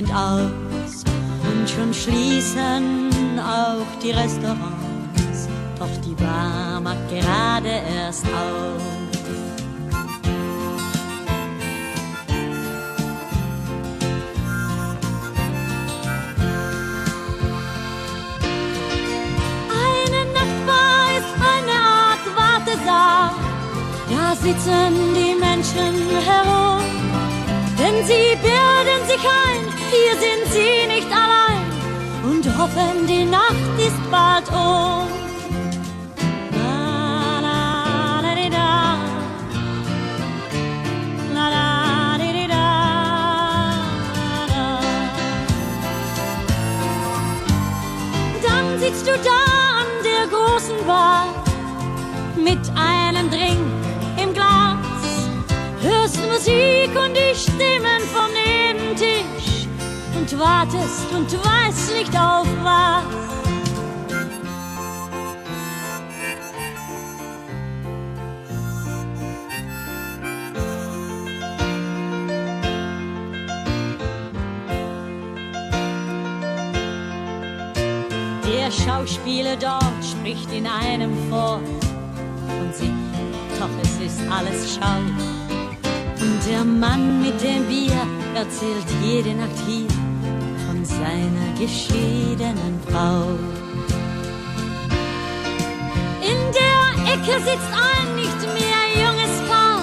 sind aus und schon schließen auch die Restaurants. Doch die Bar macht gerade erst auf. Hier sind sie nicht allein und hoffen, die Nacht ist bald um. Und wartest und weißt nicht auf was. Der Schauspieler dort spricht in einem vor von sich, doch es ist alles Schau. Und der Mann mit dem Bier erzählt jede Nacht hier seiner geschiedenen Frau. In der Ecke sitzt ein nicht mehr junges Paar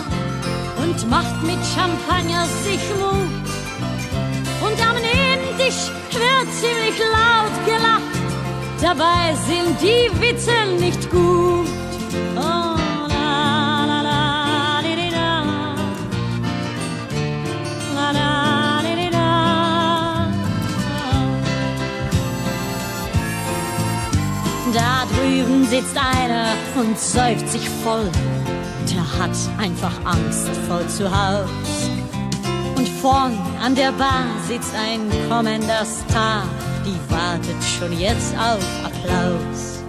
und macht mit Champagner sich Mut. Und am Nebentisch wird ziemlich laut gelacht. Dabei sind die Witze nicht gut. Sitzt einer und säuft sich voll. Der hat einfach Angst voll zu Haus. Und vorn an der Bar sitzt ein kommender Star, die wartet schon jetzt auf Applaus.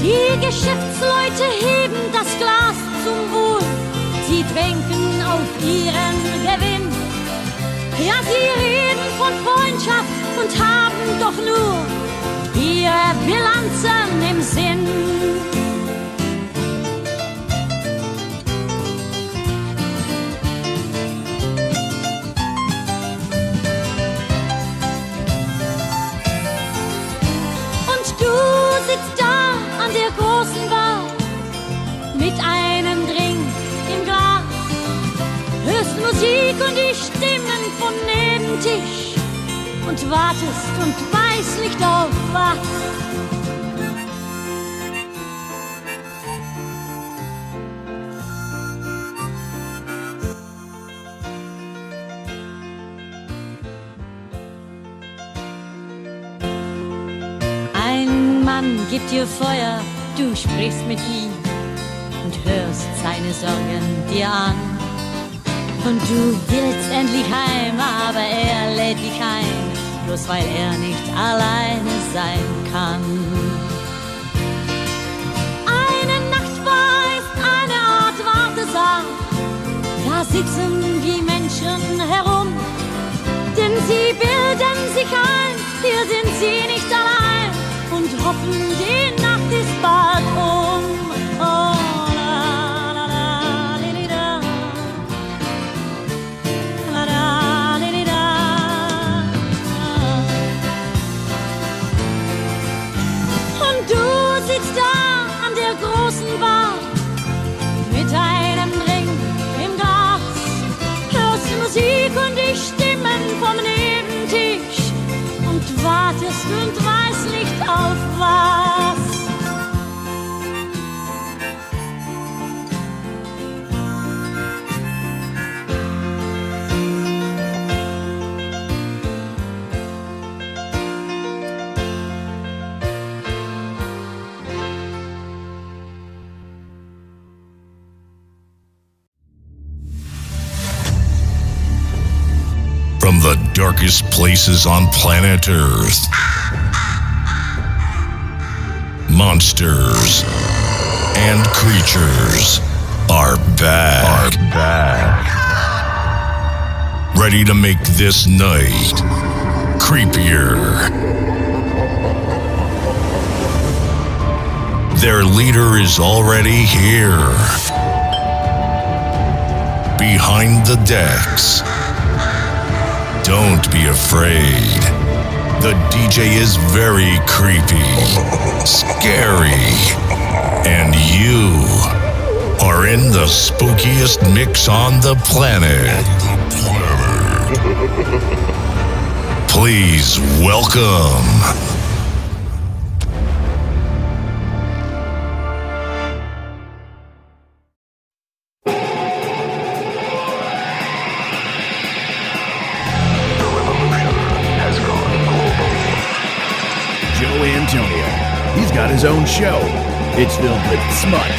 Die Geschäftsleute heben das Glas zum Wohl. Sie trinken auf ihren Gewinn. Ja, sie reden von Freundschaft und haben doch nur ihre Bilanzen im Sinn. Nebentisch und wartest und weißt nicht auf was. Ein Mann gibt dir Feuer, du sprichst mit ihm und hörst seine Sorgen dir an. Und du willst endlich heim, aber er lädt dich ein, bloß weil er nicht alleine sein kann. Eine Nachtbar ist eine Art Wartesaal, da sitzen die Menschen herum, denn sie bilden sich ein, hier sind sie nicht allein und hoffen, die darkest places on planet Earth. Monsters and creatures are back. Are back. Ready to make this night creepier. Their leader is already here. Behind the decks. Don't be afraid. The DJ is very creepy, scary, and you are in the spookiest mix on the planet. Please welcome. Own show. It's filled with smut,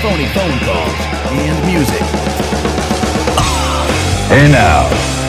phony phone calls, and music. Hey now.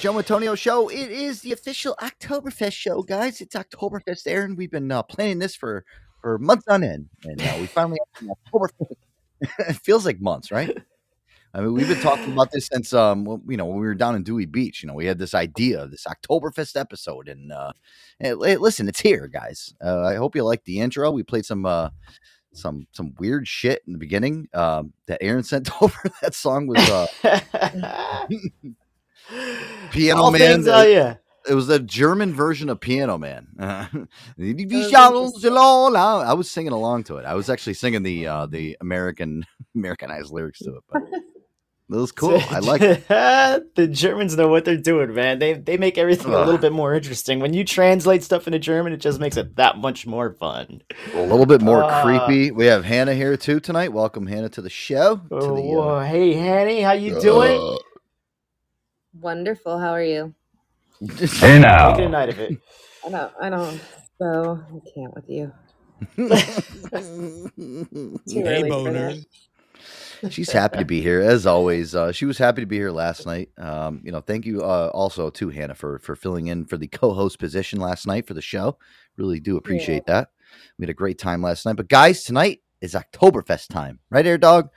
Joe Antonio Show. It is the official Oktoberfest show, guys. It's Oktoberfest, Aaron. We've been uh, planning this for for months on end, and uh, we finally Oktoberfest. it feels like months, right? I mean, we've been talking about this since um, you know, when we were down in Dewey Beach. You know, we had this idea, of this Oktoberfest episode, and uh, hey, li- listen, it's here, guys. Uh, I hope you like the intro. We played some uh, some some weird shit in the beginning um, that Aaron sent over. that song was uh, Piano All Man. things, uh, oh yeah. it was a German version of Piano Man. Uh, I was singing along to it. I was actually singing the uh, the American Americanized lyrics to it, but it was cool. I like it. the Germans know what they're doing, man. They they make everything a little bit more interesting. When you translate stuff into German, it just makes it that much more fun. A little bit more Uh, creepy. We have Hannah here too tonight. Welcome Hannah to the show. To Oh, the, whoa. hey, Hanny, how you doing? Wonderful. How are you? Hey Make now. it a night of it. I don't. I don't. So I can't with you. Too Hey, early for boner. that. She's happy to be here as always. Uh, she was happy to be here last night. Um, you know, thank you uh, also to Hannah for for filling in for the co-host position last night for the show. Really do appreciate that. We had a great time last night. But guys, tonight is Oktoberfest time, right, Air Dog?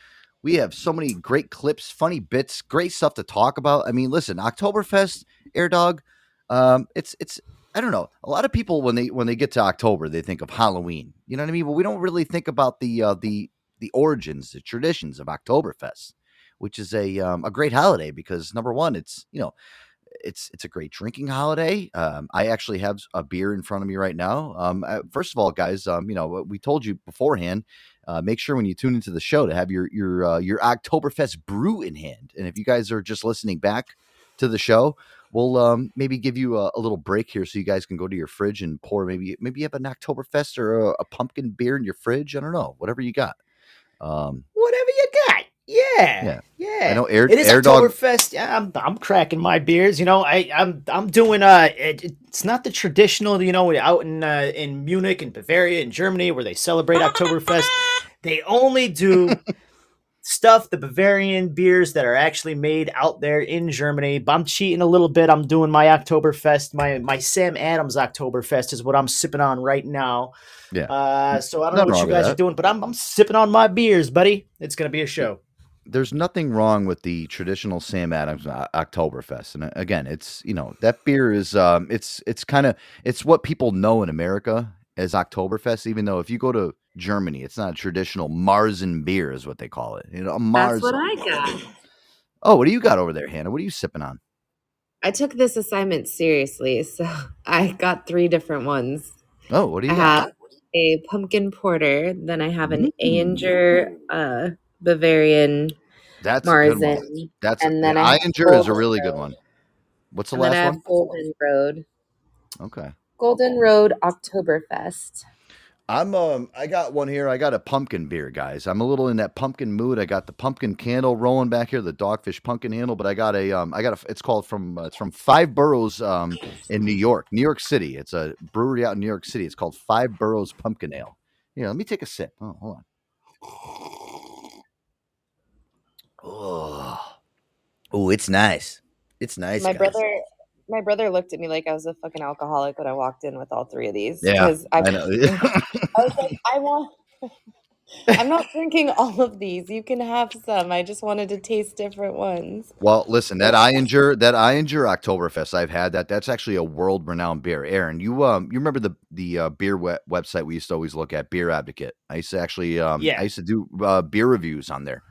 We have so many great clips, funny bits, great stuff to talk about. I mean, listen, Oktoberfest, Air Dog. Um, it's it's I don't know. A lot of people when they when they get to October, they think of Halloween. You know what I mean? But we don't really think about the uh, the the origins, the traditions of Oktoberfest, which is a um, a great holiday because number one, it's you know, it's it's a great drinking holiday. Um, I actually have a beer in front of me right now. Um, uh, first of all, guys, um, you know, we told you beforehand. Uh, make sure when you tune into the show to have your your uh, your Oktoberfest brew in hand. And if you guys are just listening back to the show, we'll um, maybe give you a, a little break here so you guys can go to your fridge and pour maybe maybe you have an Oktoberfest or a, a pumpkin beer in your fridge. I don't know, whatever you got. Um, Whatever you. Yeah. Yeah. Yeah. I know Air It is Air Dog. Oktoberfest. Yeah, I'm I'm cracking my beers. You know, I I'm I'm doing uh it, it's not the traditional, you know, out in uh, in Munich and Bavaria and Germany where they celebrate Oktoberfest. They only do stuff, the Bavarian beers that are actually made out there in Germany. But I'm cheating a little bit. I'm doing my Oktoberfest. My my Sam Adams Oktoberfest is what I'm sipping on right now. Yeah. Uh, so I don't Nothing know what you guys are doing, but I'm I'm sipping on my beers, buddy. It's gonna be a show. There's nothing wrong with the traditional Sam Adams O- Oktoberfest, and uh, again, it's you know that beer is um, it's it's kind of it's what people know in America as Oktoberfest. Even though if you go to Germany, it's not a traditional Marzen beer, is what they call it. You know, a Marzen. That's what I got. Oh, what do you got over there, Hannah? What are you sipping on? I took this assignment seriously, so I got three different ones. Oh, what do you I got? have a pumpkin porter, then I have an Mm. Ayinger uh, Bavarian That's a good one. Marzen, That's and then the I have Ayinger is a really good one. What's the and last one? Golden Road. Okay. Golden Road Oktoberfest. I'm um I got one here. I got a pumpkin beer, guys. I'm a little in that pumpkin mood. I got the pumpkin candle rolling back here, the dogfish pumpkin handle, but I got a um I got a it's called from uh, it's from Five Boroughs um in New York, New York City. It's a brewery out in New York City. It's called Five Boroughs Pumpkin Ale. Yeah, let me take a sip. Oh, hold on. Oh, oh, it's nice. It's nice. my guys. brother my brother looked at me like I was a fucking alcoholic when I walked in with all three of these. Yeah, I, I know. I was like, I want I'm not drinking all of these. You can have some. I just wanted to taste different ones. Well, listen, that Ayinger, that Ayinger Oktoberfest, I've had that. That's actually a world renowned beer. Aaron, you um, you remember the the uh, beer we- website we used to always look at, Beer Advocate. I used to actually, um, Yeah. I used to do uh, beer reviews on there.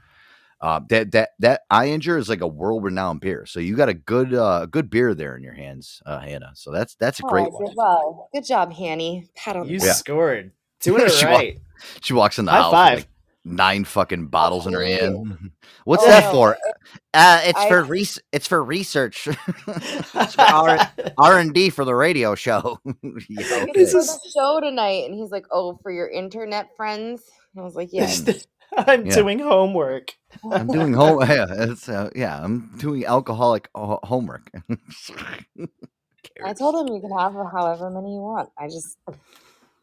Uh, that that that Ayinger is like a world renowned beer. So you got a good uh, good beer there in your hands, uh, Hannah. So that's that's a great Oh, one. good, well, good job, Hanny. Pat on You back. scored. Doing it She wa- right. She walks in the High house, five. like nine fucking bottles in her hand. What's Oh, that for? Uh, it's I- for res- It's for research. It's for R R and D for the radio show. Yeah, okay. It's for the show tonight, and he's like, "Oh, for your internet friends." I was like, "Yeah." I'm Yeah. doing homework. I'm doing home. Yeah, it's, uh, yeah, I'm doing alcoholic ho- homework. I told him you can have however many you want. I just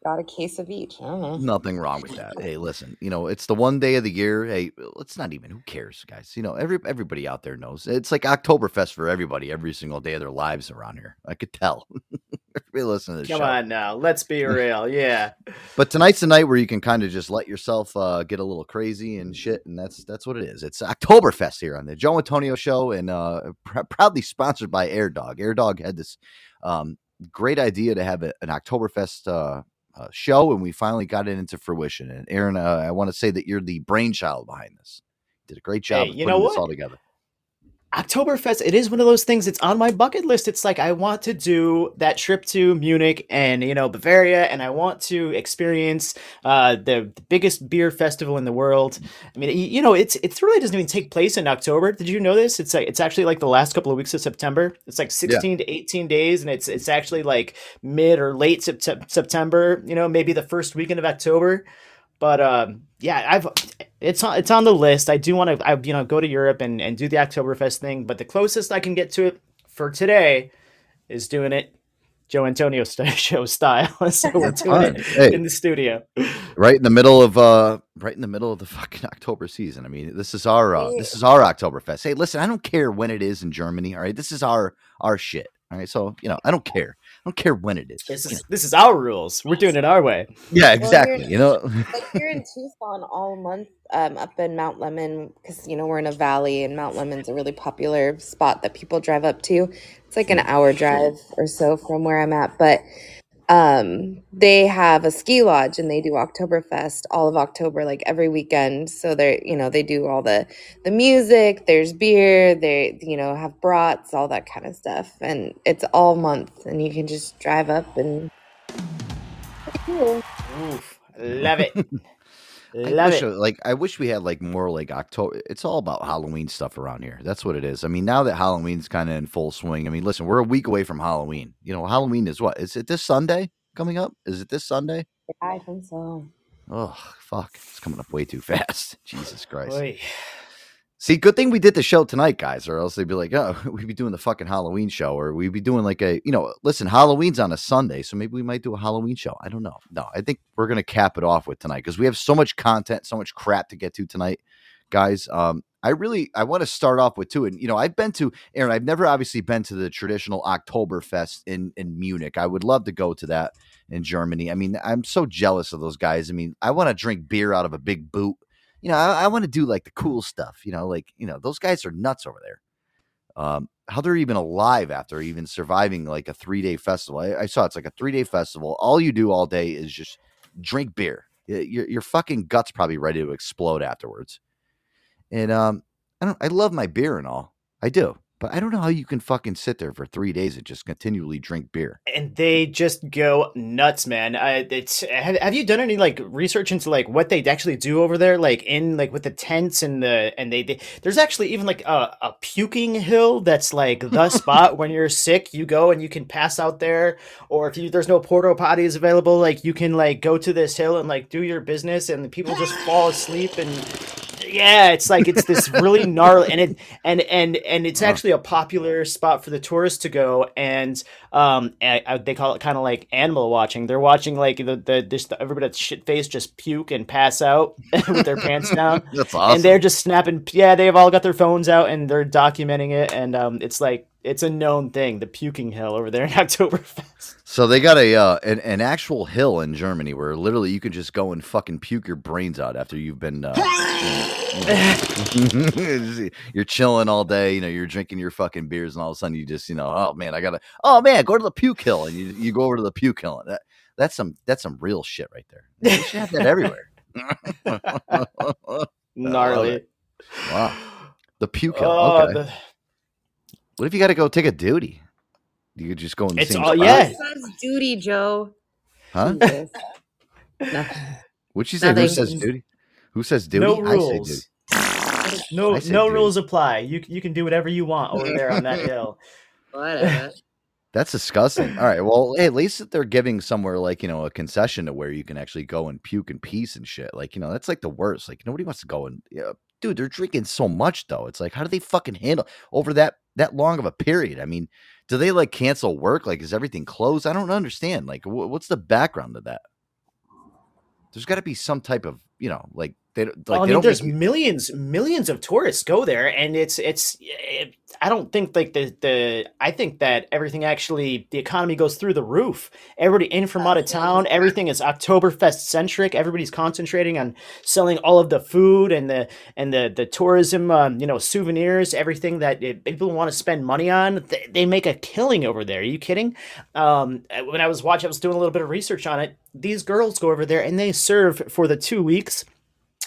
got a case of each. I don't know. Nothing wrong with that. Hey, listen, you know, it's the one day of the year. Hey, it's not even who cares, guys. You know, every everybody out there knows. It's like Oktoberfest for everybody every single day of their lives around here. I could tell. everybody listen to the Come show. on now. Let's be real. Yeah. But tonight's the night where you can kind of just let yourself uh, get a little crazy and shit, and that's that's what it is. It's Oktoberfest here on the Joe Antonio Show, and uh, pr- proudly sponsored by Air Dog. Air Dog had this um, great idea to have a, an Oktoberfest uh, uh, show, and we finally got it into fruition. And Aaron, uh, I want to say that you're the brainchild behind this. You Did a great job Hey, of you putting know this what? all together. Oktoberfest, it is one of those things. It's on my bucket list. It's like I want to do that trip to Munich and you know Bavaria, and I want to experience uh, the, the biggest beer festival in the world. I mean, you know, it's it really doesn't even take place in October. Did you know this? It's like it's actually like the last couple of weeks of September. It's like sixteen yeah. to eighteen days, and it's it's actually like mid or late September. You know, maybe the first weekend of October. But um, yeah, I've it's on it's on the list. I do want to I, you know go to Europe and, and do the Oktoberfest thing, but the closest I can get to it for today is doing it Joe Antonio show style. so we're doing it hey, in the studio, right in the middle of uh, right in the middle of the fucking October season. I mean, this is our uh, this is our Oktoberfest. Hey, listen, I don't care when it is in Germany. All right, this is our our shit. All right, so you know, I don't care. I don't care when it is. This is this is our rules. We're doing it our way. Yeah, exactly. Well, you know, like here in Tucson all month, um, up in Mount Lemmon, because you know we're in a valley, and Mount Lemmon's a really popular spot that people drive up to. It's like an hour drive or so from where I'm at, but um, they have a ski lodge and they do Oktoberfest all of October, like every weekend. So they're, you know, they do all the the music. There's beer. They, you know, have brats, all that kind of stuff, and it's all month. And you can just drive up and. Cool. Oof, love it. I wish, it. Uh, like I wish we had like more like October. It's all about Halloween stuff around here. That's what it is. I mean, now that Halloween's kind of in full swing. I mean, listen, we're a week away from Halloween. You know, Halloween is what? Is it this Sunday coming up? Is it this Sunday? Yeah, I think so. Oh fuck! It's coming up way too fast. Jesus Christ. Oy. See, good thing we did the show tonight, guys, or else they'd be like, oh, we'd be doing the fucking Halloween show, or we'd be doing like a, you know, listen, Halloween's on a Sunday, so maybe we might do a Halloween show. I don't know. No, I think we're going to cap it off with tonight because we have so much content, so much crap to get to tonight, guys. Um, I really, I want to start off with too, and you know, I've been to Aaron. I've never obviously been to the traditional Oktoberfest in in Munich. I would love to go to that in Germany. I mean, I'm so jealous of those guys. I mean, I want to drink beer out of a big boot you know, I, I want to do like the cool stuff. You know, like you know, those guys are nuts over there. Um, how they're even alive after even surviving like a three day festival. I, I, saw it's like a three day festival. All you do all day is just drink beer. Your your fucking guts probably ready to explode afterwards. And um, I don't. I love my beer and all. I do. But I don't know how you can fucking sit there for three days and just continually drink beer. And they just go nuts, man. Uh, it's have, have you done any like research into like what they actually do over there, like in like with the tents and the and they, they there's actually even like a, a puking hill that's like the spot when you're sick. You go and you can pass out there, or if you, there's no porta potties available, like you can like go to this hill and like do your business, and people just fall asleep and yeah, it's like it's this really gnarly, and it and and and it's actually a popular spot for the tourists to go, and um, I, I, they call it kind of like animal watching. They're watching like the the this the, everybody that's shit faced just puke and pass out with their pants down. That's awesome. And they're just snapping. Yeah, they've all got their phones out and they're documenting it, and um, it's like it's a known thing, the puking hill over there in Oktoberfest. So they got a uh, an, an actual hill in Germany where literally you can just go and fucking puke your brains out after you've been uh, you're chilling all day, you know, you're drinking your fucking beers and all of a sudden you just, you know, oh man, I gotta oh man, go to the puke hill and you, you go over to the puke hill. That that's some that's some real shit right there. You should have that everywhere. Gnarly. Wow. The puke hill. Oh, okay. The- what if you got to go take a duty? You could just go in the it's same all, spot. Yeah, duty, Joe. Huh? What'd you say? Nothing. Who says duty? Who says duty? No rules. No, no duty. rules apply. You you can do whatever you want over there on that hill. Whatever. That's disgusting. All right. Well, hey, at least they're giving somewhere like, you know, a concession to where you can actually go and puke in peace and shit. Like, you know, that's like the worst. Like, nobody wants to go and, you know, dude, they're drinking so much though. It's like, how do they fucking handle over that that long of a period? I mean, do they like cancel work? Like, is everything closed? I don't understand. Like, wh- what's the background of that? There's got to be some type of, you know, like they like well, I mean, there's make... millions, millions of tourists go there, and it's it's. It, I don't think like the the. I think that everything actually the economy goes through the roof. Everybody in from out of town. Everything is Oktoberfest centric. Everybody's concentrating on selling all of the food and the and the the tourism. Um, you know, souvenirs. Everything that it, people want to spend money on. They, they, make a killing over there. Are you kidding? Um, when I was watching, I was doing a little bit of research on it. These girls go over there and they serve for the two weeks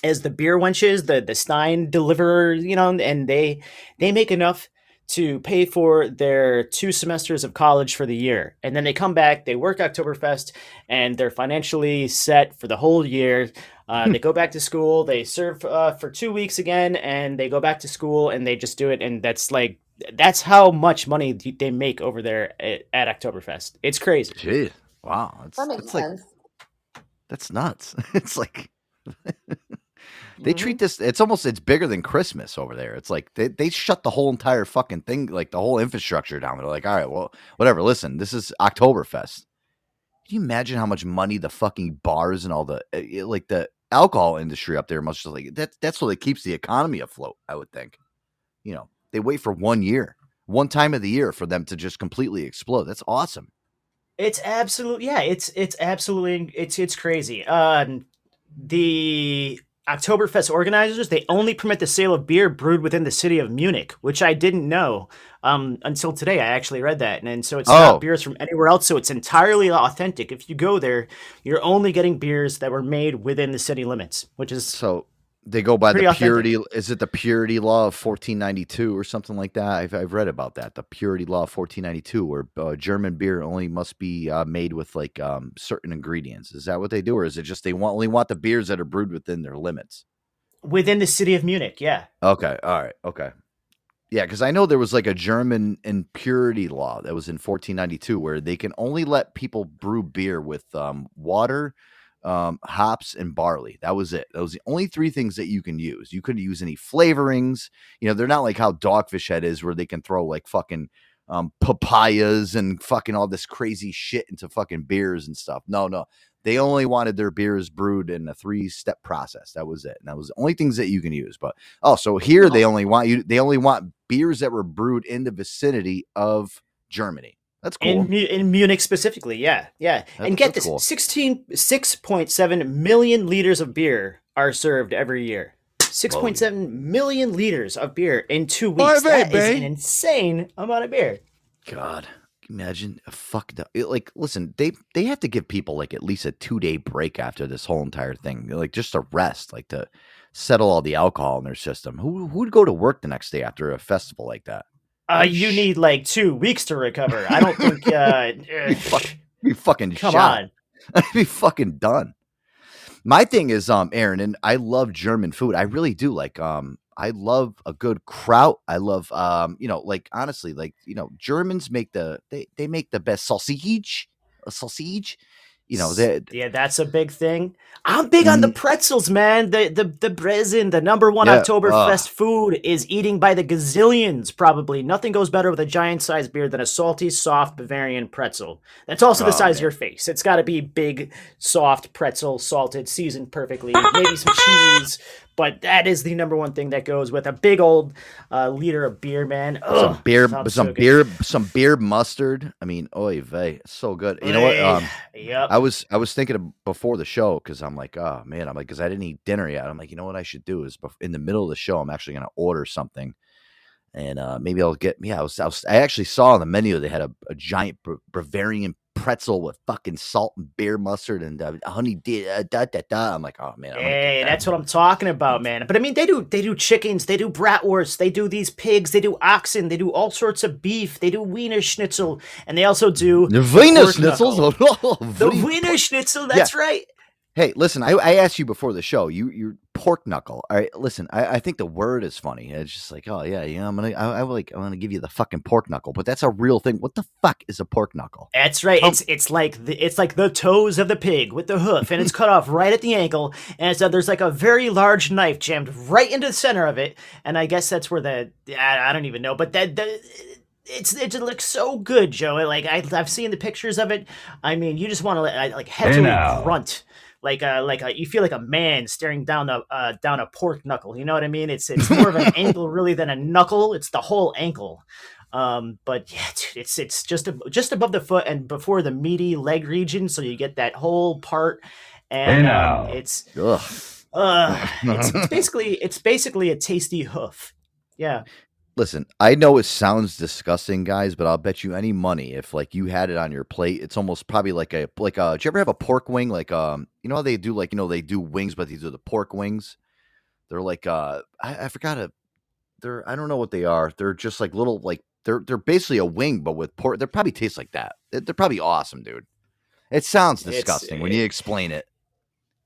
as the beer wenches, the the Stein deliverers, you know, and they they make enough to pay for their two semesters of college for the year. And then they come back, they work Oktoberfest, and they're financially set for the whole year. Uh, they go back to school, they serve uh, for two weeks again, and they go back to school and they just do it. And that's like, that's how much money they make over there at, at Oktoberfest. It's crazy. Jeez. Wow. That's, That makes that's like sense. that's nuts. It's like they treat this it's almost it's bigger than Christmas over there. It's like they, they shut the whole entire fucking thing, like the whole infrastructure down. They're like, all right, well, whatever. Listen, this is Oktoberfest. Can you imagine how much money the fucking bars and all the uh, like the alcohol industry up there must just like that that's what keeps the economy afloat, I would think. You know, they wait for one year, one time of the year for them to just completely explode. That's awesome. It's absolutely yeah, it's it's absolutely it's it's crazy. Um the Oktoberfest organizers, they only permit the sale of beer brewed within the city of Munich, which I didn't know um, until today. I actually read that. And, and so it's Oh. not beers from anywhere else. So it's entirely authentic. If you go there, you're only getting beers that were made within the city limits, which is So they go by Pretty the purity. Is it the purity law of 1492 or something like that? I've, I've read about that. The purity law of 1492, where uh, German beer only must be uh, made with like um, certain ingredients. Is that what they do, or is it just they want only want the beers that are brewed within their limits? within the city of Munich. Yeah. Okay, all right, okay, yeah, because I know there was like a German impurity law that was in 1492 where they can only let people brew beer with um, water, um, hops, and barley. That was it. That was the only three things that you can use. You couldn't use any flavorings. You know, they're not like how Dogfish Head is, where they can throw like fucking um, papayas and fucking all this crazy shit into fucking beers and stuff. No, no. They only wanted their beers brewed in a three-step process. That was it. And that was the only things that you can use. But oh, so here they only want you. They only want beers that were brewed in the vicinity of Germany. That's cool. In, in Munich specifically, yeah, yeah. That- and get this: cool. 16, 6.7 million liters of beer are served every year. 6.7 million liters of beer in two weeks. That is an insane amount of beer. God, imagine a fucked up. Like, listen, they they have to give people like at least a two day break after this whole entire thing, like just to rest, like to settle all the alcohol in their system. Who who'd go to work the next day after a festival like that? Uh, you need like two weeks to recover. I don't think. Uh, uh, Fuck. Be fucking come shot. on. I'd be fucking done. My thing is, um, Aaron, and I love German food. I really do. Like, um, I love a good kraut. I love, um, you know, like honestly, like you know, Germans make the they they make the best sausage, a sausage. You know, they Yeah, that's a big thing. I'm big on the mm-hmm. pretzels, man. The the the Brezn, the number one Yeah, Oktoberfest food, is eating by the gazillions. Probably nothing goes better with a giant sized beer than a salty, soft Bavarian pretzel. That's also the Oh, size of your face. It's got to be big, soft pretzel, salted, seasoned perfectly. Maybe some cheese, but that is the number one thing that goes with a big old uh, liter of beer, man. some beer, some so beer, some beer mustard. I mean, oy vey, it's so good. You know what? Um, yep. I was I was thinking of before the show because I'm like, oh man, I'm like, because I didn't eat dinner yet. I'm like, you know what I should do is in the middle of the show, I'm actually gonna order something, and uh, maybe I'll get. Yeah, I was, I was I actually saw on the menu they had a, a giant Bavarian pretzel with fucking salt and beer mustard and uh, honey uh, da da da. I'm like, oh man, Hey, that. that's what I'm talking about, man. But I mean, they do they do chickens, they do bratwurst, they do these pigs, they do oxen, they do all sorts of beef, they do Wiener Schnitzel, and they also do The Wiener schnitzels. Oh, the Wiener Schnitzel. That's right. Hey, listen, I, I asked you before the show. You you pork knuckle. All right, listen, I, I think the word is funny. It's just like, oh yeah, yeah, I'm gonna I, I like I'm gonna give you the fucking pork knuckle, but that's a real thing. What the fuck is a pork knuckle? That's right. Oh. It's it's like the, it's like the toes of the pig with the hoof, and it's cut off right at the ankle, and so there's like a very large knife jammed right into the center of it, and I guess that's where the I, I don't even know, but that the. It's it looks so good, Joe. Like I, I've seen the pictures of it. I mean, you just want to like heavily grunt, like a like a you feel like a man staring down a uh, down a pork knuckle. You know what I mean? It's it's more of an ankle really than a knuckle. It's the whole ankle. Um, but yeah, dude, it's it's just ab- just above the foot and before the meaty leg region, so you get that whole part. And um, it's Ugh. uh, it's, it's basically it's basically a tasty hoof. Yeah. Listen, I know it sounds disgusting, guys, but I'll bet you any money if like you had it on your plate, it's almost probably like a like a. Do you ever have a pork wing? Like um, you know how they do like you know they do wings, but these are the pork wings. They're like uh, I, I forgot a they're I don't know what they are. They're just like little like they're they're basically a wing, but with pork. They probably taste like that. They're, they're probably awesome, dude. It sounds It's- disgusting when you explain it.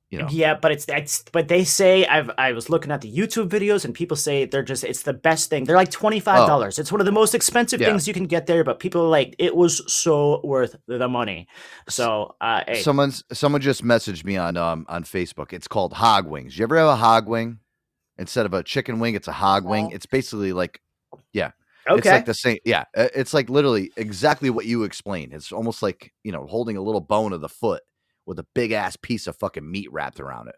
You know, Yeah, but it's that's but they say I've I was looking at the YouTube videos and people say they're just it's the best thing. They're like twenty five dollars. It's one of the most expensive Oh. Yeah. things you can get there, but people are like it was so worth the money. So uh hey, someone's someone just messaged me on um on Facebook. It's called hog wings. You ever have a hog wing instead of a chicken wing? It's a hog wing. It's basically like, yeah, okay. it's like the same. Yeah, uh, it's like literally exactly what you explained. It's almost like you know holding a little bone of the foot with a big ass piece of fucking meat wrapped around it.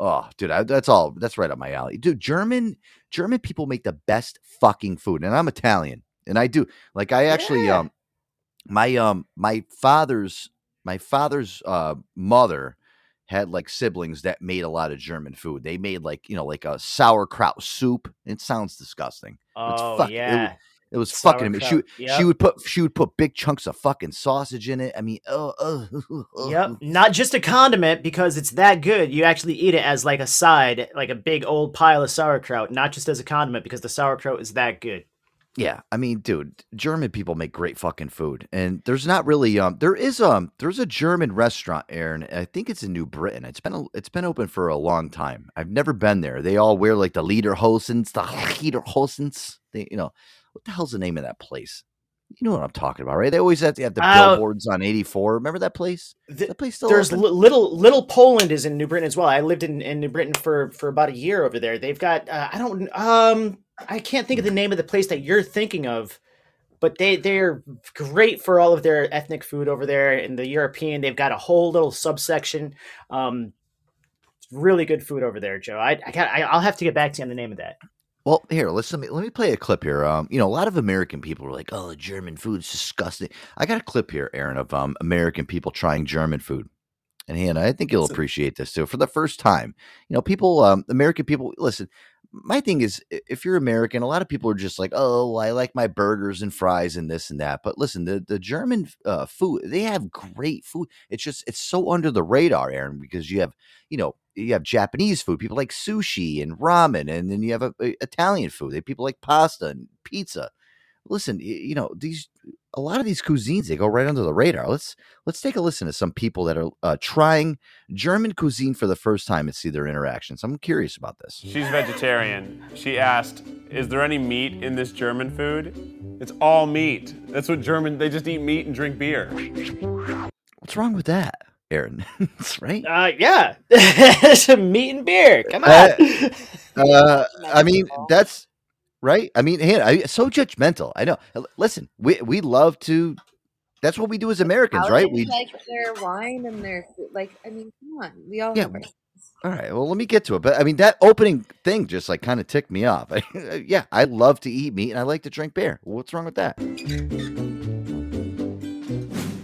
Oh, dude, I, that's all. That's right up my alley, dude. German German people make the best fucking food, and I'm Italian, and I do like. I actually Yeah. um, my um, my father's my father's uh mother had like siblings that made a lot of German food. They made like you know like a sauerkraut soup. It sounds disgusting. It's oh fuck- yeah. It was fucking. She Sauerkraut, she would put she would put big chunks of fucking sausage in it. I mean, oh, oh, oh, Yep, not just a condiment because it's that good. You actually eat it as like a side, like a big old pile of sauerkraut, not just as a condiment because the sauerkraut is that good. Yeah, I mean, dude, German people make great fucking food, and there's not really um, there is um, there's a German restaurant, Aaron. I think it's in New Britain. It's been a, it's been open for a long time. I've never been there. They all wear like the Lederhosens, the Lederhosens. They, you know, what the hell's the name of that place? You know what I'm talking about, right? They always have to have the Oh. billboards on 84. Remember that place? Th- That place still There's li- little little Poland is in New Britain as well. I lived in, in New Britain for for about a year over there. They've got uh, I don't um I can't think of the name of the place that you're thinking of, but they they're great for all of their ethnic food over there in the European. They've got a whole little subsection. Um, really good food over there, Joe. I I, got, I I'll have to get back to you on the name of that. Well, here, listen. Let me, let me play a clip here. Um, you know, a lot of American people are like, "Oh, the German food's disgusting." I got a clip here, Aaron, of um American people trying German food, and Hannah, I think you'll appreciate this too. For the first time, you know, people, um, American people. Listen, my thing is, if you're American, a lot of people are just like, "Oh, I like my burgers and fries and this and that." But listen, the the German uh, food, they have great food. It's just it's so under the radar, Aaron, because you have you know you have Japanese food, people like sushi and ramen, and then you have uh, uh, Italian food. They people like pasta and pizza. Listen, you know these a lot of these cuisines they go right under the radar. Let's let's take a listen to some people that are uh, trying German cuisine for the first time and see their interactions. I'm curious about this. She's vegetarian. She asked, "Is there any meat in this German food?" It's all meat. That's what German. They just eat meat and drink beer. What's wrong with that, Aaron? That's right. Uh, yeah, some meat and beer. Come on. Uh, Uh, I mean, that's right. I mean, Hannah, I, so judgmental. I know. Listen, we we love to. That's what we do as Americans, How right? We like their wine and their food. Like, I mean, come on, we all Yeah, All right. Well, let me get to it. But I mean, that opening thing just like kind of ticked me off. yeah, I love to eat meat and I like to drink beer. What's wrong with that?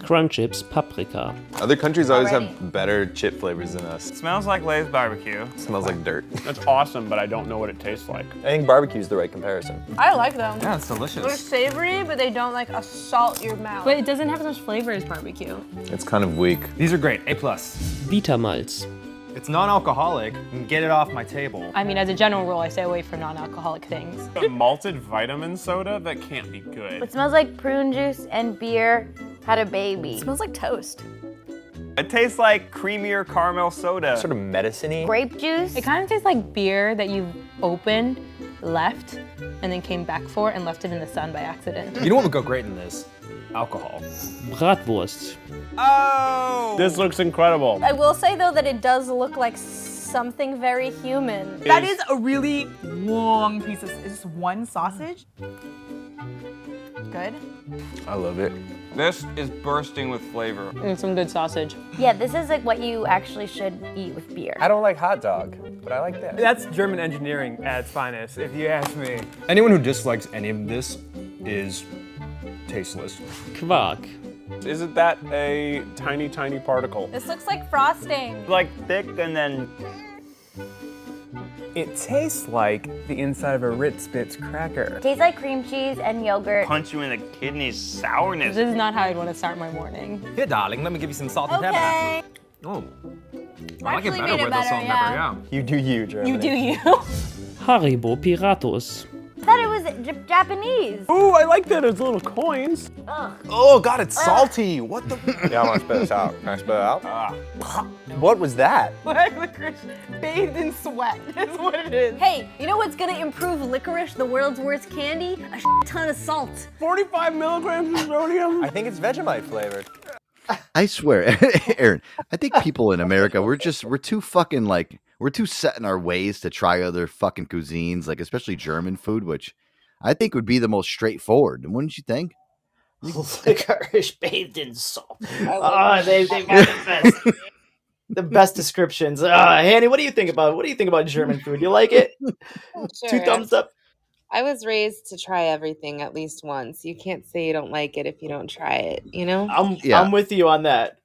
Crunchips Paprika. Other countries always Already. have better chip flavors than us. smells like Lay's barbecue. smells like dirt. That's awesome, but I don't know what it tastes like. I think barbecue is the right comparison. I like them. Yeah, it's delicious. They're savory, but they don't like assault your mouth. But it doesn't have as much flavor as barbecue. It's kind of weak. These are great. A plus. Vitamalz. It's non-alcoholic. Get it off my table. I mean, as a general rule, I stay away from non-alcoholic things. A malted vitamin soda that can't be good. It smells like prune juice and beer had a baby. It smells like toast. It tastes like creamier caramel soda. Sort of medicine-y. Grape juice. It kind of tastes like beer that you've opened, left, and then came back for and left it in the sun by accident. You know what would go great in this? Alcohol. Bratwurst. Oh! This looks incredible. I will say though that it does look like something very human. That is a really long piece of is this one sausage. Good. I love it. This is bursting with flavor. And some good sausage. Yeah, this is like what you actually should eat with beer. I don't like hot dog, but I like this. That's German engineering at its finest, if you ask me. Anyone who dislikes any of this is tasteless. Quark. Isn't that a tiny, tiny particle? This looks like frosting. Like thick and then It tastes like the inside of a Ritz Bits cracker. Tastes like cream cheese and yogurt. punch you in the kidneys sourness. This is not how I'd want to start my morning. Here, darling, let me give you some salt and Okay. pepper. Oh, Actually made it better, with the salt yeah. Pepper, yeah. You do you, Germany. You do you. Haribo Piratos. J- Japanese. Ooh, I like that. It's little coins. Oh God, it's salty. What the? yeah, I want to spit this out. Can I spit it out? Ah. What was that? licorice bathed in sweat is what it is. Hey, you know what's gonna improve licorice, the world's worst candy? A ton of salt. 45 milligrams of sodium. I think it's Vegemite flavored. I swear, Aaron, I think people in America we're just we're too fucking like we're too set in our ways to try other fucking cuisines, like especially German food, which I think would be the most straightforward. Wouldn't you think? licorice bathed in salt. Oh, they, they've got the best, the best descriptions. Uh, Hanny, what do you think about what do you think about German food? You like it? Two thumbs up. I was raised to try everything at least once. You can't say you don't like it if you don't try it, you know? I'm I'm with you on that.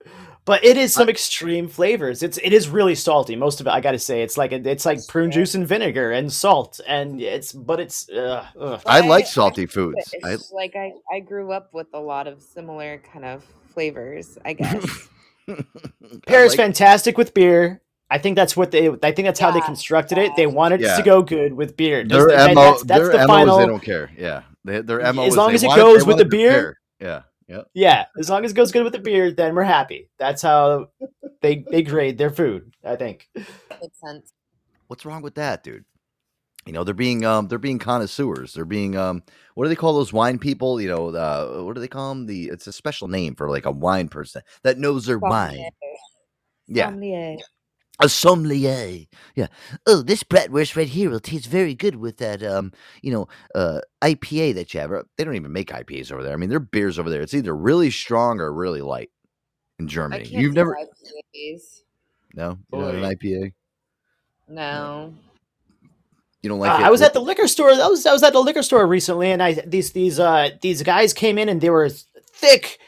But it is some extreme flavors. It's it is really salty. Most of it, I got to say, it's like it's like prune juice and vinegar and salt, and it's but it's. Uh, ugh. I like salty foods. I, like I, I grew up with a lot of similar kind of flavors, I guess. Pear is like- fantastic with beer. I think that's what they. I think that's how they constructed it. They wanted it to go good with beer. their That's- mo, that's, that's their the MO final. is they don't care. Yeah, they, their mo As long they as it want goes they with the want beer. Yeah, yeah. Yeah, as long as it goes good with the beer, then we're happy. That's how they they grade their food. I think. Makes sense. What's wrong with that, dude? You know, they're being um they're being connoisseurs. They're being um what do they call those wine people? You know, uh, what do they call them? The it's a special name for like a wine person that knows their wine. Yeah, Sommelier. A sommelier. Yeah. Oh, this bratwurst right here will taste very good with that um you know uh IPA that you have. They don't even make IPAs over there. I mean, their beers over there. It's either really strong or really light. In I Germany, can't you've never IPAs. no, you know an IPA. No. You don't like Uh, it. I was at the liquor store. I was I was at the liquor store recently, and I these these uh these guys came in and they were thick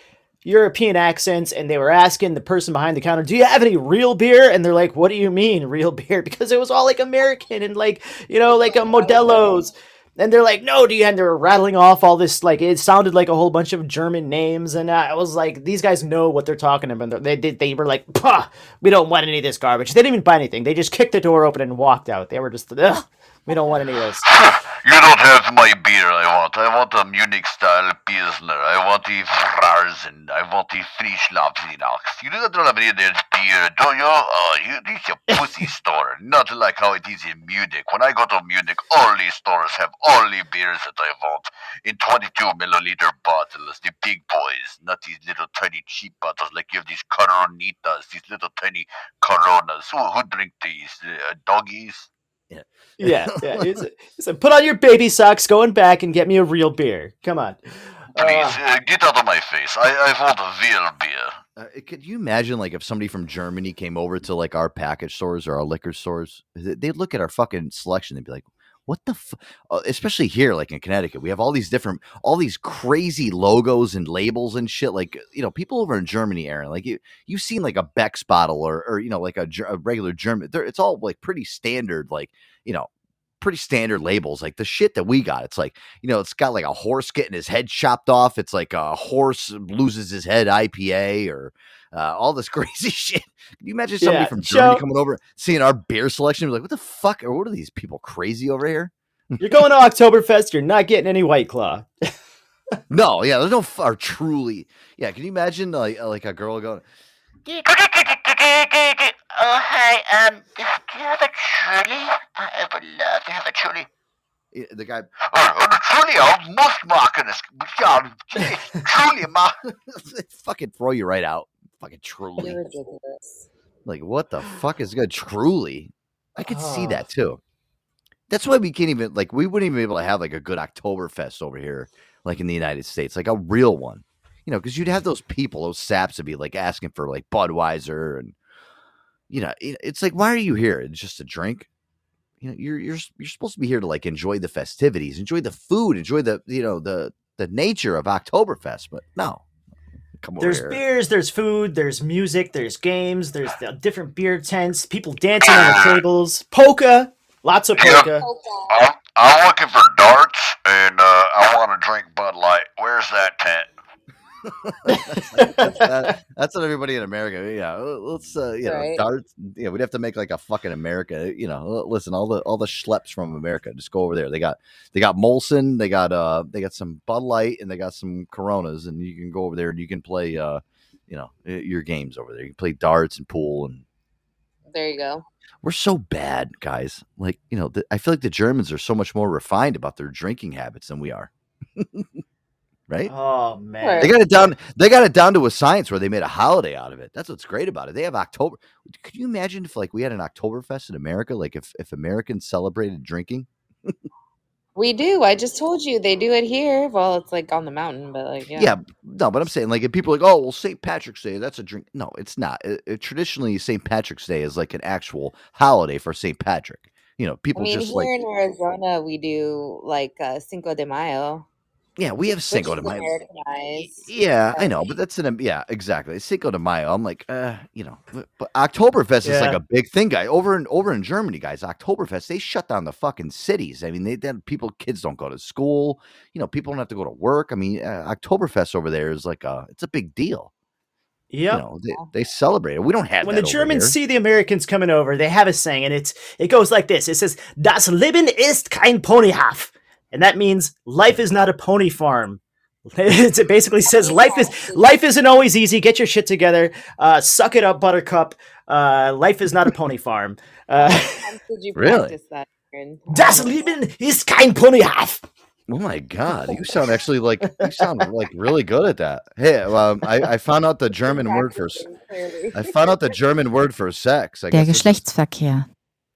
European accents, and they were asking the person behind the counter, "Do you have any real beer?" And they're like, "What do you mean real beer?" Because it was all like American and like you know like a Modelo's. And they're like, no, do you? And they were rattling off all this, like it sounded like a whole bunch of German names, and I was like, these guys know what they're talking about. They did, they were like, Pah, we don't want any of this garbage. They didn't even buy anything. They just kicked the door open and walked out. They were just, Ugh, we don't want any of this. You don't have my beer I want. I want a Munich style Pilsner. I want the Frarsen. I want the Frischlapsinax. You don't have any of that beer, do you? Oh, you, this is a pussy store. Not like how it is in Munich. When I go to Munich, all these stores have all the beers that I want in 22 milliliter bottles. The big boys, not these little tiny cheap bottles like you have these Coronitas, these little tiny Coronas. Who, who drink these? Uh, doggies? Yeah, yeah. He said, he said, put on your baby socks, go in back, and get me a real beer. Come on. Please, uh, get out of my face. I, I want a real beer. Uh, could you imagine like if somebody from Germany came over to like our package stores or our liquor stores? They- They'd look at our fucking selection and be like, "What the?" F-? Uh, especially here, like in Connecticut, we have all these different, all these crazy logos and labels and shit. Like you know, people over in Germany, Aaron, like you, you've seen like a Beck's bottle or or you know, like a, a regular German. It's all like pretty standard, like you know. Pretty standard labels, like the shit that we got. It's like you know, it's got like a horse getting his head chopped off. It's like a horse loses his head IPA or uh, all this crazy shit. Can you imagine somebody Yeah, from Germany Joe- coming over, seeing our beer selection, be like, "What the fuck? Or what are these people crazy over here?" You're going to Oktoberfest, you're not getting any White Claw. No, yeah, there's no f- or truly. Yeah, can you imagine like like a girl going? Oh, hi. Um, do you have a truly? I would love to have a truly. eh, The guy, Oh, oh, truly, I must mark in this. God, truly, ma. fucking throw you right out. Fucking truly. Ridiculous. Like, what the fuck is good? Truly, I could see Oh. that too. That's why we can't even like we wouldn't even be able to have like a good Oktoberfest over here, like in the United States, like a real one. You know, because you'd have those people, those saps, would be like asking for like Budweiser, and you know, it- it's like, why are you here? It's just a drink. You know, you're you're you're supposed to be here to like enjoy the festivities, enjoy the food, enjoy the you know the the nature of Oktoberfest. But no, come over There's here. beers, there's food, there's music, there's games, there's the different beer tents, people dancing on the tables, polka, lots of polka. I'm, I'm looking for darts, and uh, I want to drink Bud Light. Where's that tent? That's, that- that's what everybody in America. Yeah, let's uh, you know darts. Yeah, we'd have to make like a fucking America. You know, listen, all the all the schleps from America, just go over there. They got they got Molson, they got uh they got some Bud Light, and they got some Coronas, and you can go over there and you can play uh you know your games over there. You can play darts and pool, and There you go. we're so bad, guys. Like you know, the, I feel like the Germans are so much more refined about their drinking habits than we are. right? Oh man. They got it down. They got it down to a science where they made a holiday out of it. That's what's great about it. They have October. Could you imagine if like we had an Oktoberfest in America? Like if if Americans celebrated drinking? We do. I just told you they do it here. Well, it's like on the mountain, but like yeah. Yeah. no, but I'm saying like if people are like, oh well, St. Patrick's Day, that's a drink. No, it's not. It- it- traditionally, St. Patrick's Day is like an actual holiday for St. Patrick. You know, people I people mean, just here like in Arizona, we do like uh, Cinco de Mayo. Yeah, we have Cinco de Mayo. Yeah, I know, but that's an yeah, exactly. Cinco de Mayo. I'm like, uh, you know, but, Oktoberfest is like a big thing, guy. Over in over in Germany, guys, Oktoberfest they shut down the fucking cities. I mean, they then people kids don't go to school. You know, people don't have to go to work. I mean, uh, Oktoberfest over there is like a it's a big deal. Yep. You know, they, they celebrate it. We don't have when the Germans see the Americans coming over, they have a saying, and it's it goes like this: It says, "Das Leben ist kein Ponyhof," and that means life is not a pony farm. It basically says life is life isn't always easy. Get your shit together. Uh, suck it up, Buttercup. Uh, life is not a pony farm. Uh, Did you Really? that? Das Leben ist kein Ponyhof. Oh my god, you sound actually like you sound like really good at that. Hey, um, I, I found out the German word for s- I found out the German word for sex. I Der guess Geschlechtsverkehr.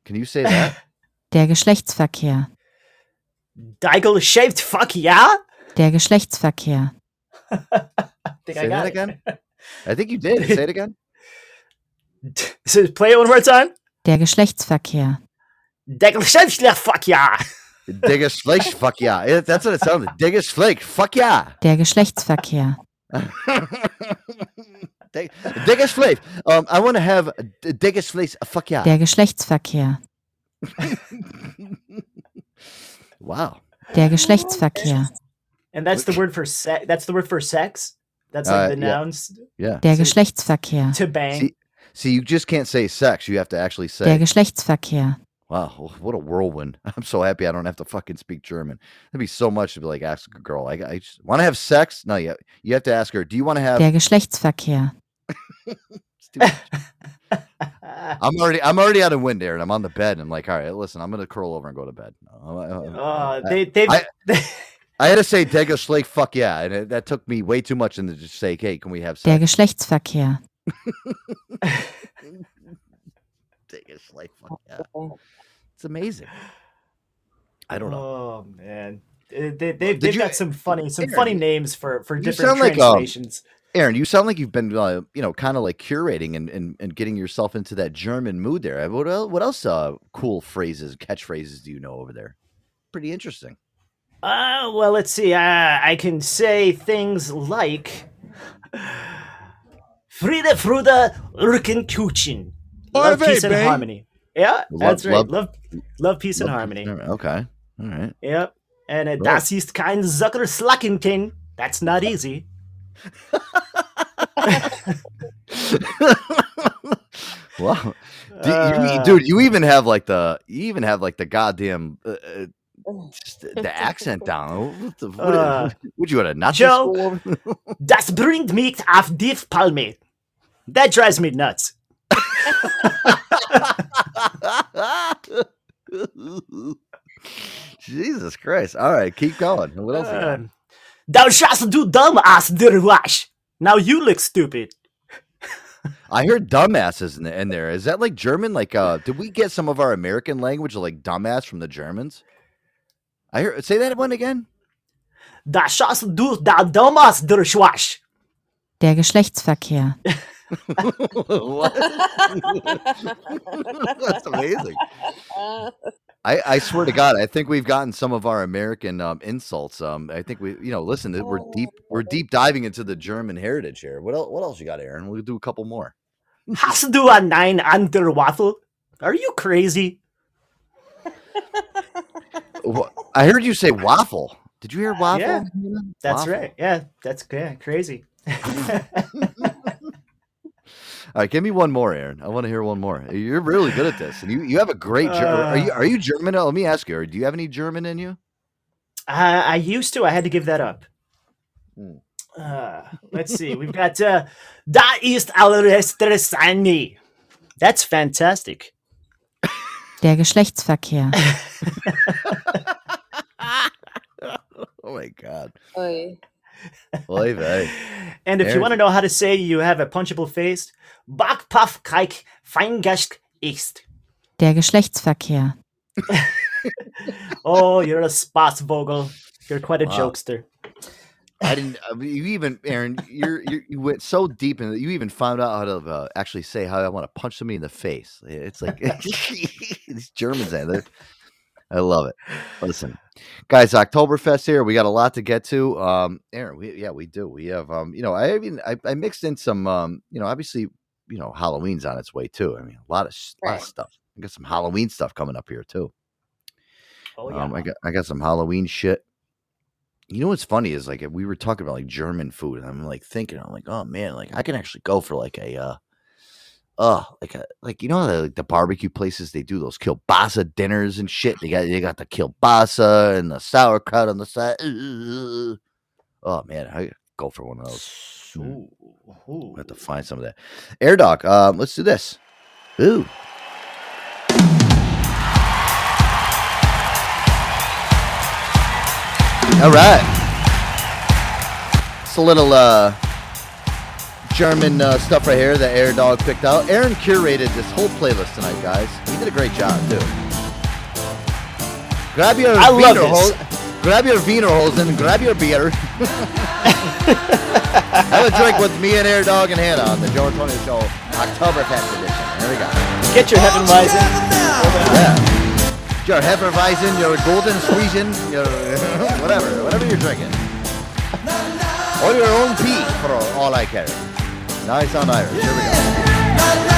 Can you say that? Der Geschlechtsverkehr. Deigel shaved fuck yeah. Der Geschlechtsverkehr. Think Say I got that it. again. I think you did. Say it again. So play it one more time. Der Geschlechtsverkehr. Deigel shaved fuck yeah. Diggest Fleisch, fuck yeah. Yeah, That's what it sounded. Diggest Fleisch, fuck yeah. Der Geschlechtsverkehr. Dig- Diggest Fleisch. Um, I want to have d- Diggest Fleisch, fuck yeah. Der Geschlechtsverkehr. Wow. Der Geschlechtsverkehr. And that's the word for sex. That's the word for sex. That's like Uh, the yeah. nouns Yeah. Der So- Geschlechtsverkehr. to bang. See, see, you just can't say sex. You have to actually Der say. Geschlechtsverkehr. Wow, what a whirlwind! I'm so happy I don't have to fucking speak German. That'd be so much to be like ask a girl. I, I just want to have sex. No, you you have to ask her. Do you want to have? Der Geschlechtsverkehr. I'm already I'm already out of wind there, and I'm on the bed. And I'm like, all right, listen, I'm gonna curl over and go to bed. Uh, Uh, they they've I, I had to say Dega Slake, fuck yeah, and it, that took me way too much than to just say, hey, can we have Der? Geschlechtsverkehr. Dega Slake, fuck yeah. It's amazing. I don't know. Oh man, Uh, they, they, Did they've you- got some funny some funny names for for different sound like um, translations. Aaron. You sound like you've been, uh, you know, kind of like curating and, and, and getting yourself into that German mood there. What else? What else? Uh, cool phrases, catchphrases do you know over there? Pretty interesting. Uh, well, let's see. Uh, I can say things like Friede, Frude, Urken, Kuchen. Love, peace, and babe. harmony. Yeah, Love- that's right. love- Love, love, peace, and harmony. Okay. All right. Yep. And uh, Right. das ist kein Zucker Slackenkin. That's not easy. Wow. Do you, Uh, dude, you even have like the you even have like the goddamn uh, uh, just the- accent down. What the, what, Uh, would you at a Nazi Joe, das bringt mich auf die Palme. That drives me nuts. Jesus Christ! All right, keep going. What else? You got? Thou shalt do dumb ass der wash. Now you look stupid. I heard dumbasses in, the, in there. Is that like German? Like, uh, did we get some of our American language like dumbass from the Germans? I hear. Say that one again. Da shalt du da dumb ass der wash. Der Geschlechtsverkehr. That's amazing. I, I swear to God, I think we've gotten some of our American um, insults. Um, I think we, you know, listen, we're deep, we're deep diving into the German heritage here. What else? What else you got, Aaron? We'll do a couple more. Hast du a nine under waffle? Are you crazy? I heard you say waffle. Did you hear waffle? Yeah, that's Waffle. right. Yeah, that's yeah, crazy. All right, give me one more, Aaron. I want to hear one more. You're really good at this, and you, you have a great. Ger- are you are you German? Let me ask you. Do you have any German in you? Uh, I used to. I had to give that up. Hmm. Uh, let's see. We've got uh, Da ist alles interessant. That's fantastic. Der Geschlechtsverkehr. Oh my god. Oy. Oy vey. And if you want to know how to say you have a punchable face, Backpuff Kreik Feingast ist. Der Geschlechtsverkehr. Oh, you're a Spaßvogel. You're quite a Wow. jokester. I didn't. I mean, you even, Aaron, you're, you're you went so deep in it. You even found out how to uh, actually say how I want to punch somebody in the face. It's like these Germans, man. they're- I love it. Listen, guys, Oktoberfest here. We got a lot to get to. Um, Aaron, we, yeah, we do. We have, um, you know, I even I, I mixed in some, um, you know, obviously, you know, Halloween's on its way too. I mean, a lot of, s- lot of stuff. I got some Halloween stuff coming up here too. Oh yeah. Um, I got I got some Halloween shit. You know what's funny is like we were talking about like German food, and I'm like thinking, I'm like, oh man, like I can actually go for like a uh uh like a like you know the like the barbecue places they do those kielbasa dinners and shit. They got they got the kielbasa and the sauerkraut on the side. Oh man, I go for one of those. Ooh, ooh. I have to find some of that. Air Dog, um, let's do this. Ooh. All right. It's a little uh, German uh, stuff right here that Air Dog picked out. Aaron curated this whole playlist tonight, guys. He did a great job too. Grab your I Wiener hose, grab your Wiener and grab your beer. Have a drink with me and Air Dog and Hannah on the Joe Antonio Show Oktoberfest edition. There we go. Get your Hefeweizen. Yeah. Your Hefeweizen, your Golden Squeezin, your whatever, whatever you're drinking. Or your own pee, for all I care. Nice on Irish. Here we go.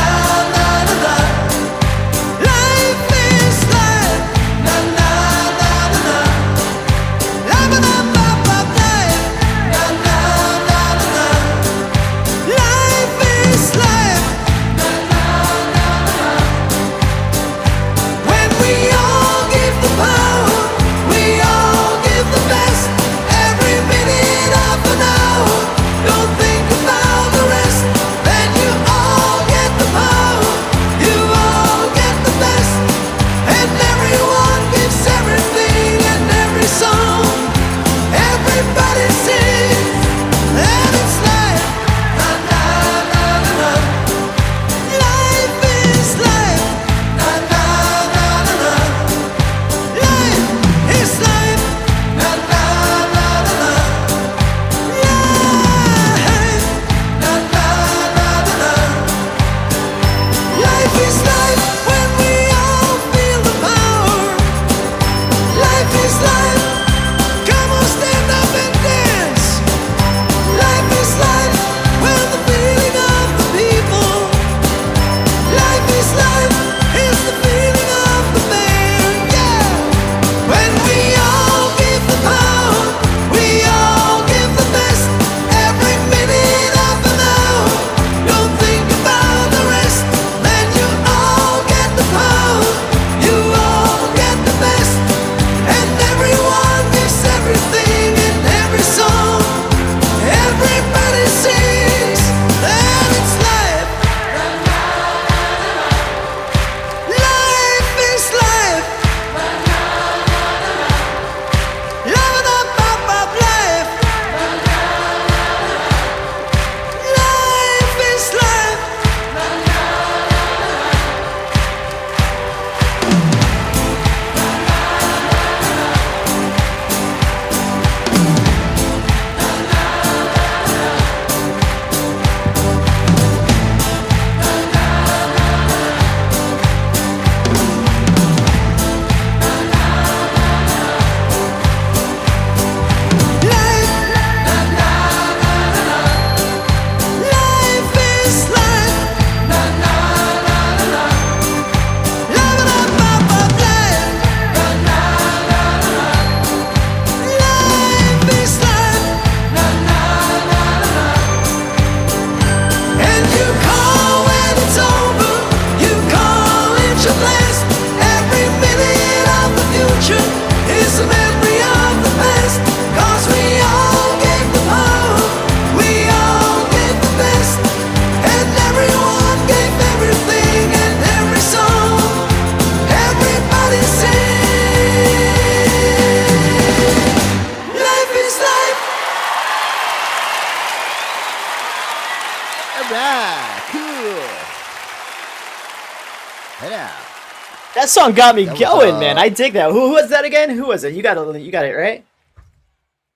Song got me That was, going, uh, man. I dig that. Who, who was that again? Who was it? You got it. You got it right.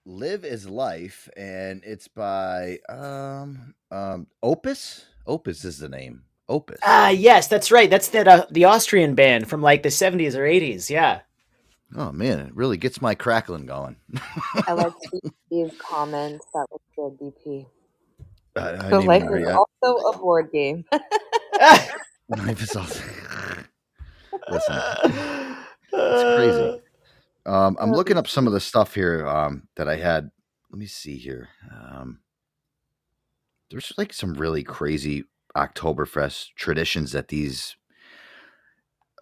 Live is Life, and it's by um um Opus. Opus is the name. Opus. Ah, yes, that's right. That's that uh, the Austrian band from like the 70s or 80s. Yeah. Oh man, it really gets my crackling going. I like Steve's comments. That was good, BP. I, I So life is read- also a board game. Life is also. Listen, it's crazy. Um, I'm looking up some of the stuff here um, that I had. Let me see here. Um, there's like some really crazy Oktoberfest traditions that these.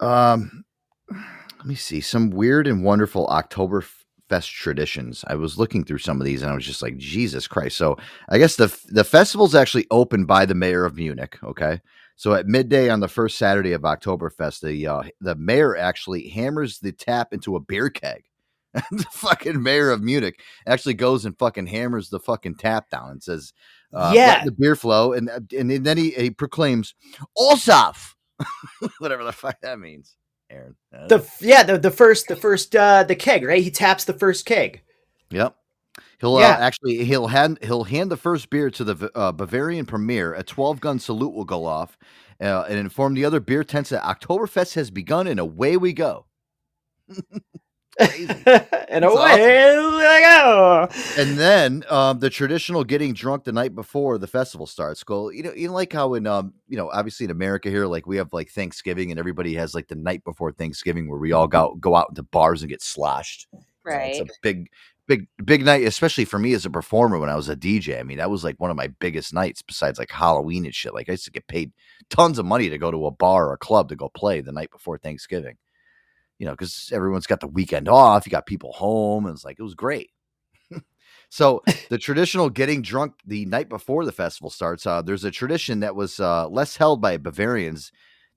Um, let me see some weird and wonderful Oktoberfest traditions. I was looking through some of these and I was just like, Jesus Christ! So I guess the the festival's actually opened by the mayor of Munich. Okay, so at midday on the first Saturday of Oktoberfest, the uh, the mayor actually hammers the tap into a beer keg. the fucking mayor of Munich actually goes and fucking hammers the fucking tap down and says, uh, Yeah. let the beer flow," and and then he, he proclaims, "Olsaf," whatever the fuck that means. Aaron, Uh, The yeah, the the first the first uh the keg, right? He taps the first keg. Yep. He'll Yeah. uh, actually he'll hand he'll hand the first beer to the uh, Bavarian premier. A twelve gun salute will go off, uh, and inform the other beer tents that Oktoberfest has begun, and away we go. and That's away I go. And then um, the traditional getting drunk the night before the festival starts. Go, you know, you know, like how in um, you know, obviously in America here, like we have like Thanksgiving, and everybody has like the night before Thanksgiving where we all go go out into bars and get sloshed. Right. It's a big, big, big night, especially for me as a performer when I was a DJ. I mean, that was like one of my biggest nights besides like Halloween and shit. Like I used to get paid tons of money to go to a bar or a club to go play the night before Thanksgiving. You know, because everyone's got the weekend off, you got people home, and it's like it was great. so the traditional getting drunk the night before the festival starts, uh, there's a tradition that was uh, less held by Bavarians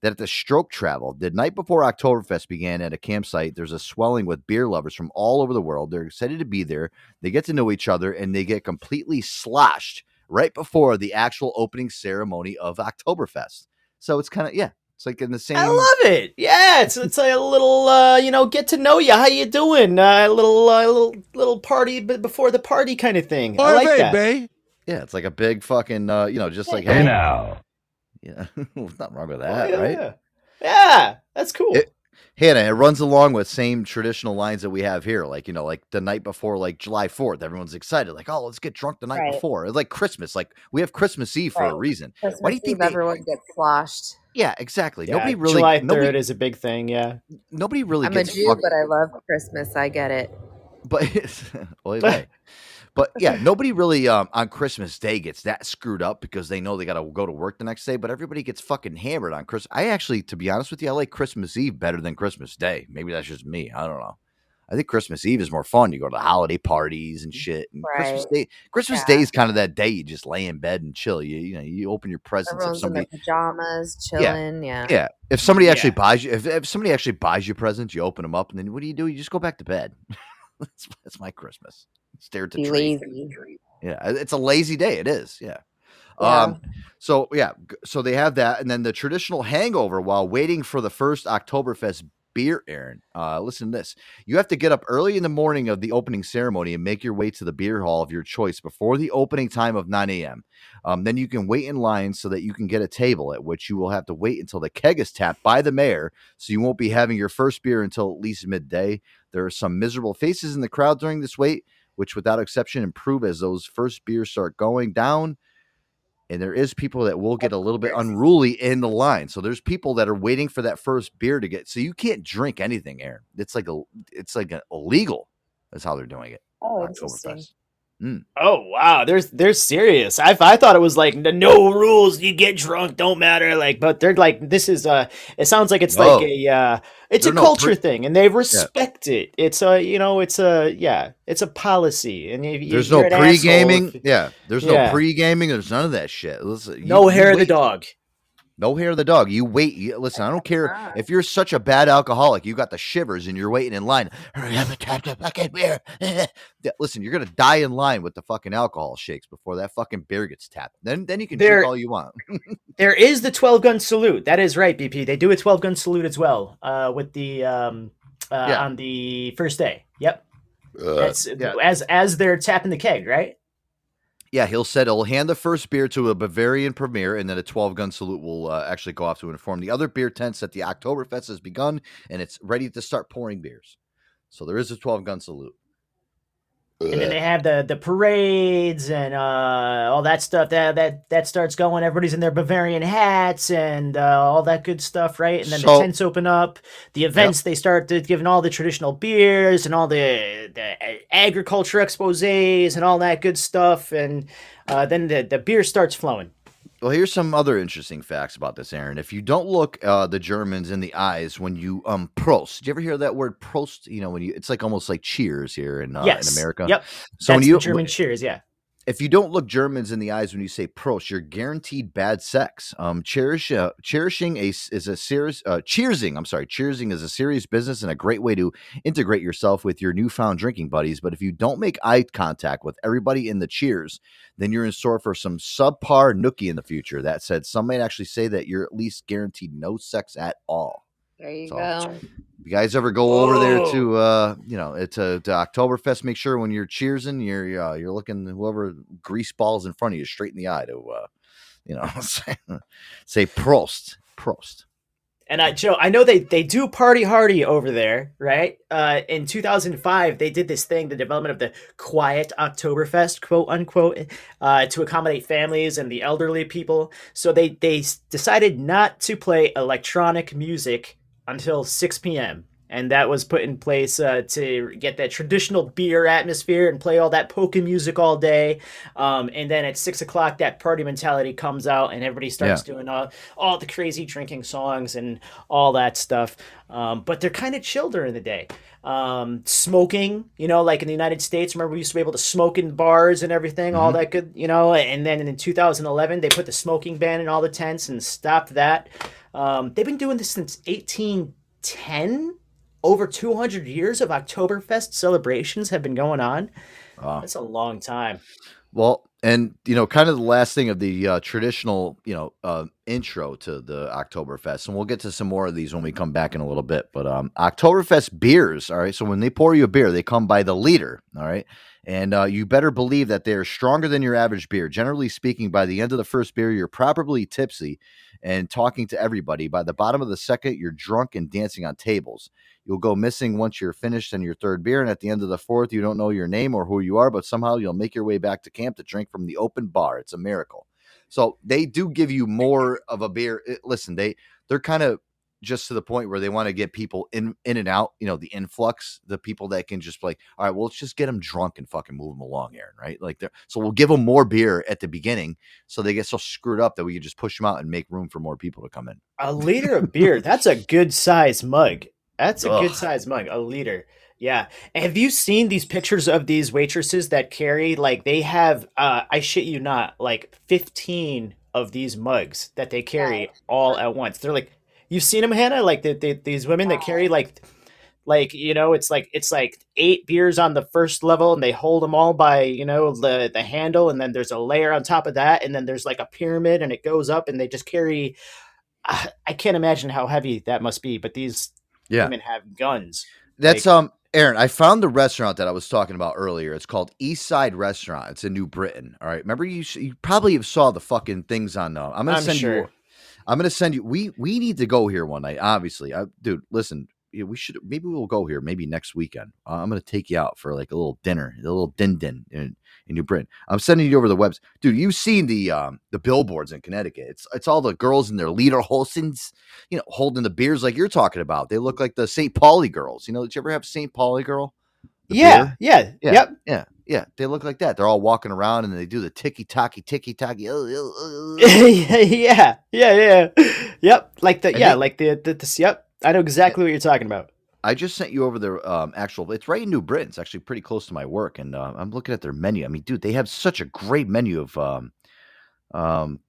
that at the stroke travel, the night before Oktoberfest began at a campsite, there's a swelling with beer lovers from all over the world. They're excited to be there. They get to know each other and they get completely sloshed right before the actual opening ceremony of Oktoberfest. So it's kind of, yeah, it's like in the same. I love it. Yeah, it's it's like a little uh, you know, get to know you. How you doing? Uh, a little uh, little little party b- before the party kind of thing. I like that. Yeah, it's like a big fucking, uh, you know, just like, Hey hey, now. Yeah, there's nothing wrong with Oh, that, yeah, right? Yeah. Yeah, that's cool. It, Hannah, it runs along with same traditional lines that we have here. Like, you know, like the night before, like July 4th, everyone's excited. Like, oh, let's get drunk the night Right. before. It's like Christmas. Like, we have Christmas Eve for a reason. Christmas Why do you think Eve, they, everyone gets sloshed. Yeah, exactly. Yeah, nobody really, July nobody, third is a big thing. Yeah. nobody really I'm a gets Jew, fucked- but I love Christmas. I get it. but well, right. but yeah, nobody really um, on Christmas Day gets that screwed up because they know they got to go to work the next day. But everybody gets fucking hammered on Christmas. I actually, to be honest with you, I like Christmas Eve better than Christmas Day. Maybe that's just me. I don't know. I think Christmas Eve is more fun. You go to the holiday parties and shit. And Christmas Right. Day, Christmas Yeah. Day is kind of that day you just lay in bed and chill. You you know you open your presents. If Everyone's in somebody, their pajamas, yeah, chilling. Yeah. yeah. If somebody actually Yeah. buys you, if, if somebody actually buys you presents, you open them up, and then what do you do? You just go back to bed. that's, that's my Christmas. Stare at the Be tree. lazy. Yeah, it's a lazy day. It is. Yeah. Yeah. Um. So yeah. So they have that, and then the traditional hangover while waiting for the first Oktoberfest beer. Aaron, uh, listen to this. You have to get up early in the morning of the opening ceremony and make your way to the beer hall of your choice before the opening time of 9 a.m. Um, then you can wait in line so that you can get a table at which you will have to wait until the keg is tapped by the mayor. So you won't be having your first beer until at least midday. There are some miserable faces in the crowd during this wait, which without exception improve as those first beers start going down. And there is people that will get a little bit unruly in the line. So there's people that are waiting for that first beer to get. So you can't drink anything, Aaron. It's like a, it's like a, illegal. That's how they're doing it. Oh, interesting. Mm. Oh wow, there's they're serious. I I thought it was like no rules. You get drunk, don't matter. Like, but they're like this is uh. It sounds like it's like a uh. It's a are no culture pre- thing, and they respect it. It's a you know it's a yeah it's a policy, and if, if There's no pre gaming. Yeah. There's Yeah. no pre gaming. There's none of that shit. Listen, no you hair of the dog. No hair of the dog. You wait. You, listen, I don't care if you're such a bad alcoholic. You got the shivers and you're waiting in line. Hurry up and tap the fucking beer. Listen, you're gonna die in line with the fucking alcohol shakes before that fucking beer gets tapped. Then, then you can There- drink all you want. There is the 12 gun salute. That is right, BP. They do a 12 gun salute as well uh, with the um, uh, Yeah. on the first day. Yep. Uh, That's yeah. as as they're tapping the keg, right? Yeah, he'll said he'll hand the first beer to a Bavarian premier, and then a 12 gun salute will uh, actually go off to inform the other beer tents that the Oktoberfest has begun and it's ready to start pouring beers. So there is a 12 gun salute. And then they have the the parades and uh, all that stuff. That that that starts going. Everybody's in their Bavarian hats and uh, all that good stuff, right? And then So- the tents open up. The events they start to giving all the traditional beers and all the the agriculture exposés and all that good stuff. And uh, then the the beer starts flowing. Well, here's some other interesting facts about this, Aaron. If you don't look uh, the Germans in the eyes when you um prost, did you ever hear that word prost? You know, when you it's like almost like cheers here in uh, yes. in America. Yep. So when That's you the German cheers, yeah. If you don't look Germans in the eyes when you say prost, you're guaranteed bad sex. Um, cherish, uh, cherishing a is a serious uh, cheersing. I'm sorry, cheersing is a serious business and a great way to integrate yourself with your newfound drinking buddies. But if you don't make eye contact with everybody in the cheers, then you're in store for some subpar nookie in the future. That said, some might actually say that you're at least guaranteed no sex at all. There you So- go. If you guys ever go over there to uh you know it's a to Oktoberfest, make sure when you're cheersing, you're uh, you're looking whoever grease balls in front of you straight in the eye to uh you know say, say prost prost. And I, Joe, I know they they do party hardy over there, right? Uh, in 2005, they did this thing, the development of the Quiet Oktoberfest, quote unquote, uh, to accommodate families and the elderly people. So they they decided not to play electronic music until 6 p.m. And that was put in place uh, to get that traditional beer atmosphere and play all that polka music all day. Um, and then at six o'clock, that party mentality comes out, and everybody starts Yeah. doing all, all the crazy drinking songs and all that stuff. Um, but they're kind of chill during the day. Um, smoking, you know, like in the United States, remember we used to be able to smoke in bars and everything, all Mhm. that good, you know. And then in 2011, they put the smoking ban in all the tents and stopped that. Um, they've been doing this since 1810. Over 200 years of Oktoberfest celebrations have been going on. Wow. That's a long time. Well, and you know, kind of the last thing of the uh, traditional, you know, uh, intro to the Oktoberfest, and we'll get to some more of these when we come back in a little bit. But um, Oktoberfest beers, all right. So when they pour you a beer, they come by the liter, all right, and uh, you better believe that they are stronger than your average beer. Generally speaking, by the end of the first beer, you're probably tipsy and talking to everybody. By the bottom of the second, you're drunk and dancing on tables. You'll go missing once you're finished on your third beer, and at the end of the fourth, you don't know your name or who you are, but somehow you'll make your way back to camp to drink from the open bar. It's a miracle. So they do give you more of a beer. Eh, Listen, they they're kind of just to the point where they want to get people in in and out. You know, the influx, the people that can just like, all right, well, let's just get them drunk and fucking move them along, Aaron. Right? Like, they're, so we'll give them more beer at the beginning, so they get so screwed up that we can just push them out and make room for more people to come in. A liter of beer. That's a good size mug. That's a good Ugh. size mug. A liter. Yeah. Have you seen these pictures of these waitresses that carry like they have uh I shit you not, like 15 of these mugs that they carry all at once. They're like you've seen them Hannah like the, the, these women that carry like like you know it's like it's like eight beers on the first level and they hold them all by you know the the handle and then there's a layer on top of that and then there's like a pyramid and it goes up and they just carry I I can't imagine how heavy that must be, but these Yeah. women have guns. That's Like, um Aaron, I found the restaurant that I was talking about earlier. It's called East Side Restaurant. It's in New Britain. All right. Remember you s- you probably have saw the fucking things on uh, I'm going to I'm send you. I'm going to send you we we need to go here one night, obviously. I, dude, listen, yeah, we should maybe we'll go here maybe next weekend. Uh, I'm going to take you out for like a little dinner, a little din din in, in New Britain. I'm sending you over the webs. Dude, you've seen the um the billboards in Connecticut. It's it's all the girls in their lederhosens, you know, holding the beers like you're talking about. They look like the St. Pauli girls. You know, did you ever have St. Pauli girl? Yeah, yeah, yeah, yep. yeah, yeah. They look like that. They're all walking around and they do the ticky tacky, ticky tacky. oh, oh, oh, oh. yeah, yeah, yeah. Yep. Like the yeah, like the, the this yep. I know exactly what you're talking about. I just sent you over their um, actual. It's right in New Britain. It's actually pretty close to my work, and uh, I'm looking at their menu. I mean, dude, they have such a great menu of um, um,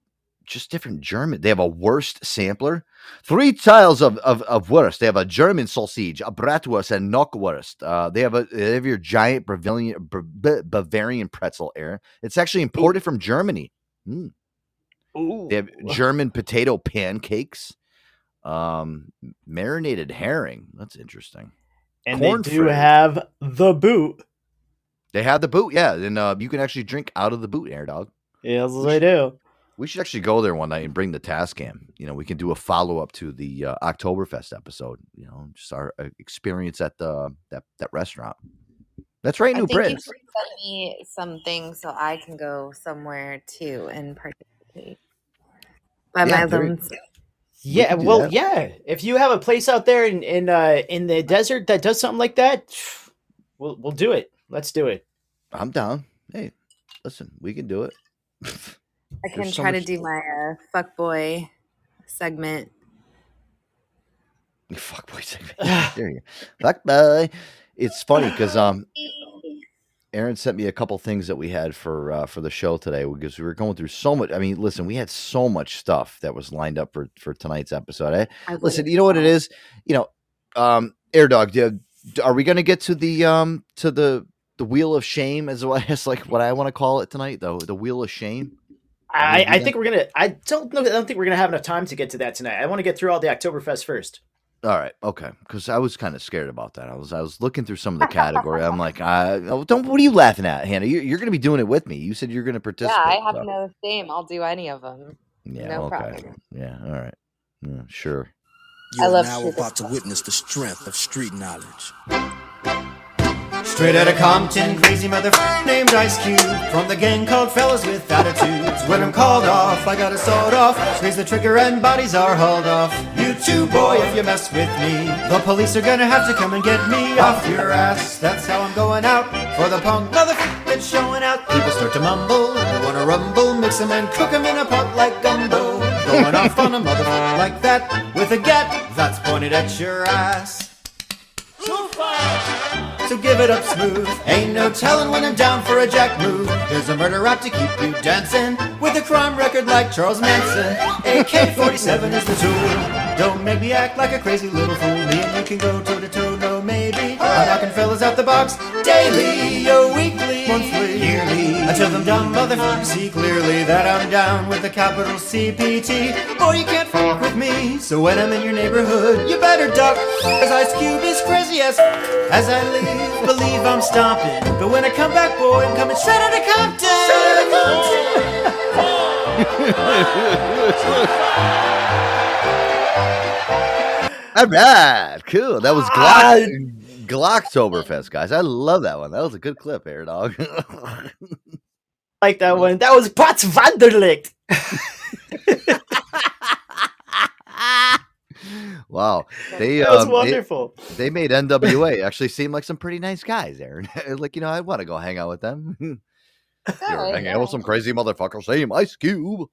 just different German. They have a Wurst sampler. Three tiles of, of, of Wurst. They have a German sausage, a Bratwurst, and Knockwurst. Uh, they have a they have your giant Bavarian Ba- Bavarian pretzel. Aaron, it's actually imported from Germany. Mm. They have German potato pancakes, um, marinated herring. That's interesting. And Corn they do frig. have the boot. They have the boot, yeah, and uh, you can actually drink out of the boot, air dog. Yes, they do. We should actually go there one night and bring the Tascam. You know, we can do a follow up to the uh, Oktoberfest episode. You know, just our uh, experience at the that that restaurant. That's right, I New think you Prince. send me something so I can go somewhere too and participate by Yeah, my there- lonesome. Yeah, can do well, that. yeah. If you have a place out there in in uh, in the desert that does something like that, we'll we'll do it. Let's do it. I'm down. Hey, listen, we can do it. I can so try to much- do my uh, fuck boy segment. Fuck boy segment. there you go. Fuck boy. It's funny because um, Aaron sent me a couple things that we had for uh, for the show today because we were going through so much. I mean, listen, we had so much stuff that was lined up for for tonight's episode. I, I listen, you know what it is. You know, um, Air Dog. do- Are we going to get to the um to the the wheel of shame as well as like what I want to call it tonight though the wheel of shame. I, I think we're gonna. I don't know. I don't think we're gonna have enough time to get to that tonight. I want to get through all the Oktoberfest first. All right, okay, because I was kind of scared about that. I was I was looking through some of the category. I'm like, I oh, don't. What are you laughing at, Hannah? You're, you're going to be doing it with me. You said you're going to participate. Yeah. I have so- no shame. I'll do any of them. Yeah, no okay. problem. Yeah, all right. Yeah, sure. I You're love now about to witness the strength of street knowledge. Straight out of Compton, crazy motherfucker named Ice Cube. From the gang called Fellas with Attitudes. When I'm called off, I got a sawed off. Squeeze the trigger and bodies are hauled off. You too, boy, if you mess with me. The police are gonna have to come and get me off your ass. That's how I'm going out For the punk. Motherfucker that's showing out. People start to mumble, they wanna rumble. Mix 'em and cook 'em in a pot like gumbo. Going off on a motherfucker like that With a gat that's pointed at your ass so give it up smooth. Ain't no telling when I'm down for a jack move. There's a murder rap to keep you dancing. With a crime record like Charles Manson. AK 47 is the tool. Don't make me act like a crazy little fool. Me and you can go toe to toe, knocking fellas out the box daily, yo, weekly, monthly, yearly. Until them dumb motherfuckers see clearly that I'm down with the capital CPT. Boy, you can't fuck with me. So when I'm in your neighborhood, you better duck. Cause Ice Cube is crazy as as I leave, believe I'm stomping. But when I come back, boy, I'm coming straight out of Compton. Straight out of Compton. All right, cool. That was ah, Glock Glocktoberfest, guys. I love that one. That was a good clip, Air Dog. Like that one. That was Potswanderlicht. wow, they That was um, they- wonderful. They, made NWA actually seem like some pretty nice guys, Aaron. like you know, I'd want to go hang out with them. You ever hang out with some crazy motherfucker? Same Ice Cube.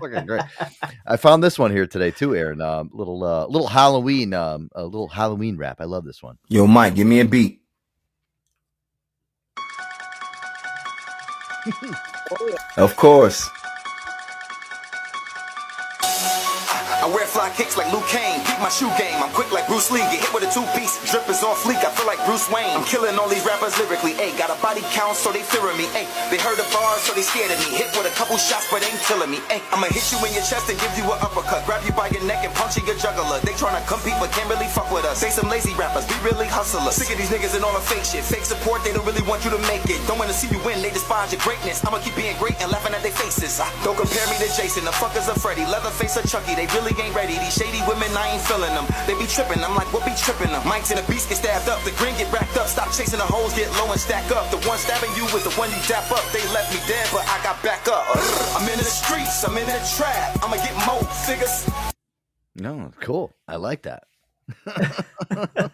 Fucking great. I found this one here today too, Aaron. Um, little uh, little Halloween, um, a little Halloween rap. I love this one. Yo, Mike, give me a beat. Of course. I wear fly kicks like Luke Kane. Beat my shoe game. I'm quick like Bruce Lee. Get hit with a two piece. Drip is on fleek. I feel like Bruce Wayne. I'm killing all these rappers lyrically. Ayy, got a body count, so they fearing me. Ayy, they heard the bars, so they scared of me. Hit with a couple shots, but ain't killing me. Ayy, I'ma hit you in your chest and give you an uppercut. Grab you by your neck and punch you your juggler. They tryna compete, but can't really fuck with us. They some lazy rappers. We really hustlers. Sick of these niggas and all the fake shit. Fake support. They don't really want you to make it. Don't wanna see you win. They despise your greatness. I'ma keep being great and laughing at their faces. Ah, Don't compare me to Jason. The fuckers are Freddy. Leatherface or Chucky. They really ain't ready. These shady women, I ain't feeling them. They be tripping. I'm like, what be tripping them? Mics and the beast get stabbed up. The grin get racked up. Stop chasing the hoes, get low and stack up. The one stabbing you was the one you dap up. They left me dead, but I got back up. I'm in the streets. I'm in the trap. I'ma get more figures. No, cool. I like that.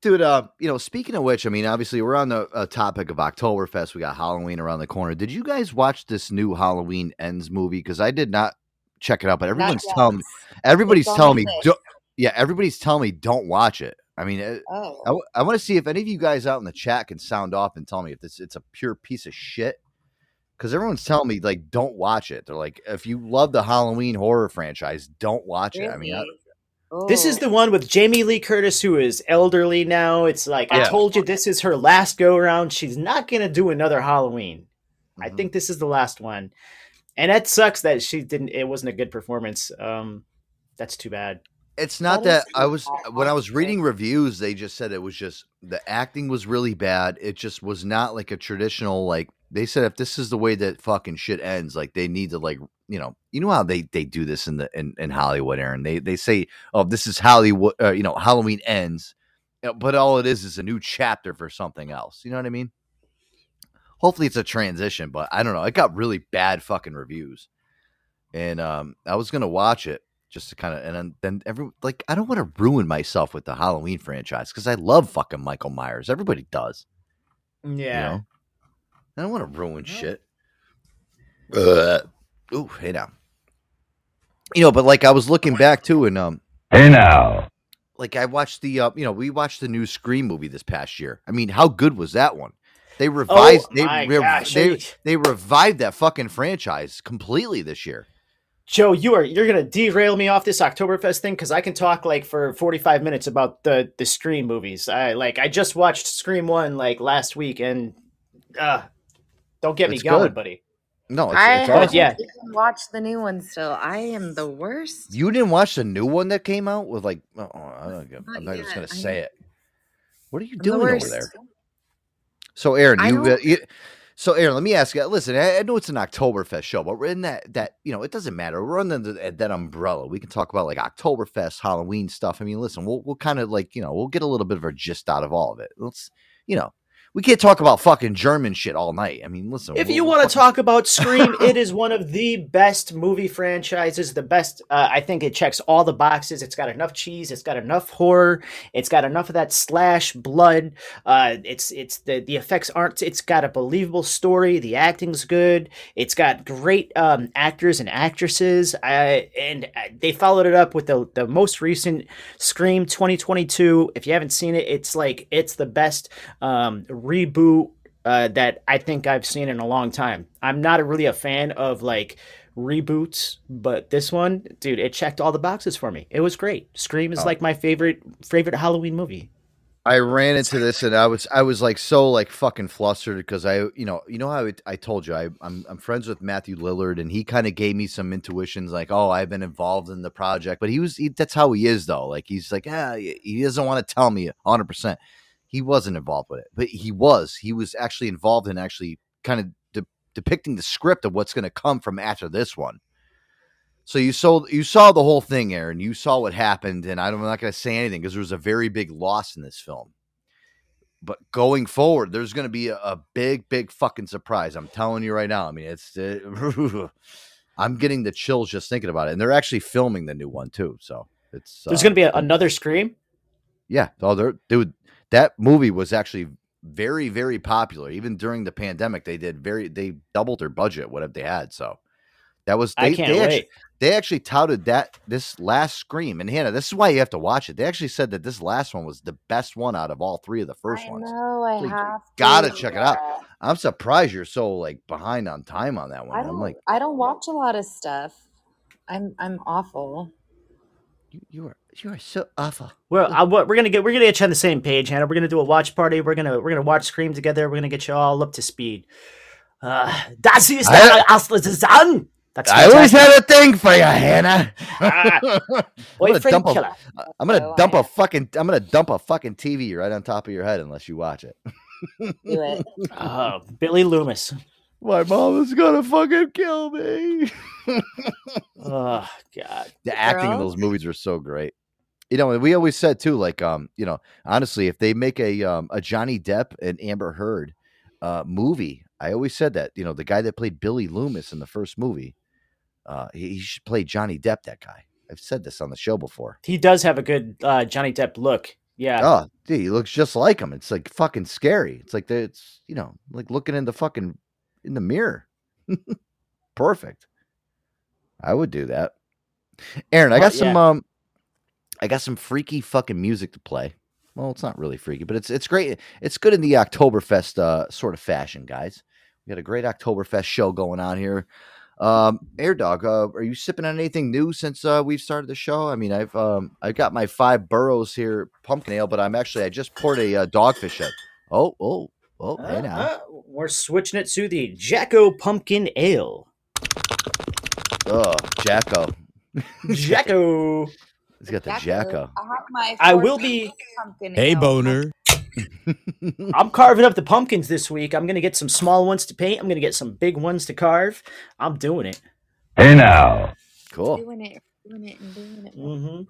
Dude, uh, you know, speaking of which, I mean, obviously we're on the uh, topic of Oktoberfest. We got Halloween around the corner. Did you guys watch this new Halloween Ends movie? Because I did not check it out, but everyone's telling me, everybody's telling me, don't, yeah, everybody's telling me don't watch it. I mean, it, Oh. I, want to see if any of you guys out in the chat can sound off and tell me if this it's a pure piece of shit. because everyone's telling me like don't watch it. They're like, if you love the Halloween horror franchise, don't watch it. I mean, I, This is the one with Jamie Lee Curtis, who is elderly now. It's like I told you, this is her last go around. She's not gonna do another Halloween. I Mm-hmm. think this is the last one, and that sucks that she didn't. It wasn't a good performance. Um, that's too bad. it's not that I was when I was reading reviews, they just said it was just the acting was really bad. It just was not like a traditional like they said if this is the way that fucking shit ends, like they need to like you know you know how they they do this in the in, in Hollywood, Aaron. They they say oh this is Hollywood, uh, you know Halloween ends, uh, but all it is is a new chapter for something else. You know what I mean? Hopefully it's a transition, but I don't know. It got really bad fucking reviews, and um I was gonna watch it just to kind of and then, then every like I don't want to ruin myself with the Halloween franchise because I love fucking Michael Myers. Everybody does. Yeah. You know? I don't want to ruin shit. Uh, ooh, hey now. You know, but like I was looking back too, and um, Hey now. like I watched the uh, you know, we watched the new Scream movie this past year. I mean, how good was that one? They revised, they, Oh my re- gosh, they they revived that fucking franchise completely this year. Joe, you are you're gonna derail me off this Oktoberfest thing because I can talk like for 45 minutes about the the Scream movies. I like I just watched Scream one like last week and uh don't get me It's going, good. buddy. No, it's, I it's haven't awesome. yeah. even watched the new one still. I am the worst. You didn't watch the new one that came out with like oh, I don't know, I'm not just gonna I- say it. What are you I'm the doing over there? So Aaron, you, uh, you so Aaron, let me ask you. Listen, I, I know it's an Oktoberfest show, but we're in that that you know it doesn't matter. We're under the, that umbrella. We can talk about like Oktoberfest, Halloween stuff. I mean, listen, we'll we'll kind of like you know we'll get a little bit of a gist out of all of it. Let's you know we can't talk about fucking German shit all night. I mean, listen, If you want to talk about Scream, it is one of the best movie franchises. The best, uh, I think it checks all the boxes. It's got enough cheese. It's got enough horror. It's got enough of that slash blood. Uh, it's it's the the effects aren't. It's got a believable story. The acting's good. It's got great um, actors and actresses. Uh, and uh, they followed it up with the the most recent Scream 2022. If you haven't seen it, it's like it's the best um, reboot uh, that I think I've seen in a long time. I'm not really a fan of like reboots, but this one, dude, it checked all the boxes for me. It was great. Scream is Oh. like my favorite favorite Halloween movie. I ran into this and I was I was like so like fucking flustered because I you know you know how I, I told you I I'm I'm friends with Matthew Lillard and he kind of gave me some intuitions like oh I've been involved in the project but he was he, that's how he is though like he's like ah he doesn't want to tell me 100 percent he wasn't involved with it but he was he was actually involved in actually kind of de- depicting the script of what's going to come from after this one so you saw you saw the whole thing, Aaron. You saw what happened, and I'm not going to say anything because there was a very big loss in this film. But going forward, there's going to be a, a big, big fucking surprise. I'm telling you right now. I mean, it's uh, I'm getting the chills just thinking about it, and they're actually filming the new one too. So it's There's uh, going to be a, another Scream. yeah. Oh, they're dude. That movie was actually very, very popular. Even during the pandemic, they did very. They doubled their budget, whatever they had. So that was. I They, can't they wait. Actually, they actually touted that this last Scream, and Hannah, this is why you have to watch it. They actually said that this last one was the best one out of all three of the first ones. No, I So you have Gotta to. check it out. I'm surprised you're so like behind on time on that one. I I'm like, I don't watch a lot of stuff. I'm. I'm awful. you, you are you are so awful. Well, I, we're gonna get, we're gonna get you on the same page, Hannah. We're gonna do a watch party. We're gonna we're gonna watch Scream together. We're gonna get you all up to speed. Uh, das ist I- der erste Sahn. That's I always had a thing for you, Hannah. Ah, I'm gonna dump a, killer. I'm gonna Oh, dump a fucking I'm gonna dump a fucking TV right on top of your head unless you watch it. Do it. Oh, Billy Loomis. My mom is gonna fucking kill me. Oh God. the acting in those movies were so great. You know, and we always said too, like, um, you know, honestly, if they make a um a Johnny Depp and Amber Heard uh movie, I always said that, you know, the guy that played Billy Loomis in the first movie, uh, he, he should play Johnny Depp. That guy. I've said this on the show before. He does have a good uh, Johnny Depp look. Yeah. Oh, dude, he looks just like him. It's like fucking scary. It's like the, it's you know like looking in the fucking in the mirror. Perfect. I would do that. Aaron, I got some yeah. um, I got some freaky fucking music to play. Well, it's not really freaky, but it's it's great. It's good in the Oktoberfest uh, sort of fashion, guys. We got a great Oktoberfest show going on here. Um, Air Dog, uh, are you sipping on anything new since uh, we've started the show? I mean, I've um, I've got my five burrows here, pumpkin ale, but I'm actually I just poured a uh, dogfish head. Oh, oh, oh, hey now. Uh, we're switching it to the Jacko Pumpkin Ale. Oh, Jacko. Jacko. He's got the Jacko. I. I will be- pumpkin Hey, boner. I'm carving up the pumpkins this week. I'm gonna get some small ones to paint. I'm gonna get some big ones to carve. I'm doing it. Hey now. Cool. Doing it, doing it, and doing it. Mm-hmm.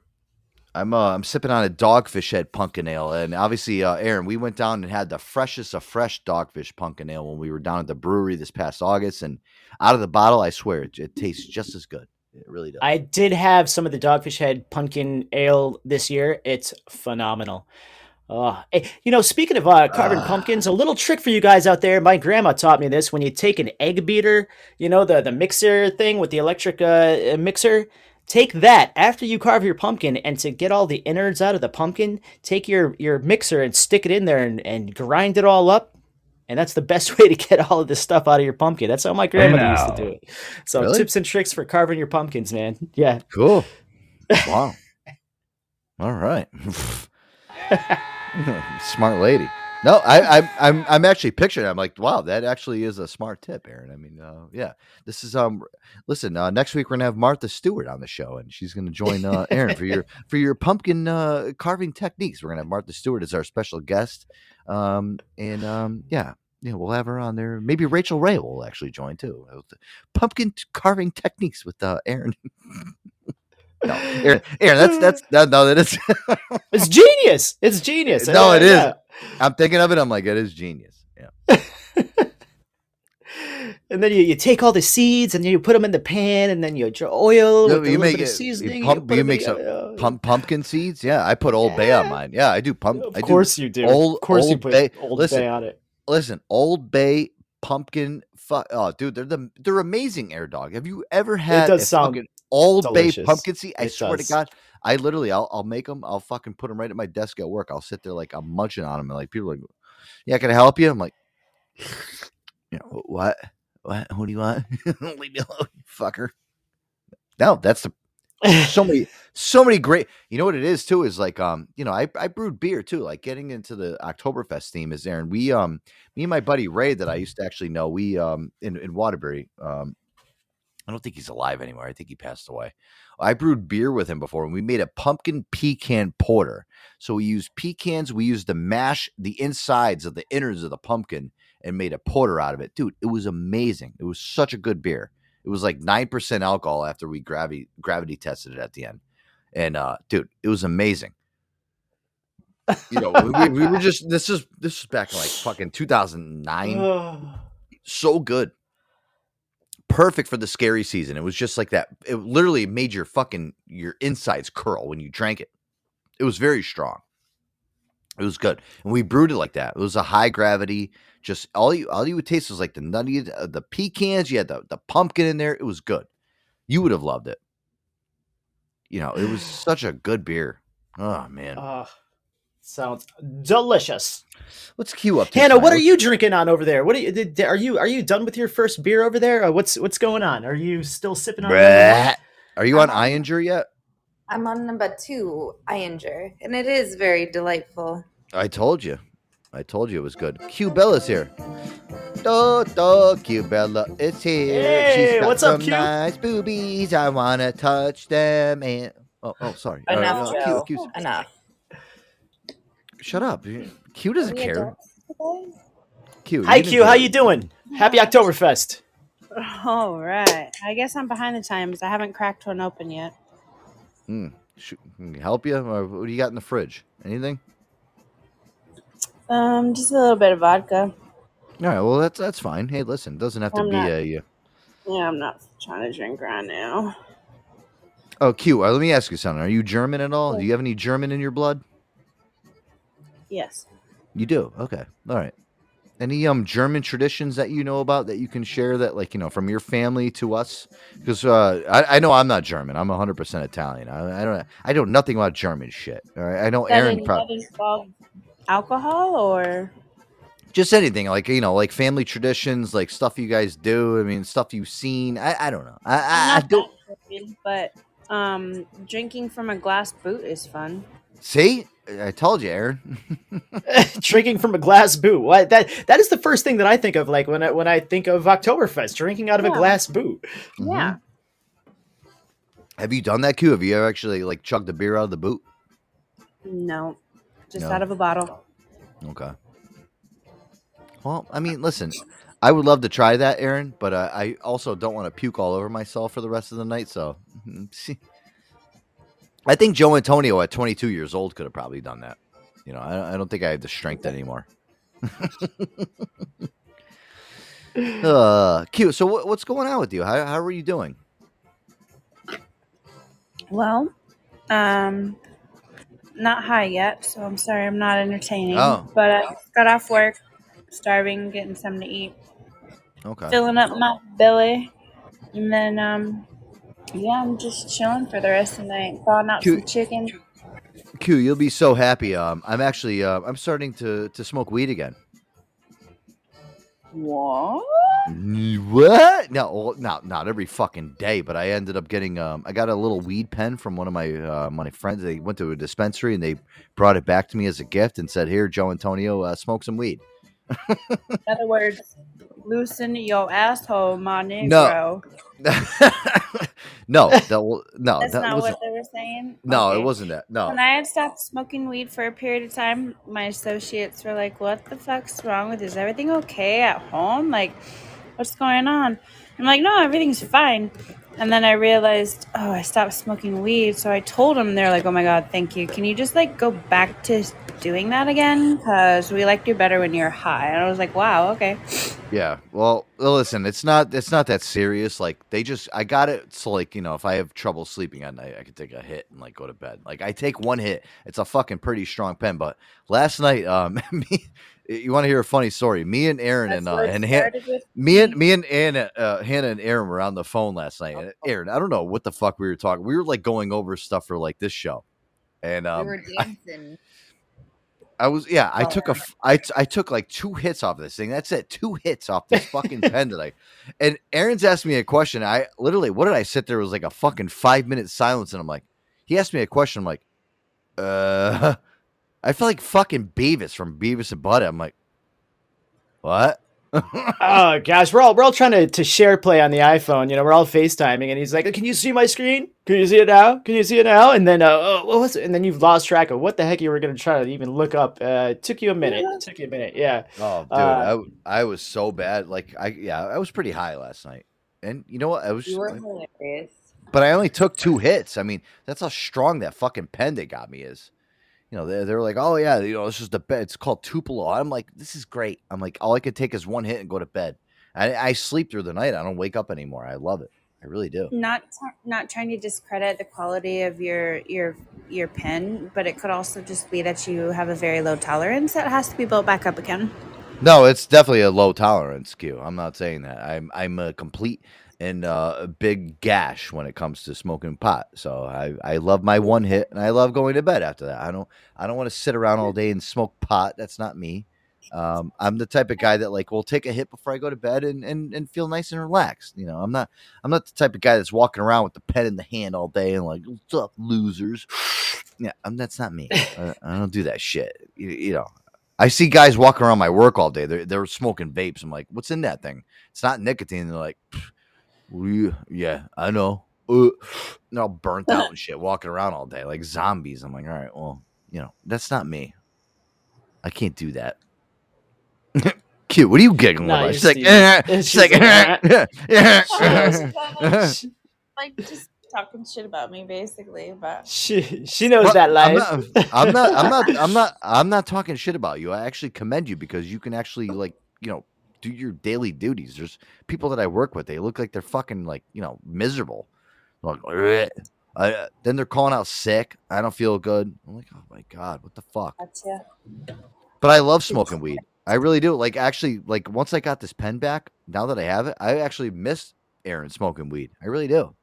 I'm uh, I'm sipping on a dogfish head pumpkin ale, and obviously, uh, Aaron, we went down and had the freshest of fresh dogfish pumpkin ale when we were down at the brewery this past August, and out of the bottle, I swear, it, it tastes just as good. It really does. I did have some of the Dogfish Head Pumpkin Ale this year. It's phenomenal. Uh, eh, you know, speaking of uh, carving pumpkins, a little trick for you guys out there. My grandma taught me this. When you take an egg beater, you know the the mixer thing with the electric uh, mixer, take that after you carve your pumpkin, and to get all the innards out of the pumpkin, take your your mixer and stick it in there and, and grind it all up. And that's the best way to get all of this stuff out of your pumpkin. That's how my grandmother used to do it. So Really? tips and tricks for carving your pumpkins, man. Yeah. Cool. Wow. All right. smart lady. No, I, I, I'm, I'm actually picturing. it. I'm like, wow, that actually is a smart tip, Aaron. I mean, uh, yeah, this is um. Listen, uh, next week we're gonna have Martha Stewart on the show, and she's gonna join uh, Aaron for your for your pumpkin uh, carving techniques. We're gonna have Martha Stewart as our special guest, um, and um, yeah, yeah, we'll have her on there. Maybe Rachael Ray will actually join too. Pumpkin carving techniques with uh, Aaron. no, Aaron, Aaron, that's that's that, no, that is. It's genius. It's genius. no, it is. Yeah. I'm thinking of it. I'm like, it is genius. Yeah. And then you, you take all the seeds and you put them in the pan, and then you oil No, with you make it. seasoning. You, you pump, you 'em make some uh, pump, pumpkin seeds. Yeah, I put Old Bay on mine. Yeah, I do pump. Of I course you do. Old, Of course you put Bay. Old listen, Bay on it. Listen, Old Bay pumpkin. Fu- oh, dude, they're the they're amazing. Air dog. Have you ever had It does a sound fucking Old delicious. Bay pumpkin seed? I It swear does. to God, I literally, I'll I'll make them. I'll fucking put them right at my desk at work. I'll sit there like I'm munching on them, and like people are like, "Yeah, can I help you?" I'm like, you know, what? What? What do you want? Leave me alone, you fucker. No, that's the so many so many great you know what it is too is like um you know I, I brewed beer too like getting into the Oktoberfest theme is there and we um me and my buddy Ray that I used to actually know we um in, in Waterbury um I don't think he's alive anymore I think he passed away I brewed beer with him before and we made a pumpkin pecan porter. So we used pecans we used to mash the insides of the innards of the pumpkin and made a porter out of it. Dude it was amazing. It was such a good beer. It was like nine percent alcohol after we gravity gravity tested it at the end, and uh, dude, it was amazing. You know, we, we were just this is this is back in like fucking two thousand nine. so good, perfect for the scary season. It was just like that. It literally made your fucking your insides curl when you drank it. It was very strong. It was good, and we brewed it like that. It was a high gravity. Just all you all you would taste was like the nutty, uh, the pecans. You had the the pumpkin in there. It was good. You would have loved it. You know, it was such a good beer. Oh man, Ah, sounds delicious. What's Q up to? Hannah, what are you drinking on over there? What are you? Are you are you done with your first beer over there? Uh, what's what's going on? Are you still sipping on? Bleh. Are you on Ayinger yet? I'm on number two, Ayinger, and it is very delightful. I told you. I told you it was good. Q Bella's here. Do, do, Q Bella is here. Hey, She's got what's up, some Q? nice boobies. I wanna touch them. And oh, oh, sorry. Enough, no, Joe. Q, Q's- Enough. Shut up. Q doesn't care. Q. Hi you Q, how you doing? Happy Oktoberfest. All right. I guess I'm behind the times. I haven't cracked one open yet. Hmm. Shoot, can I help you? Or what do you got in the fridge? Anything? Um, just a little bit of vodka. All right. Well, that's that's fine. Hey, listen, it doesn't have to I'm be not- a. uh, Yeah, I'm not trying to drink right now. Oh, Q. Uh, let me ask you something. Are you German at all? Do you have any German in your blood? Yes. You do. Okay. All right. Any um German traditions that you know about that you can share that like you know from your family to us? Because uh, I, I know I'm not German. I'm 100 percent Italian. I, I don't I know nothing about German shit. All right. I know That Aaron. in- Pro- alcohol or Just anything like you know, like family traditions, like stuff you guys do. I mean, stuff you've seen. I, I don't know. I, I, I don't but um, drinking from a glass boot is fun. see. I told you, Aaron. drinking from a glass boot. What that that is the first thing that I think of like when I when I think of Oktoberfest, drinking out of a glass boot. Yeah. Have you done that, Q? Have you ever actually like chugged a beer out of the boot? No, just No. out of a bottle. Okay. Well, I mean, listen, I would love to try that, Aaron, but uh, I also don't want to puke all over myself for the rest of the night. So, see, I think Joe Antonio at 22 years old could have probably done that. You know, I, I don't think I have the strength anymore. uh, Q. So, what, what's going on with you? How, how are you doing? Well, um, not high yet, so I'm sorry I'm not entertaining. Oh. But I got off work, starving, getting something to eat, Okay. filling up my belly, and then um, yeah, I'm just chilling for the rest of the night, thawing out some chicken. Q, you'll be so happy. Um, I'm actually, uh, I'm starting to to smoke weed again. What? What? No, well, not not every fucking day, but I ended up getting um I got a little weed pen from one of my uh, my friends. They went to a dispensary and they brought it back to me as a gift and said, "Here, Joe Antonio, uh, smoke some weed." In other words, loosen your asshole, my No. negro. No, that will no, That's that not what they were saying. No, Okay. it wasn't that. No. When I had stopped smoking weed for a period of time, my associates were like, "What the fuck's wrong with you? Is everything okay at home? Like, what's going on?" I'm like, "No, everything's fine." And then I realized, oh, I stopped smoking weed. So I told them, they're like, "Oh my god, thank you. Can you just like go back to doing that again? Because we like you better when you're high." And I was like, "Wow, okay." Yeah. Well, listen, it's not it's not that serious. Like they just I got it so like, you know, if I have trouble sleeping at night, I could take a hit and like go to bed. Like I take one hit. It's a fucking pretty strong pen, but last night um me you want to hear a funny story? Me and Aaron and uh, and Han- me and me and Anna, uh, Hannah and Aaron were on the phone last night. And Aaron, I don't know what the fuck we were talking. We were like going over stuff for like this show. And um we were dancing. I was yeah. I Oh, took a I I took like two hits off this thing. That's it. Two hits off this fucking pen today. And Aaron's asked me a question. I literally what did I sit there? It was like a fucking five minute silence, and I'm like, he asked me a question. I'm like, uh, I feel like fucking Beavis from Beavis and Butthead. I'm like, what? oh gosh, we're all we're all trying to, to share play on the iPhone. You know, we're all FaceTiming, and he's like, "Can you see my screen? Can you see it now? Can you see it now?" And then, uh, oh, what was it? And then you've lost track of what the heck you were going to try to even look up. Uh, it took you a minute. It took you a minute. Yeah. Oh, dude, Uh, I, w- I was so bad. Like I yeah, I was pretty high last night. And you know what? I was You were like- hilarious. but I only took two hits. I mean, that's how strong that fucking pen they got me is. You know, they, they were like, oh, yeah, you know, this is the bed. It's called Tupelo. I'm like, this is great. I'm like, all I could take is one hit and go to bed. I, I sleep through the night. I don't wake up anymore. I love it. I really do. not not trying to discredit the quality of your your your pen, but it could also just be that you have a very low tolerance that has to be built back up again. No, it's definitely a low tolerance Q. I'm not saying that. I'm I'm a complete and uh, a big gash when it comes to smoking pot. So I, I love my one hit and I love going to bed after that. I don't I don't want to sit around all day and smoke pot. That's not me. Um, I'm the type of guy that like will take a hit before I go to bed and, and, and feel nice and relaxed. You know, I'm not I'm not the type of guy that's walking around with the pen in the hand all day and like what's up, losers. Yeah, I'm, that's not me. I, I don't do that shit. You, you know, I see guys walking around my work all day. They're they're smoking vapes. I'm like, what's in that thing? It's not nicotine. They're like, yeah, I know. Uh, they're all burnt out and shit, walking around all day like zombies. I'm like, all right, well, you know, that's not me. I can't do that. Cute. What are you giggling No, about? you're She's like, Steve. Eh, eh, eh, She's she's like, like, eh, eh oh yeah, She like just talking shit about me, basically. But she she knows Well, that I'm life. not, I'm not. I'm not. I'm not. I'm not talking shit about you. I actually commend you because you can actually like you know do your daily duties. There's people that I work with. They look like they're fucking like you know miserable. Like "Ugh." I, uh, then they're calling out sick. I don't feel good. I'm like, oh my god, what the fuck? gotcha. But I love smoking weed. I really do. Like actually, like once I got this pen back, now that I have it, I actually miss Aaron smoking weed. I really do.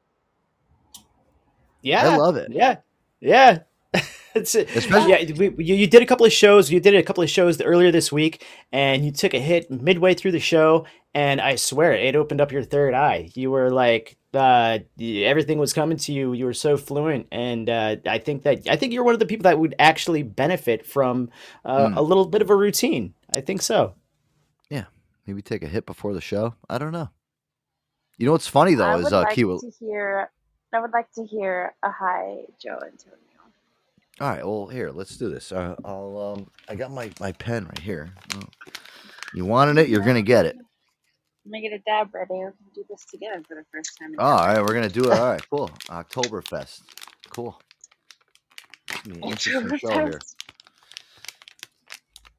Yeah, I love it. Yeah, yeah. It's yeah, we, you, you did a couple of shows. You did a couple of shows earlier this week, and you took a hit midway through the show. And I swear, it opened up your third eye. You were like, uh, everything was coming to you. You were so fluent, and uh, I think that I think you're one of the people that would actually benefit from uh, Hmm. a little bit of a routine. I think so. Yeah, maybe take a hit before the show. I don't know. You know what's funny though I is would uh, like Q. to hear. I would like to hear a hi, Joe Antonio. All right, well here, let's do this. Uh, I'll um, I got my my pen right here. Oh. You wanted it, you're gonna get it. Let me get a dab ready. We can do this together for the first time. in Oh, all we're gonna do it. All right, cool. Oktoberfest, cool. It's gonna be an interesting show here.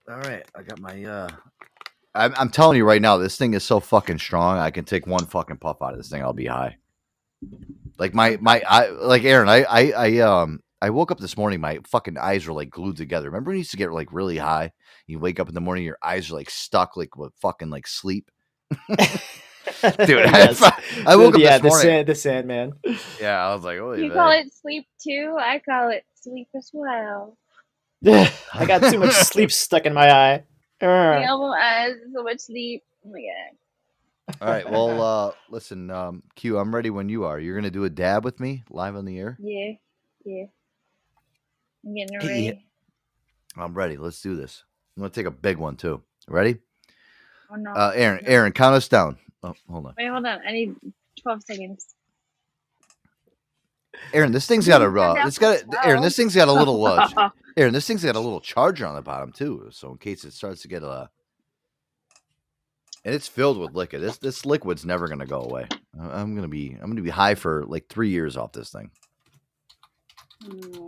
All right, I got my. uh I'm, I'm telling you right now, this thing is so fucking strong. I can take one fucking puff out of this thing, I'll be high. Like my my I like Aaron. I I I um I woke up this morning. My fucking eyes were like glued together. Remember when you used to get like really high? You wake up in the morning, your eyes are like stuck, like with fucking like sleep. Dude, Yes. I, I woke up yeah, this the morning. sand, the Sandman. Yeah, I was like, oh, You call it sleep too? I call it sleep as well. I got too much sleep stuck in my eye. Arr. My elbow eyes, so much sleep. Oh my god. All right, well, uh listen, um, Q, I'm ready when you are. You're gonna do a dab with me live on the air. Yeah, yeah. I'm getting Yeah. ready. I'm ready. Let's do this. I'm gonna take a big one too. Ready? Oh no. Uh, Aaron, Aaron, count us down. Oh, hold on, Wait, hold on. I need 12 seconds. Aaron. This thing's got a uh, it's got a, Aaron. This thing's got a little uh, Aaron. This thing's got a little charger on the bottom too, so in case it starts to get uh and it's filled with liquid. This this liquid's never gonna go away. I'm gonna be I'm gonna be high for like three years off this thing. Hmm,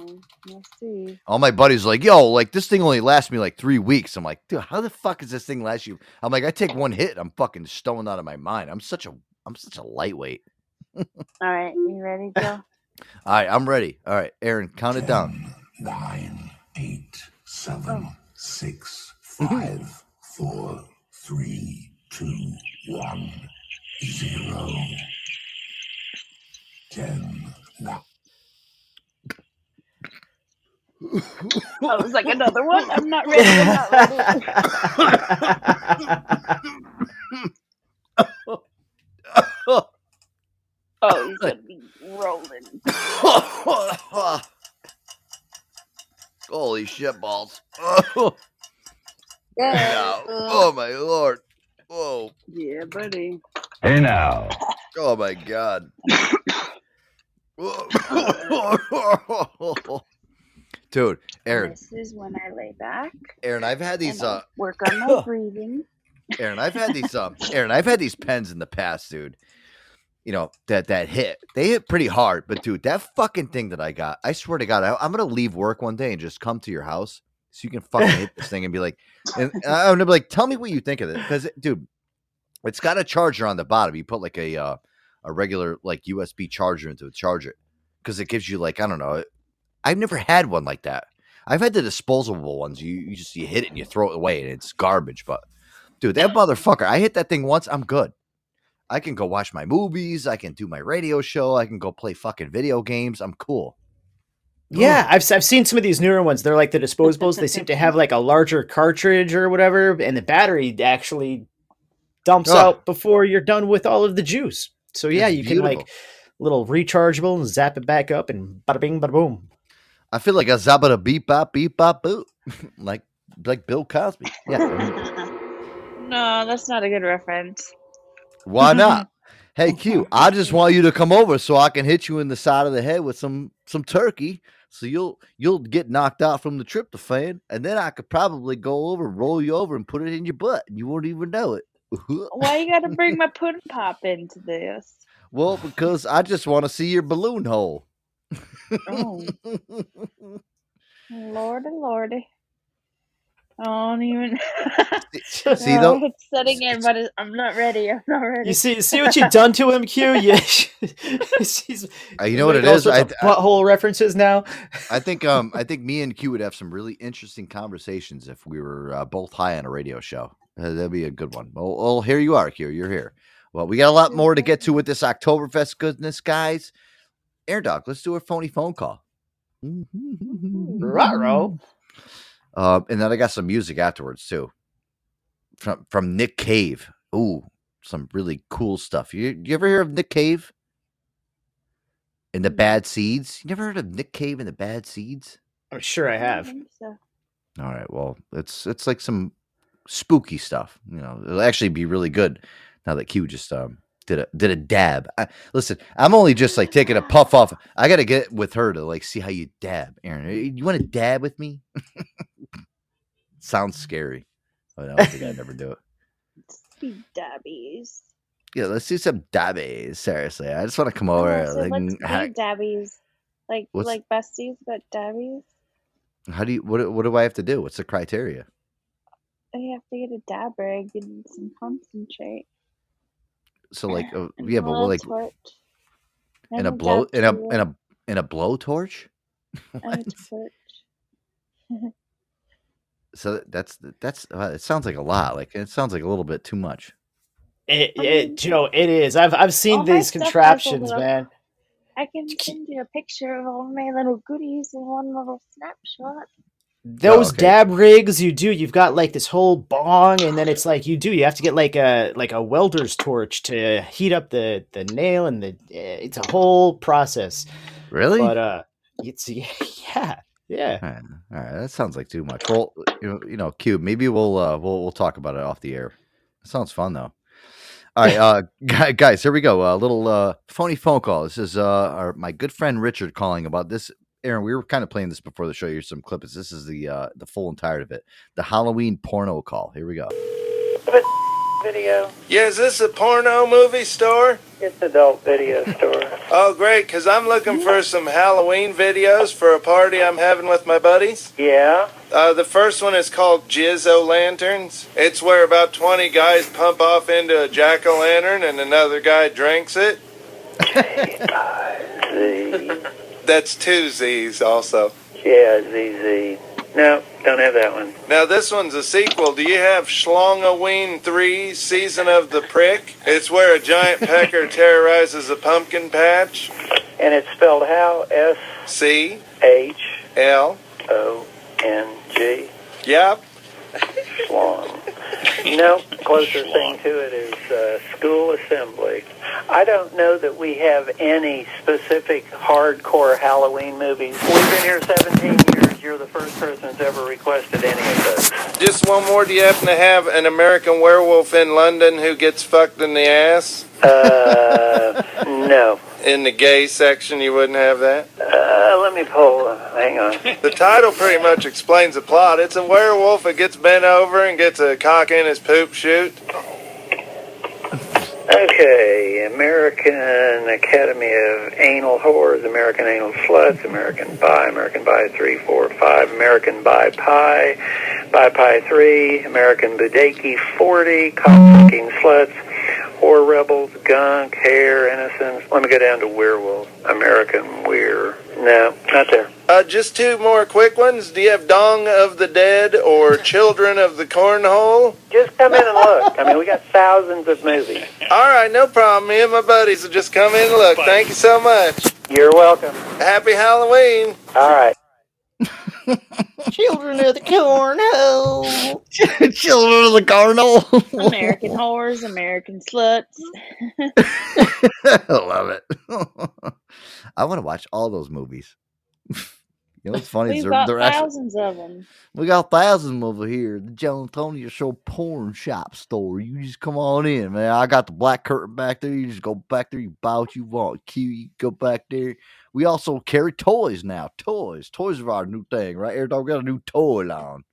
let's see. All my buddies are like, yo, like this thing only lasts me like three weeks. I'm like, dude, how the fuck is this thing last you? I'm like, I take one hit, I'm fucking stoned out of my mind. I'm such a I'm such a lightweight. All right, you ready, Joe? All right, I'm ready. All right, Aaron, count it down. Nine, eight, seven, Oh. six, mm-hmm. five, four, three, two, one, zero. Ten, nine. I was like, another one? I'm not ready. I'm not ready. oh, he's going to be rolling. Holy shit balls. Oh, Yeah. oh my lord. Whoa. Yeah, buddy. Hey now. Oh my god. Dude, Aaron, This is when I lay back. Aaron, I've had these uh work on my breathing. Aaron, I've had these um Aaron, I've had these pens in the past, dude. You know, that that hit. They hit pretty hard, but dude, that fucking thing that I got, I swear to God, I, I'm gonna leave work one day and just come to your house so you can fucking hit this thing and be like, and I'm gonna be like, tell me what you think of it. Because dude, it's got a charger on the bottom. You put like a uh, a regular like USB charger into it, charge it. Because it gives you like, I don't know. I've never had one like that. I've had the disposable ones. You you just you hit it and you throw it away and it's garbage. But dude, that motherfucker, I hit that thing once, I'm good. I can go watch my movies. I can do my radio show. I can go play fucking video games. I'm cool. Yeah, I've I've seen some of these newer ones. They're like the disposables. they seem to have like a larger cartridge or whatever, and the battery actually dumps Oh. out before you're done with all of the juice. So yeah, It's you can like little rechargeable and zap it back up and bada bing bada boom. I feel like a zabba beep bop beep bop boo, like like Bill Cosby. Yeah. No, that's not a good reference. Why not? Hey Q, I just want you to come over so I can hit you in the side of the head with some some turkey, so you'll you'll get knocked out from the tryptophan, and then I could probably go over, roll you over, and put it in your butt, and you won't even know it. Why you gotta bring my pudding pop into this? well, because I just want to see your balloon hole. Oh. Lordy, lordy. I don't even. See No, though, it's setting in, but it, I'm not ready. I'm not ready. You see see what you've done to him, Q? Yeah, he's Uh, you know what it making all is? I, butthole references now. I think um I think me and Q would have some really interesting conversations if we were uh, both high on a radio show. Uh, that'd be a good one. Well, well, here you are, Q. You're here. Well, we got a lot more to get to with this Oktoberfest goodness, guys. Air Dog, let's do a phony phone call. Ruh-roh. Uh, and then I got some music afterwards too, from from Nick Cave. Ooh, some really cool stuff. You you ever hear of Nick Cave? And the Bad Seeds. You never heard of Nick Cave and the Bad Seeds? I'm sure I have. All right. Well, it's it's like some spooky stuff. You know, it'll actually be really good now that Q just um did a did a dab. I, listen, I'm only just like taking a puff off. I got to get with her to like see how you dab, Aaron. You want to dab with me? Sounds scary, but I don't think I'd never do it. Speed dabbies. Yeah, let's do some dabbies. Seriously, I just want to come over. like, let's be dabbies. Like What's- like besties, but dabbies. how do you? What do- what do I have to do? What's the criteria? You have to get a dab rig and some concentrate. So like, uh, and yeah, a but we're like torch. in and a blow dab in a tool in a in a blow torch. and a torch. So that's that's uh, it sounds like a lot. Like it sounds like a little bit too much. It, it, Joe, it is. I've I've seen these stuff has a contraptions, little- man. I can send you a picture of all my little goodies in one little snapshot. Those okay. dab rigs you do, you've got like this whole bong, and then it's like you do. You have to get like a like a welder's torch to heat up the the nail, and the eh, it's a whole process. Really? But uh, it's yeah, yeah. All right, all right, that sounds like too much. Well, you know, cube. Maybe we'll uh, we'll we'll talk about it off the air. sounds fun though. All right, uh, guys, here we go. A little uh, phony phone call. This is uh, our, my good friend Richard calling about this. Aaron, we were kind of playing this before the show. Here's some clips. This is the uh, the full entire of it. The Halloween porno call. Here we go. Video. Yeah, is this a porno movie store? It's adult video store. Oh, great, because I'm looking for some Halloween videos for a party I'm having with my buddies. Yeah. Uh, the first one is called Jizzo Lanterns. It's where about 20 guys pump off into a jack o' lantern and another guy drinks it. That's two Z's also. Yeah, ZZ. No, don't have that one. Now, this one's a sequel. Do you have Schlongoween 3 Season of the Prick? It's where a giant pecker terrorizes a pumpkin patch. And it's spelled how? S C H L O N G. Yep. Schlong. No, closer thing to it is uh, school assembly. I don't know that we have any specific hardcore Halloween movies. We've been here 17 years. You're the first person that's ever requested any of those. Just one more. Do you happen to have an American werewolf in London who gets fucked in the ass? Uh, no. In the gay section, you wouldn't have that? Uh, let me pull. Uh, hang on. The title pretty much explains the plot. It's a werewolf that gets bent over and gets a cock in his poop chute. Okay, American Academy of Anal Whores, American Anal Sluts, American Bi, American Bi 3, 4, 5, American Bi Pi, Bi Pi 3, American Budaki 40, Cock-sucking Sluts, Whore Rebels, Gunk, Hair, Innocence. Let me go down to Werewolf, American Weir. No, not there. Uh, just two more quick ones. Do you have Dong of the Dead or Children of the Cornhole? Just come in and look. I mean, we got thousands of movies. All right, no problem. Me and my buddies will just come in and look. Thank you so much. You're welcome. Happy Halloween. All right. Children of the cornhole. Children of the Cardinal. American whores, American sluts. I love it. I want to watch all those movies. You know what's funny? is We've they're, got they're actually, thousands of them. we got thousands over here. The Joe Antonio Show porn shop store. You just come on in, man. I got the black curtain back there. You just go back there. You buy what you want. Q, you go back there. We also carry toys now. Toys. Toys are our new thing, right? Every dog got a new toy line.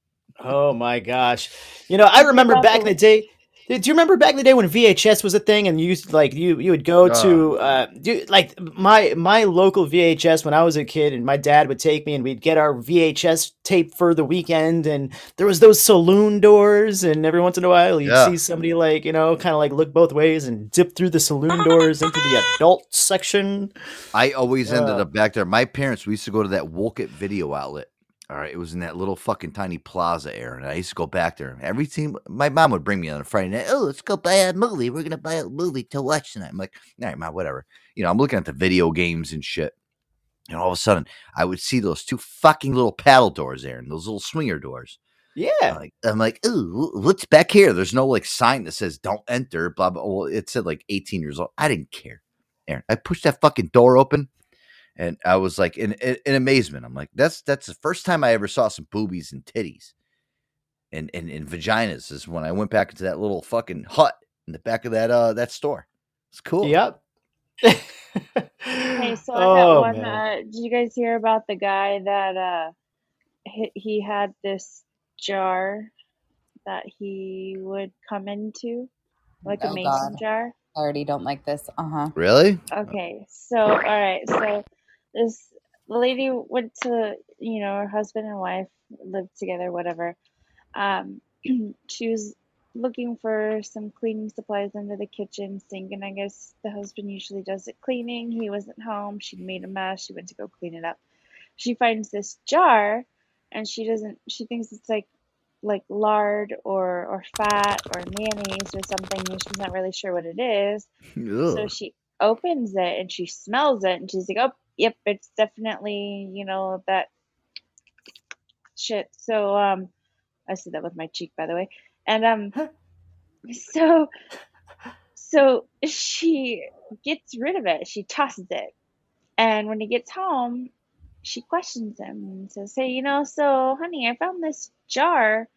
Oh my gosh! You know, I remember back in the day. Do you remember back in the day when VHS was a thing, and you used to, like you you would go to uh, do, like my my local VHS when I was a kid, and my dad would take me, and we'd get our VHS tape for the weekend, and there was those saloon doors, and every once in a while you'd Yeah. see somebody like you know kind of like look both ways and dip through the saloon doors into the adult section. I always ended Uh. up back there. My parents, we used to go to that Wolcott video outlet. All right, it was in that little fucking tiny plaza area. And I used to go back there. Every team, my mom would bring me on a Friday night. Oh, let's go buy a movie. We're gonna buy a movie to watch tonight. I'm like, all right, mom, whatever. You know, I'm looking at the video games and shit. And all of a sudden, I would see those two fucking little paddle doors there, and those little swinger doors. Yeah. I'm like, I'm like, ooh, what's back here? There's no like sign that says don't enter, blah, blah. Well, it said like 18 years old. I didn't care. Aaron, I pushed that fucking door open and I was like in, in, in amazement. I'm like, that's that's the first time I ever saw some boobies and titties and, and, and vaginas is when I went back into that little fucking hut in the back of that uh that store. It's cool. Yep. okay, so I Oh, got one. man. Uh, did you guys hear about the guy that uh, he, he had this jar that he would come into, like a Oh, mason God. jar? I already don't like this. Uh huh. Really? Okay, so all right, so this the lady went to, you know, her husband and wife lived together, whatever. Um, she was looking for some cleaning supplies under the kitchen sink, and I guess the husband usually does the cleaning. He wasn't home. She made a mess. She went to go clean it up. She finds this jar, and she doesn't. She thinks it's like like lard or or fat or mayonnaise or something, and she's not really sure what it is. So she opens it and she smells it and she's like, "Oh, yep, it's definitely, you know, that shit." So um I said that with my cheek, by the way. And um so so she gets rid of it. She tosses it. And when he gets home, she questions him and says, Hey, you know, so honey, I found this jar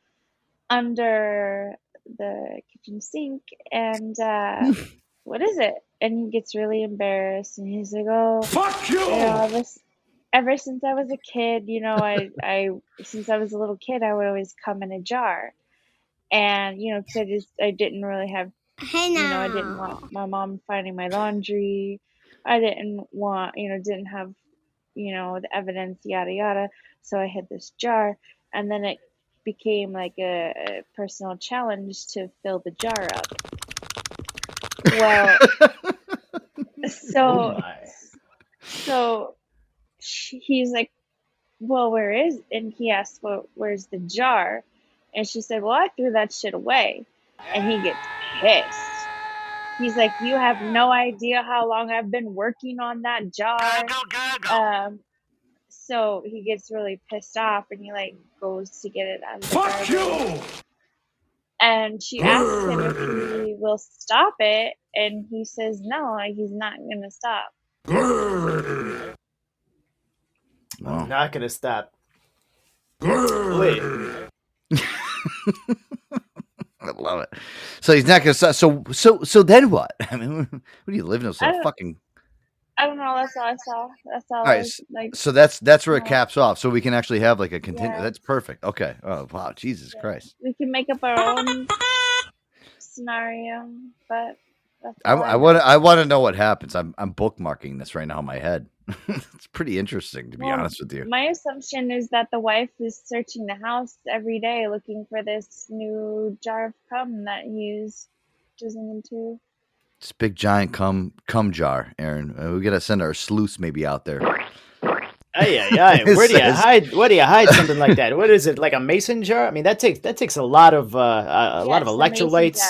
under the kitchen sink and uh what is it? And he gets really embarrassed and he's like, Oh Fuck you! you know, ever, ever since I was a kid, you know, I I since I was a little kid I would always come in a jar. And, you know, 'cause I just I didn't really have you know, I didn't want my mom finding my laundry. I didn't want, you know, didn't have, you know, the evidence, yada yada. So I had this jar, and then it became like a, a personal challenge to fill the jar up. Well, so so she, he's like, "Well, where is?" And he asked, "Well, where's the jar?" And she said, "Well, I threw that shit away." And he gets pissed. He's like, "You have no idea how long I've been working on that jar." Um, so he gets really pissed off, and he like goes to get it out of the Fuck garbage. you! And she asks him if he will stop it, and he says no, he's not gonna stop. I'm not gonna stop. Wait. I love it. So he's not gonna stop. So so so then what? I mean, what do you live in I fucking I don't know. That's all I saw. That's all. All I was, like. so that's that's where it yeah. caps off. So we can actually have like a continue. Yeah. That's perfect. Okay. Oh wow, Jesus Christ. we can make up our own scenario, but I all I know. want I want to know what happens. I'm I'm bookmarking this right now in my head. it's pretty interesting to be Well, honest with you. My assumption is that the wife is searching the house every day looking for this new jar of cum that he's jizzing into. This big giant cum cum jar, Aaron. Uh, we gotta send our sleuths maybe out there. Ay, ay, ay. Where do you says- hide? Where do you hide something like that? What is it? Like a mason jar? I mean, that takes that takes a lot of uh, a, a lot of it's a mason electrolytes.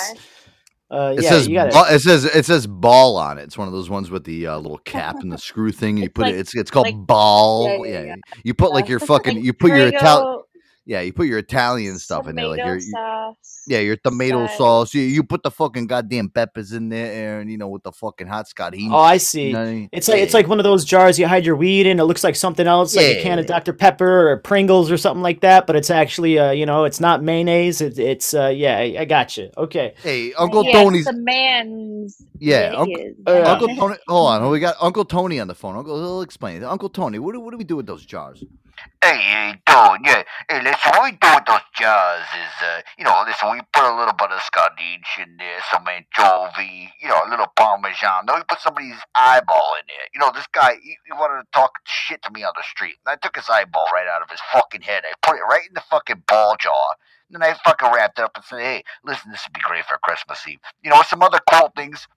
Uh, It yeah, says you gotta. ball, it says it says ball on it. It's one of those ones with the uh, little cap and the screw thing. You put like- it. It's it's called like- ball. yeah, Yeah, yeah, yeah. You put like your fucking. Like you put your Italian. Prego Yeah, you put your Italian stuff in there, like your sauce. yeah, your tomato spice. sauce. You, you put the fucking goddamn peppers in there, and You know with the fucking hot scotch. heat. Oh, I see. You know I mean? It's like it's like one of those jars you hide your weed in. It looks like something else, like a can of Dr Pepper or Pringles or something like that. But it's actually, uh, you know, it's not mayonnaise. It, it's, uh, yeah, I, I got you. Okay. Hey, Uncle yes, Tony's. the man's. Yeah, it Uncle. Uh, Uncle Tony. Hold on, we got Uncle Tony on the phone. Uncle, he'll explain. Uncle Tony, what do, what do we do with those jars? Hey, Don, yeah. Hey, listen, what we do those jars is, uh, you know, listen, we put a little bit of scotch in there, some anchovy, you know, a little parmesan. Then we put somebody's eyeball in there. You know, this guy, he, he wanted to talk shit to me on the street. And I took his eyeball right out of his fucking head. I put it right in the fucking ball jar. And then I fucking wrapped it up and said, hey, listen, this would be great for Christmas Eve. You know, some other cool things.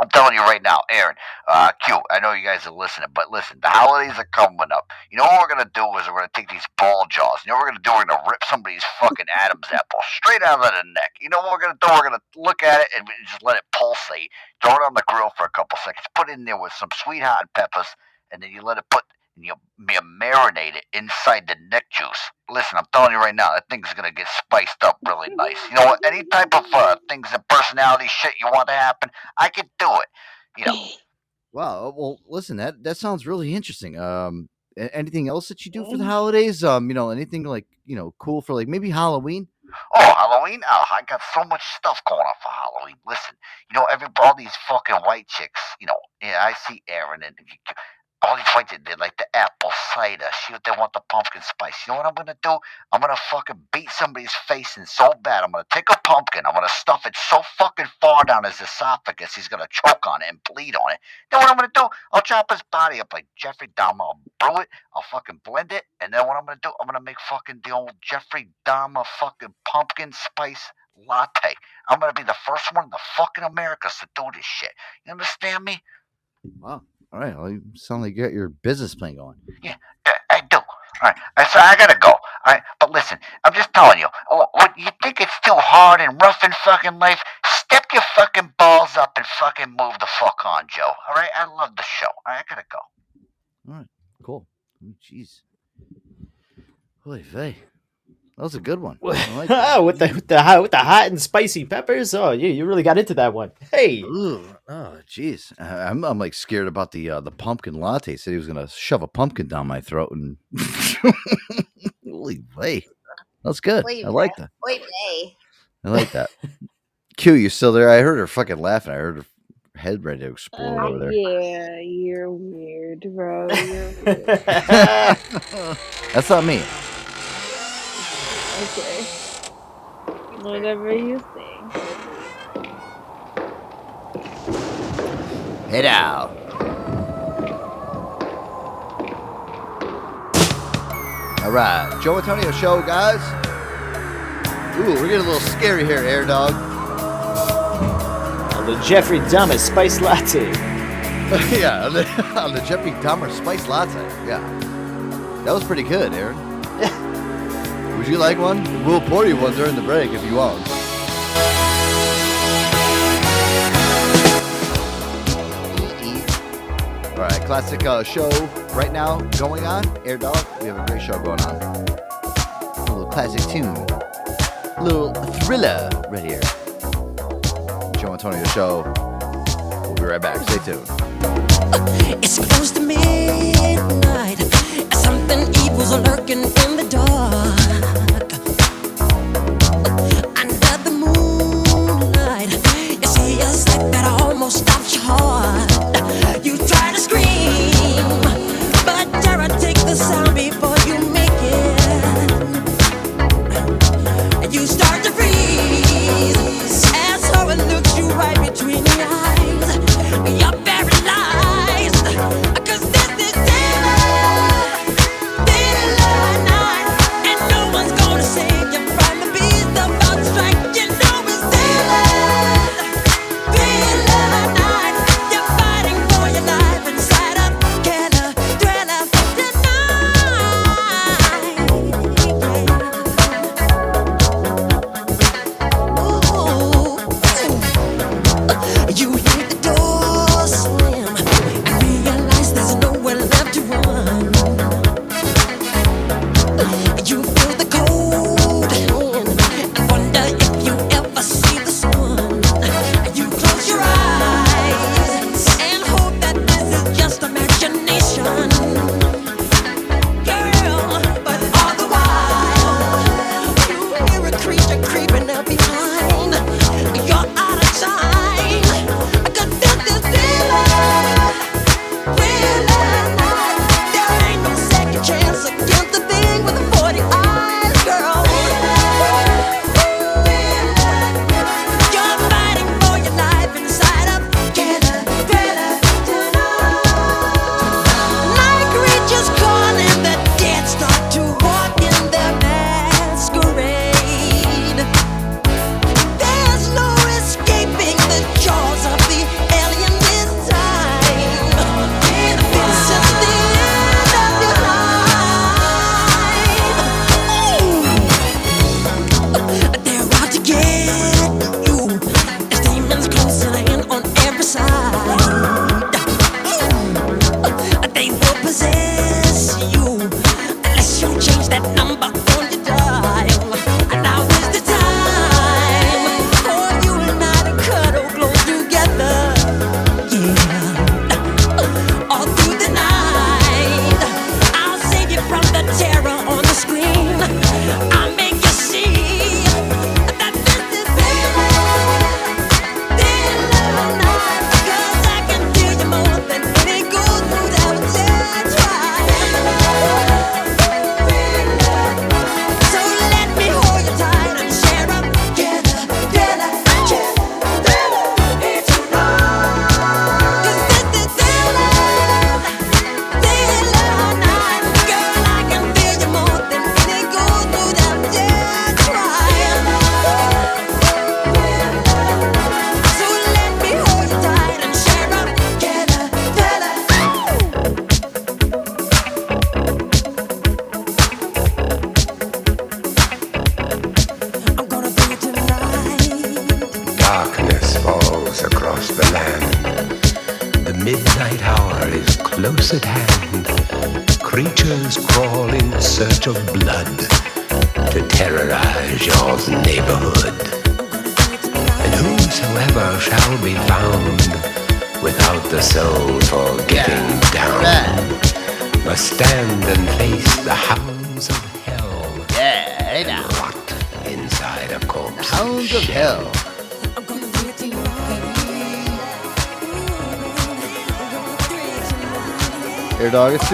I'm telling you right now, Aaron, uh, Q, I know you guys are listening, but listen, the holidays are coming up. You know what we're gonna do is we're gonna take these ball jaws. You know what we're gonna do? We're gonna rip somebody's fucking Adam's apple straight out of the neck. You know what we're gonna do? We're gonna look at it and just let it pulsate. Throw it on the grill for a couple seconds. Put it in there with some sweet hot peppers, and then you let it put and you, you marinate it inside the neck juice. Listen, I'm telling you right now, that thing's gonna get spiced up really nice. You know what? Any type of uh, things and personality shit you want to happen, I can do it. You know. Wow. Well, listen, that that sounds really interesting. Um, anything else that you do for the holidays? Um, you know, anything like you know, cool for like maybe Halloween? Oh, Halloween? Oh, I got so much stuff going on for Halloween. Listen, you know, every all these fucking white chicks, you know, yeah, I see Aaron and all these white chicks, they like the apple cider. She, they want the pumpkin spice. You know what I'm gonna do? I'm gonna fucking beat somebody's face in so bad. I'm gonna take a pumpkin. I'm gonna stuff it so fucking far down his esophagus, he's gonna choke on it and bleed on it. Then what I'm gonna do? I'll chop his body up like Jeffrey Dahmer. I'll brew it. I'll fucking blend it, and then what I'm gonna do? I'm gonna make fucking the old Jeffrey Dahmer fucking pumpkin spice latte. I'm gonna be the first one in the fucking Americas to do this shit. You understand me? Wow. All right. Well, you you got your business plan going. Yeah, I, I do. All right, I, so I gotta go. All right, but listen, I'm just telling you. What you think it's too hard and rough in fucking life? Step your fucking balls up and fucking move the fuck on, Joe. All right, I love the show. All right, I gotta go. All right. Cool. Jeez. Holy vey. That was a good one. Like that. with the with the hot, with the hot and spicy peppers. Oh, you you really got into that one. Hey, Ooh, oh, jeez. I- I'm, I'm like scared about the uh, the pumpkin latte. Said he was gonna shove a pumpkin down my throat, and holy vey, that's good. I like that. Wait, nay. I like that. Q, you still there? I heard her fucking laughing. I heard her head ready to explode over there. Yeah, you're weird, bro. You're weird. That's not me. Okay. Whatever you think. Head out. All right, Joe Antonio show, guys. Ooh, we're getting a little scary here, Air Dog. the Jeffrey Dahmer spice latte. yeah, on the, on the Jeffrey Dahmer spice latte. Yeah, that was pretty good, Aaron. Would you like one? We'll pour you one during the break if you want. All right, classic uh, show right now going on. Air Dog, we have a great show going on. A little classic tune, a little thriller right here. Joe Antonio show. We'll be right back. Stay tuned. It's close to midnight. Something evil's lurking in the dark.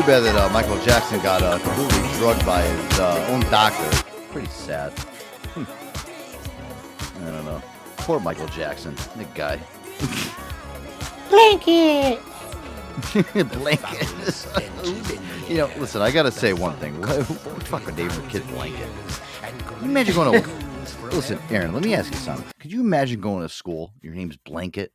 Too bad that uh, Michael Jackson got uh, completely drugged by his uh, own doctor. Pretty sad. Hmm. I don't know. Poor Michael Jackson, the guy. Blanket. blanket. you know, listen. I gotta say one thing. What, what fucking name your kid blanket? Can you imagine going to? listen, Aaron. Let me ask you something. Could you imagine going to school? Your name's Blanket,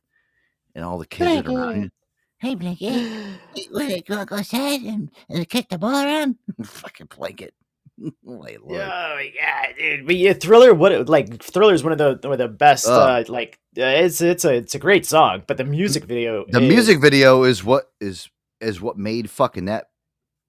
and all the kids that are around you. Hey, Blanket. Want to go outside and, and kick the ball around? fucking Blanket. Wait, Oh yeah, dude! But yeah, Thriller, what like Thriller is one of the one of the best. Uh, like uh, it's it's a it's a great song, but the music video, the is- music video is what is is what made fucking that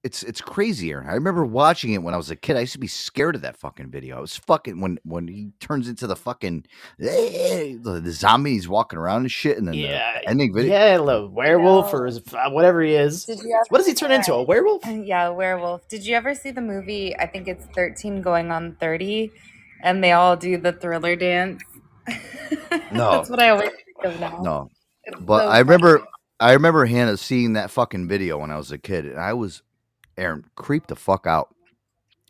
it's it's crazier. I remember watching it when I was a kid. I used to be scared of that fucking video. I was fucking when when he turns into the fucking the, the zombies walking around and shit, and then Yeah, the ending video. yeah, the werewolf or is- uh, whatever he is. Did What does he turn into? A werewolf? Yeah, a werewolf. Did you ever see the movie? I think it's 13 going on 30, and they all do the thriller dance. No. That's what I always think of now. No, It's but so I remember I remember Hannah seeing that fucking video when I was a kid, and I was Aaron creeped the fuck out.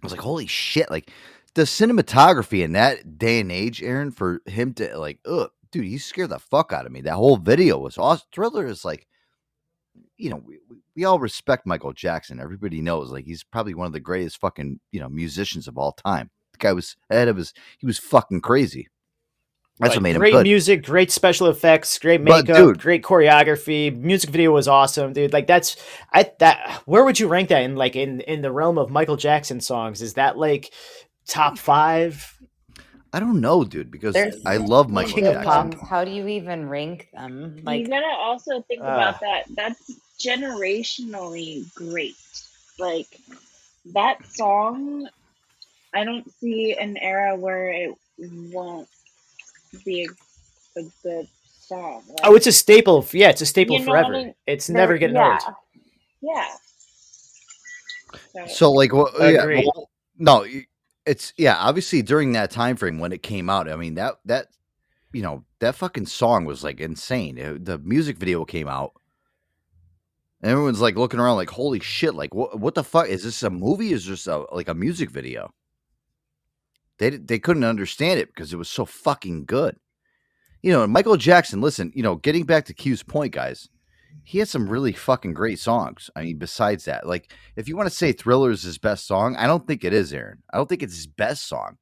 I was like, holy shit! Like the cinematography in that day and age, Aaron, for him to like, ugh, dude, he scared the fuck out of me. That whole video was awesome. Thriller is like, you know, we, we- all respect Michael Jackson. Everybody knows like he's probably one of the greatest fucking you know musicians of all time. The guy was ahead of his. He was fucking crazy. That's Like, what made him great good. music, great special effects, great makeup, dude- great choreography. Music video was awesome, dude. Like that's I that where would you rank that in like in in the realm of Michael Jackson songs? Is that like top five? I don't know, dude, because There's I love Michael King of Jackson. pop. How do you even rank them? Like, you gotta also think Uh. about that. That's generationally great. Like that song, I don't see an era where it won't be a, a good song. Like, Oh, it's a staple. Yeah, it's a staple You know what I forever. mean? It's There- never getting yeah. old. yeah. So like what yeah, well, no, it's yeah, obviously during that time frame when it came out, I mean that that you know, that fucking song was like insane. It- the music video came out. And everyone's like looking around like holy shit, like what what the fuck is this a movie? Is this a like a music video? They they couldn't understand it because it was so fucking good. You know, Michael Jackson, listen, you know, getting back to Q's point, guys, he had some really fucking great songs. I mean, besides that, like if you want to say Thriller is his best song, I don't think it is, Aaron. I don't think it's his best song.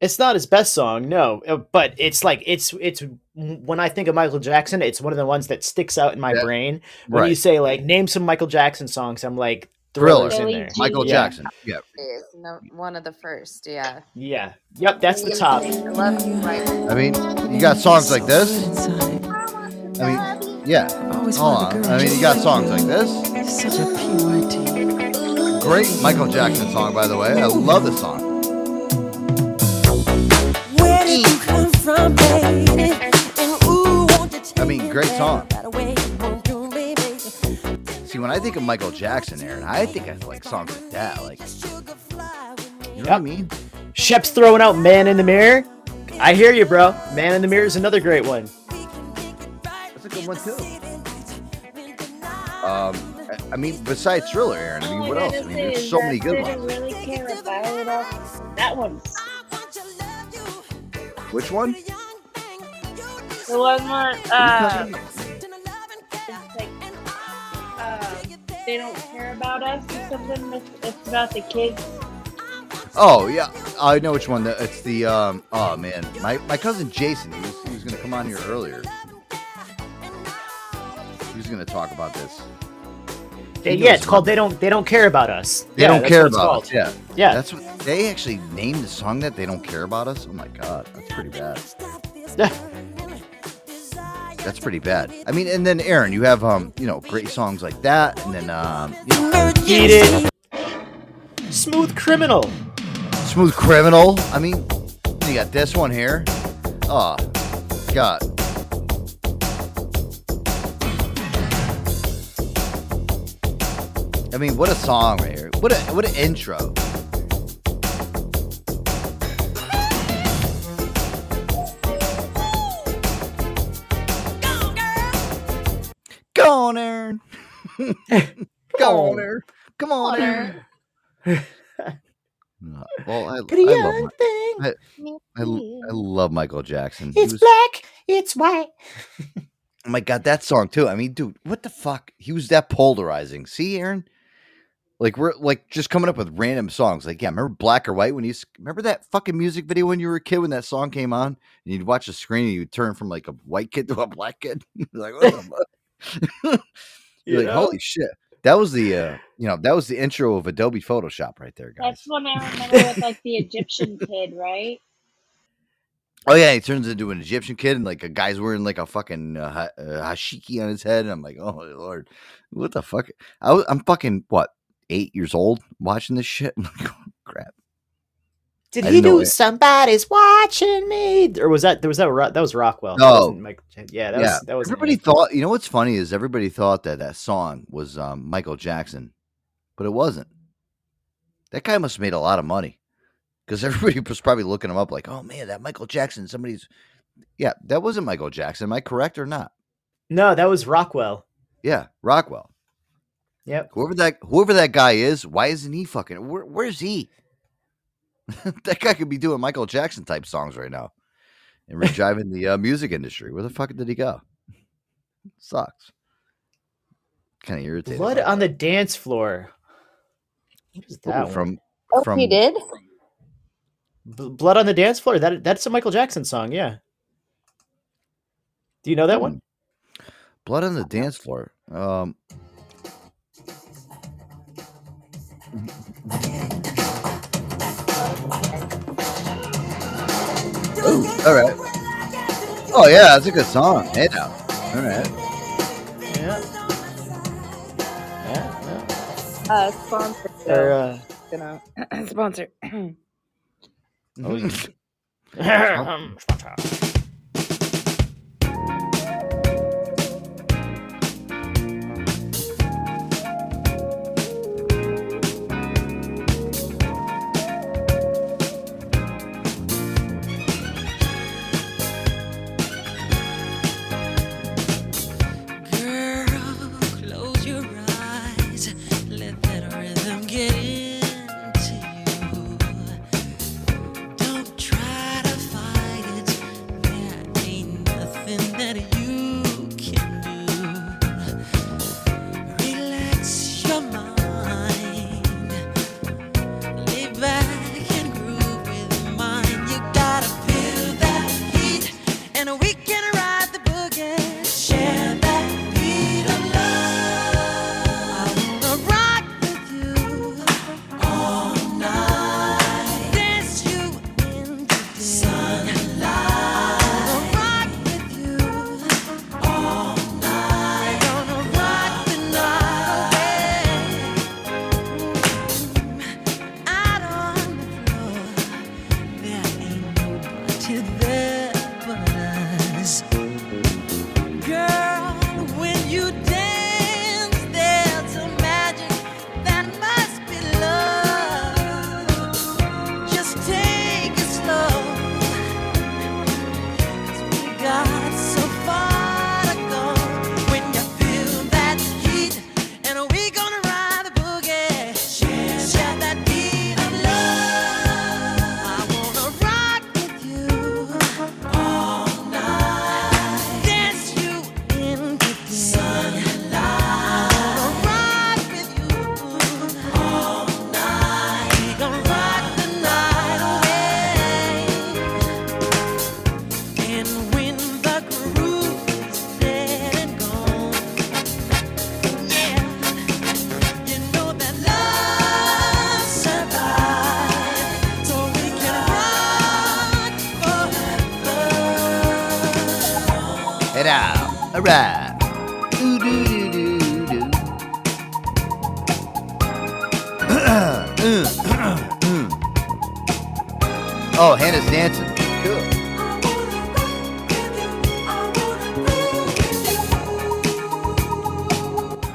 It's not his best song, no, uh, but it's like it's it's when I think of Michael Jackson, it's one of the ones that sticks out in my brain. When you say like name some Michael Jackson songs, I'm like Thriller, Thriller's in there. Michael Yeah. Jackson. Yeah. no, one of the first, yeah. Yeah. Yep, that's the top. I love you, Mike. I mean, you got songs like this. I mean, yeah. Hold on. I mean, you got songs like this. Such a purity. Great Michael Jackson song, by the way. I love the song. Where did you come from, baby? And ooh, won't you I mean, great song. See, when I think of Michael Jackson, Aaron, I think of like songs like that. Like, you know what I mean? Shep's throwing out Man in the Mirror. I hear you, bro. Man in the Mirror is another great one. That's a good one too. Um, I- I mean, besides Thriller, Aaron. I mean, what else? I mean, there's so many good ones. really care about it all. That one. Which one? the one where uh, they don't care about us or something. It's, it's about the kids. Oh yeah, I know which one. That it's the um. Oh man, my my cousin Jason. He was he was gonna come on here earlier. He was gonna talk about this. He yeah, knows it's called "They Don't They Don't Care About Us." They Yeah, don't care about us. Yeah, yeah. That's what they actually named the song that they don't care about us. Oh my god, that's pretty bad. That's pretty bad. I mean, and then Aaron, you have um, you know, great songs like that, and then um, you know, Eat it. Smooth criminal. Smooth Criminal. I mean, you got this one here. Oh, God. I mean, what a song right here. What a what an intro. On, Aaron. Go on, Aaron. Come on, Aaron. Uh, Well, I, Pretty I love young I, I, I love Michael Jackson. It's was- black, it's white. Oh my god, that song too. I mean, dude, what the fuck? He was that polarizing. See, Aaron? Like we're like just coming up with random songs. Like, yeah, remember Black or White when you remember that fucking music video when you were a kid when that song came on and you'd watch the screen and you'd turn from like a white kid to a black kid. like, what the fuck? You're You like, know? holy shit. That was the uh you know, that was the intro of Adobe Photoshop right there, guys. That's when I remember with like the Egyptian kid, right? Oh yeah, he turns into an Egyptian kid, and like a guy's wearing like a fucking uh, ha- uh, hashiki on his head, and I'm like, oh my lord, what the fuck? I was, I'm fucking what eight years old watching this shit. I'm like, oh, crap. Did I he do it. somebody's watching me? Or was that there was that that was Rockwell? That No. wasn't Michael Jan- yeah, that was that was everybody thought. You know what's funny is everybody thought that that song was um, Michael Jackson, but it wasn't. That guy must have made a lot of money because everybody was probably looking him up like, oh man, that Michael Jackson. Somebody's, yeah, that wasn't Michael Jackson. Am I correct or not? No, that was Rockwell. Yeah, Rockwell. Yep. Whoever that whoever that guy is, why isn't he fucking? Where, where's he? that guy could be doing Michael Jackson type songs right now, and reviving the uh, music industry. Where the fuck did he go? Sucks. Kind of irritated. Blood on the dance floor. What is Ooh, that one? from Oh, from he did? B- Blood on the dance floor. That that's a Michael Jackson song. Yeah. Do you know that one? Blood on the dance floor. Um, ooh, all right. Oh yeah, that's a good song. Hey now. All right. Yeah. Uh, sponsor. Or, uh, Gonna sponsor. Close All right. Ooh, doo, doo, doo, doo. oh, Hannah's dancing. Cool.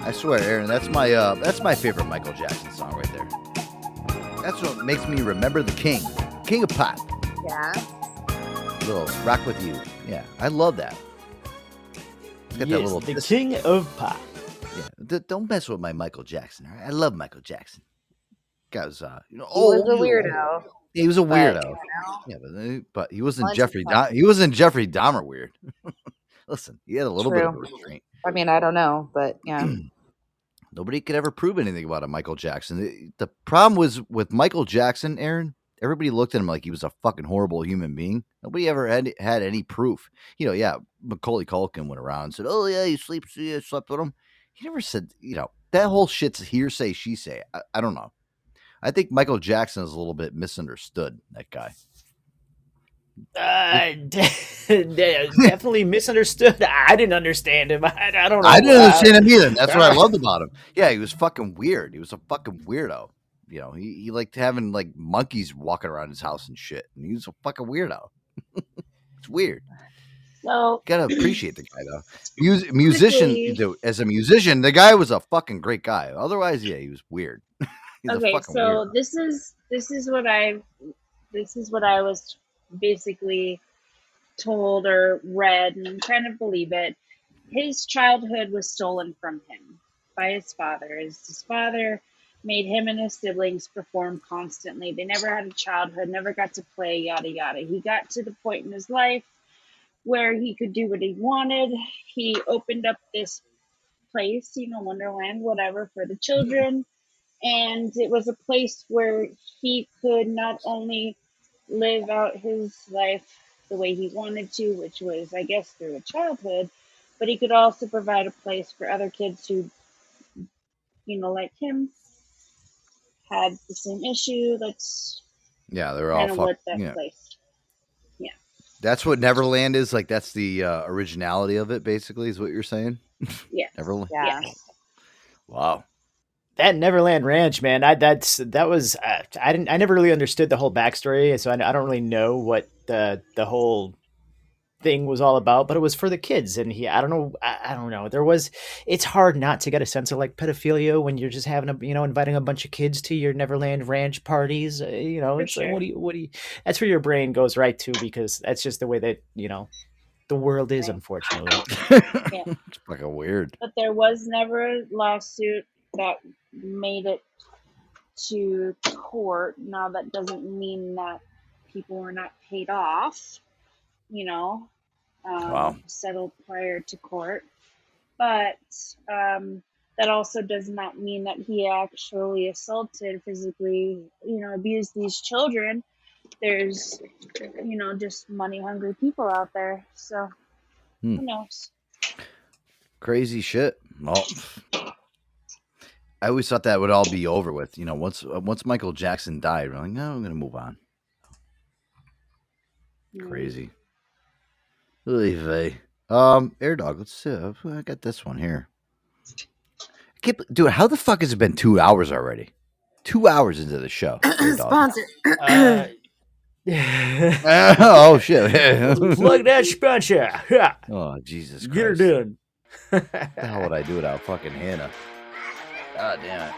I swear, Aaron, that's my uh, that's my favorite Michael Jackson song right there. That's what makes me remember the King, King of Pop. Yeah. Little rock with you. Yeah, I love that. It's that Yes, little the king of pop. Yeah, d- don't mess with my Michael Jackson. all right? I love Michael Jackson. Guy was, uh, you know, He was a old, weirdo. He was a weirdo. you Yeah, but uh, but he wasn't Once Jeffrey. upon- Dom- he wasn't Jeffrey Dahmer weird. Listen, he had a little bit of a True. restraint. I mean, I don't know, but yeah. Nobody could ever prove anything about a Michael Jackson. The, the problem was with Michael Jackson, Aaron. Everybody looked at him like he was a fucking horrible human being. Nobody ever had had any proof. You know, yeah, Macaulay Culkin went around and said, "Oh yeah, he sleep, you slept with him." He never said, you know, that whole shit's hearsay. She say. I, I don't know. I think Michael Jackson is a little bit misunderstood. That guy. Uh, definitely misunderstood. I didn't understand him. I, I don't know. I didn't understand him either. That's what I loved about him. Yeah, he was fucking weird. He was a fucking weirdo. You know, he, he liked having like monkeys walking around his house and shit. And he was a fucking weirdo. it's weird. So Gotta appreciate the guy though. Mus- musician, dude, as a musician, the guy was a fucking great guy. Otherwise, yeah, he was weird. Okay, so weirdo. this is this is what I this is what I was basically told or read and kind of believe it. His childhood was stolen from him by his father. His, his father made him and his siblings perform constantly. They never had a childhood, never got to play, yada yada. He got to the point in his life where he could do what he wanted. He opened up this place, you know, Wonderland, whatever, for the children. And it was a place where he could not only live out his life the way he wanted to, which was, I guess, through a childhood, but he could also provide a place for other kids who, you know, like him, had the same issue. That's Yeah, they're all kind of fuck, what that yeah. place. Yeah. That's what Neverland is. Like that's the uh, originality of it. Basically, is what you're saying. Yeah. Neverland. Yeah. Wow. that Neverland Ranch, man. I that's that was uh, I didn't I never really understood the whole backstory, so I, I don't really know what the the whole thing was all about. But it was for the kids, and he I don't know I, I don't know. There was it's hard not to get a sense of like pedophilia when you're just having a you know inviting a bunch of kids to your Neverland Ranch parties. Uh, you know, For it's like what do you what do you? That's where your brain goes right to because that's just the way that you know the world is, unfortunately. Yeah. It's fucking weird. But there was never a lawsuit that made it to court. Now, that doesn't mean that people were not paid off, you know, um, Wow. settled prior to court. But um, that also does not mean that he actually assaulted, physically, you know, abused these children. There's, you know, just money hungry people out there. So Hmm. who knows? Crazy shit. Well, I always thought that would all be over with. You know, once once Michael Jackson died, we're like, no, I'm gonna move on. Crazy. Oy vey. Um, Air Dog. Let's see. uh, I got this one here. I can't dude, how the fuck has it been two hours already? Two hours into the show. Air Sponsor. Uh, oh shit! Plug that sponsor. Oh Jesus Get her Christ! done. What the hell would I do without fucking Hannah? God damn it.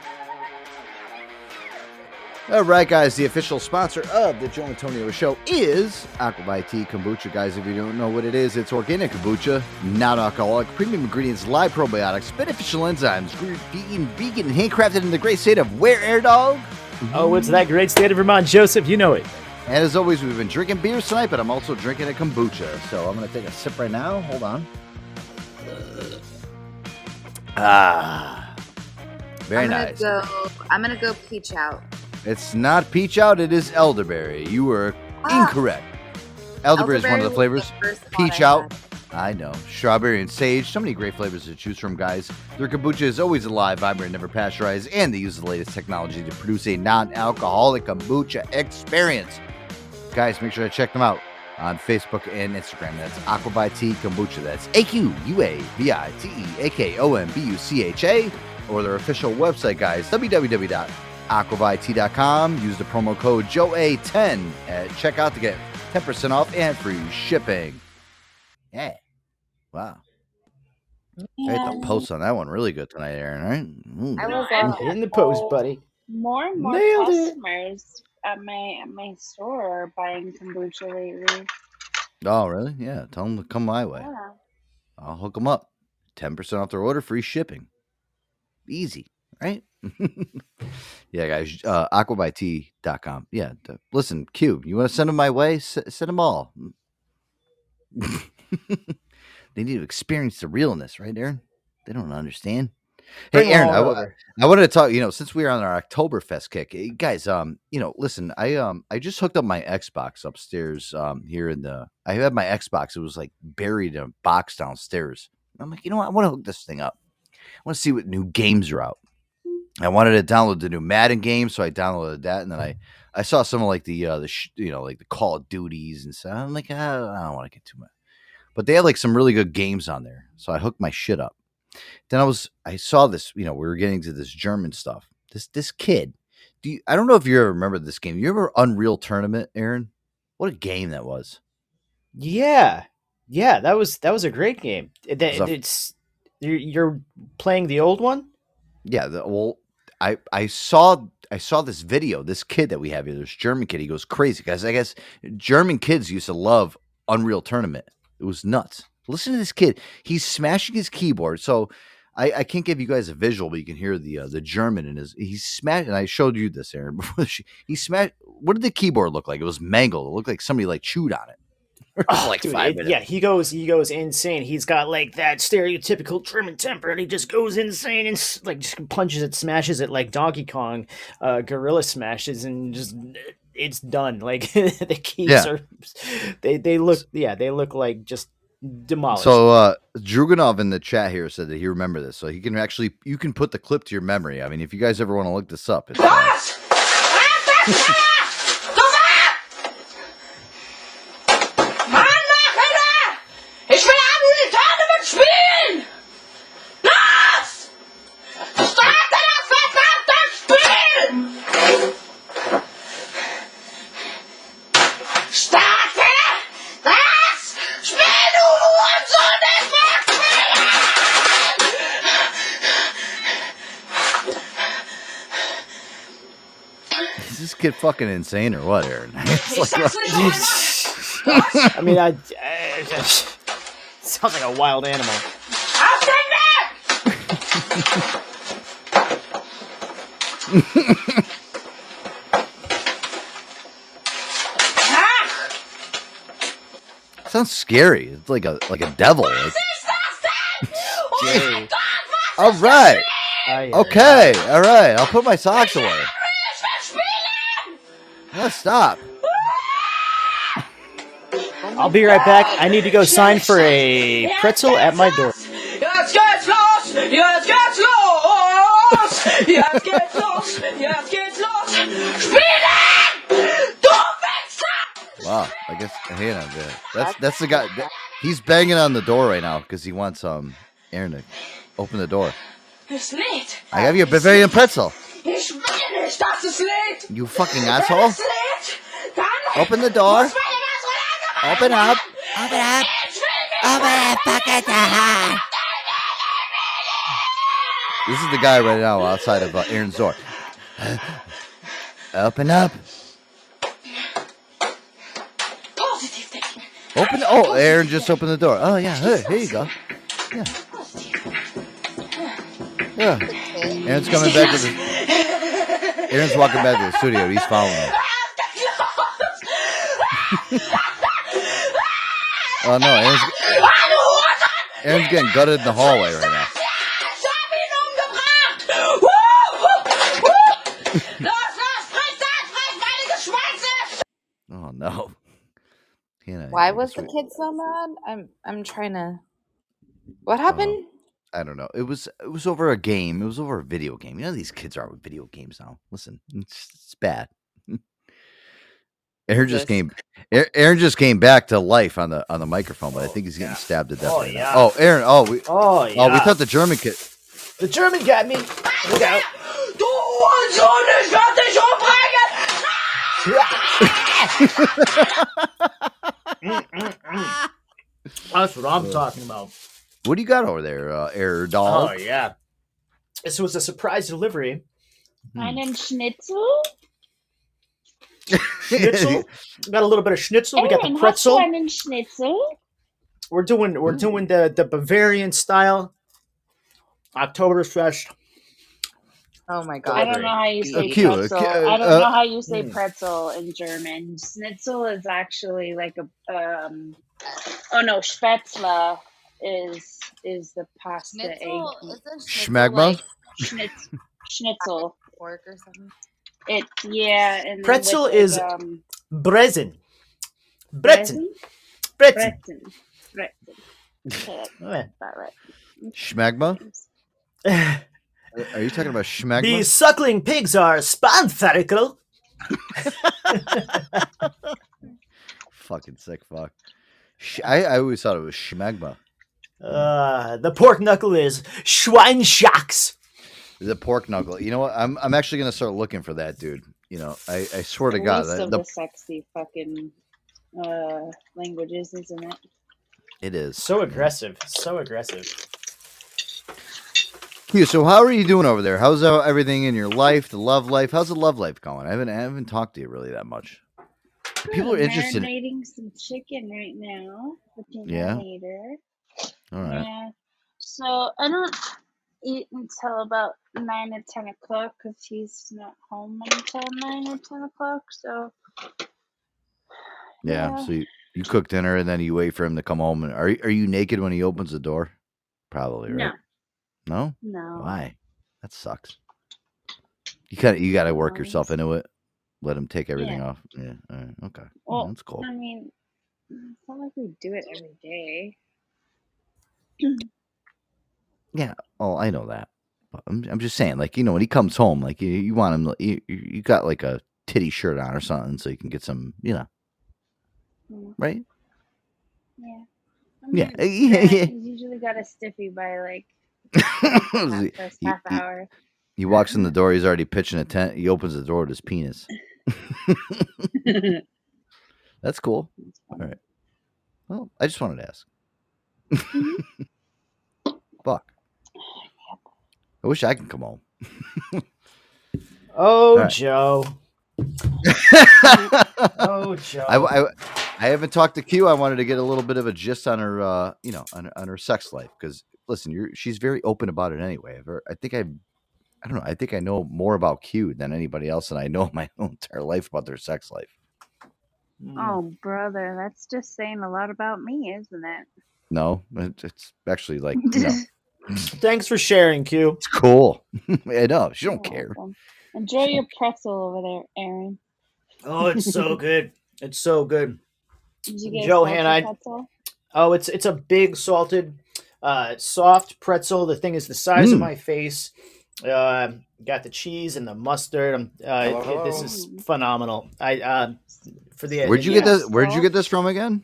All right, guys. The official sponsor of the Joe Antonio Show is Aqua Vitea Kombucha. Guys, if you don't know what it is, it's organic kombucha, not alcoholic, premium ingredients, live probiotics, beneficial enzymes, gluten, vegan, and handcrafted in the great state of where, Air Dog? Oh, it's that great state of Vermont, Joseph. You know it. And as always, we've been drinking beers tonight, but I'm also drinking a kombucha. So I'm going to take a sip right now. Hold on. Ah, very I'm gonna nice. Go, I'm gonna go peach out. It's not peach out, it is elderberry. You were incorrect. Elderberry is one of the flavors. the Peach I out. I know. Strawberry and sage. So many great flavors to choose from, guys. Their kombucha is always alive, vibrant, never pasteurized, and they use the latest technology to produce a non alcoholic kombucha experience. Guys, make sure to check them out. on Facebook and Instagram. That's Aqua Vitea Kombucha. That's A Q U A V I T E A K O M B U C H A, or their official website, guys, www.aquavit.com. Use the promo code JOE10 at checkout to get 10% off and free shipping. Yeah. Wow. I hit the post on that one really good tonight, Aaron, right? Ooh. I was I'm uh, in the post, buddy. More and more Nailed it. customers at my at my store are buying kombucha lately. Oh, really? Yeah. Tell them to come my way. Yeah. I'll hook them up. 10% off their order, free shipping. Easy, right? yeah, guys. Uh, aquavitea.com. Yeah. d- listen, Q, you want to send them my way? S- send them all. they need to experience the realness, right, Aaron? They don't understand. Hey, Aaron, I, w-. I wanted to talk. You know, since we were on our Oktoberfest kick, eh, guys. Um, you know, listen, I um, I just hooked up my Xbox upstairs. Um, here in the, I had my Xbox. It was like buried in a box downstairs. I'm like, you know what? I want to hook this thing up. I want to see what new games are out. I wanted to download the new Madden game, so I downloaded that, and then I, I saw some of like the uh, the sh- you know like the Call of Duties and stuff. I'm like, ah, I don't want to get too much, but they had like some really good games on there, so I hooked my shit up. Then I was I saw this, you know, we were getting to this German stuff. This this kid, do you, I don't know if you ever remember this game. You remember Unreal Tournament, Aaron? What a game that was. Yeah, yeah, that was that was a great game. It- It it's you're, you're playing the old one. Yeah, the, well, I I saw I saw this video. This kid that we have here, this German kid, he goes crazy guys. I guess German kids used to love Unreal Tournament. It was nuts. Listen to this kid. He's smashing his keyboard. So I, I can't give you guys a visual, but you can hear the uh, the German in his. He's smashed. And I showed you this, Aaron. Before the sh- he smashed. What did the keyboard look like? It was mangled. It looked like somebody like chewed on it. For like Dude, five it- minutes. yeah, he goes he goes insane. He's got like that stereotypical German temper, and he just goes insane and like just punches it, smashes it like Donkey Kong, uh, gorilla smashes, and just it's done. Like the keys Yeah. are, they they look yeah they look like just demolished. So uh Druganov in the chat here said that he remember this, so he can actually you can put the clip to your memory. I mean, if you guys ever want to look this up, it's, uh, Ich will Unreal Tournament spielen! Los! Starte das verdammte Spiel! Starte das Spiel, du Hurensohn! Ich mag is this kid fucking insane or what, Aaron? It's like, uh, I mean, I, I- sounds like a wild animal. sounds scary. It's like a like a devil. Like, Jerry. all right. Okay. All right. I'll put my socks away. Yeah, stop. I'll be right back. I need to go sign for a pretzel at my door. Jetzt geht's los! Jetzt geht's los! Jetzt geht's los! Jetzt geht's los! Spielen! Du Wow. I guess hang on. yeah. That's that's the guy. that- he's banging on the door right now because he wants um Aaron to open the door. Das Lied! I have you a Bavarian pretzel. You fucking asshole. Open the door. Open up. Open up. Open up. Fucking door. This is the guy right now outside of uh, Aaron's door. Open up. Open. Oh, Aaron just opened the door. Oh yeah. Here, here you go. Yeah. Yeah. Aaron's coming back the. Aaron's walking back to the studio. He's following him. Oh no, Aaron's, Aaron's getting gutted in the hallway right now. Oh no. Why was the kid so mad? I'm I'm trying to. What happened? I don't know. It was it was over a game. It was over a video game. You know these kids are with video games now. Listen, it's, it's bad. Aaron just came. Aaron- just came back to life on the on the microphone, but I oh, think he's getting stabbed to death. Oh, right now. Oh, Aaron. Oh, we. Oh, Oh, we thought the German kid. The German got me. Look out. Mm, mm, mm. That's what I'm talking about. What do you got over there, uh, Air dog? Oh yeah. This was a surprise delivery. Einen Schnitzel? Schnitzel. We got a little bit of schnitzel. We got the Aaron, hast pretzel. du einen Schnitzel? We're doing we're doing the the Bavarian style Oktoberfest. Oh my god! I don't know how you say Uh, cute, uh, pretzel. I don't uh, know how you say hmm. pretzel in German. Schnitzel is actually like a um. Oh no, Spätzle is is the pasta Schnitzel? egg. Schnitzel Schmagma? like Schnitz, schnitzel. pork or something? It yeah, and Pretzel with, like, is um, Brezen. Brezen. Brezen. Brezen. Brezen. Okay, that's Yeah. about right. Schmagma? Are you talking about schmagma? These suckling pigs are sponferical. Fucking sick fuck. I, I always thought it was schmagma. Uh, the pork knuckle is Schweinshaxe. The pork knuckle. You know what? I'm I'm actually gonna start looking for that, dude. You know, I, I swear to God, least that, the, the sexy fucking uh languages, isn't it? it is. So aggressive. So aggressive. Yeah, so how are you doing over there? How's uh, everything in your life, the love life? How's the love life going? I haven't I haven't talked to you really that much. People are Good, interested. Marinating some chicken right now Yeah? marinator. All right. Yeah. So I don't eat until about nine or ten o'clock because he's not home until nine or ten o'clock. So Yeah. Yeah. So you, you cook dinner and then you wait for him to come home. And are you- are you naked when he opens the door? Probably, right? No. no. Why? That sucks. You got you got to work yourself into it. Let him take everything Yeah. off. Yeah. All right. Okay. Yeah, Well, that's cool. I mean, it's not like we do it every day. Yeah. Oh, I know that. But I'm, I'm just saying, like you know, when he comes home, like you, you want him, you, you got like a titty shirt on or something, so you can get some, you know, Mm, right? Yeah. I Yeah, yeah, yeah. He's usually got a stiffy by like half, first He- half he- hour. He walks in the door. He's already pitching a tent. He opens the door with his penis. That's cool. All right. Well, I just wanted to ask. Fuck. I wish I could come home. Oh, All right. Joe. oh, Joe. I, I, I haven't talked to Q. I wanted to get a little bit of a gist on her, uh, you know, on, on her sex life because listen, you're she's very open about it anyway. I've I think I, I don't know. I think I know more about Q than anybody else, and I know my own entire life about their sex life. Oh, brother, that's just saying a lot about me, isn't it? No, it- it's actually like you know, Thanks for sharing, Q. it's cool. I know she don't care. Welcome. Enjoy your pretzel over there, Aaron. Oh, it's so good. It's so good. Did you get a Johann, I pretzel? oh, it's it's a big salted, uh, soft pretzel. The thing is the size of Mm. my face. Uh, got the cheese and the mustard. Um, uh, it- this is phenomenal. I uh, for the Where'd you yeah. get this? Where'd you get this from again?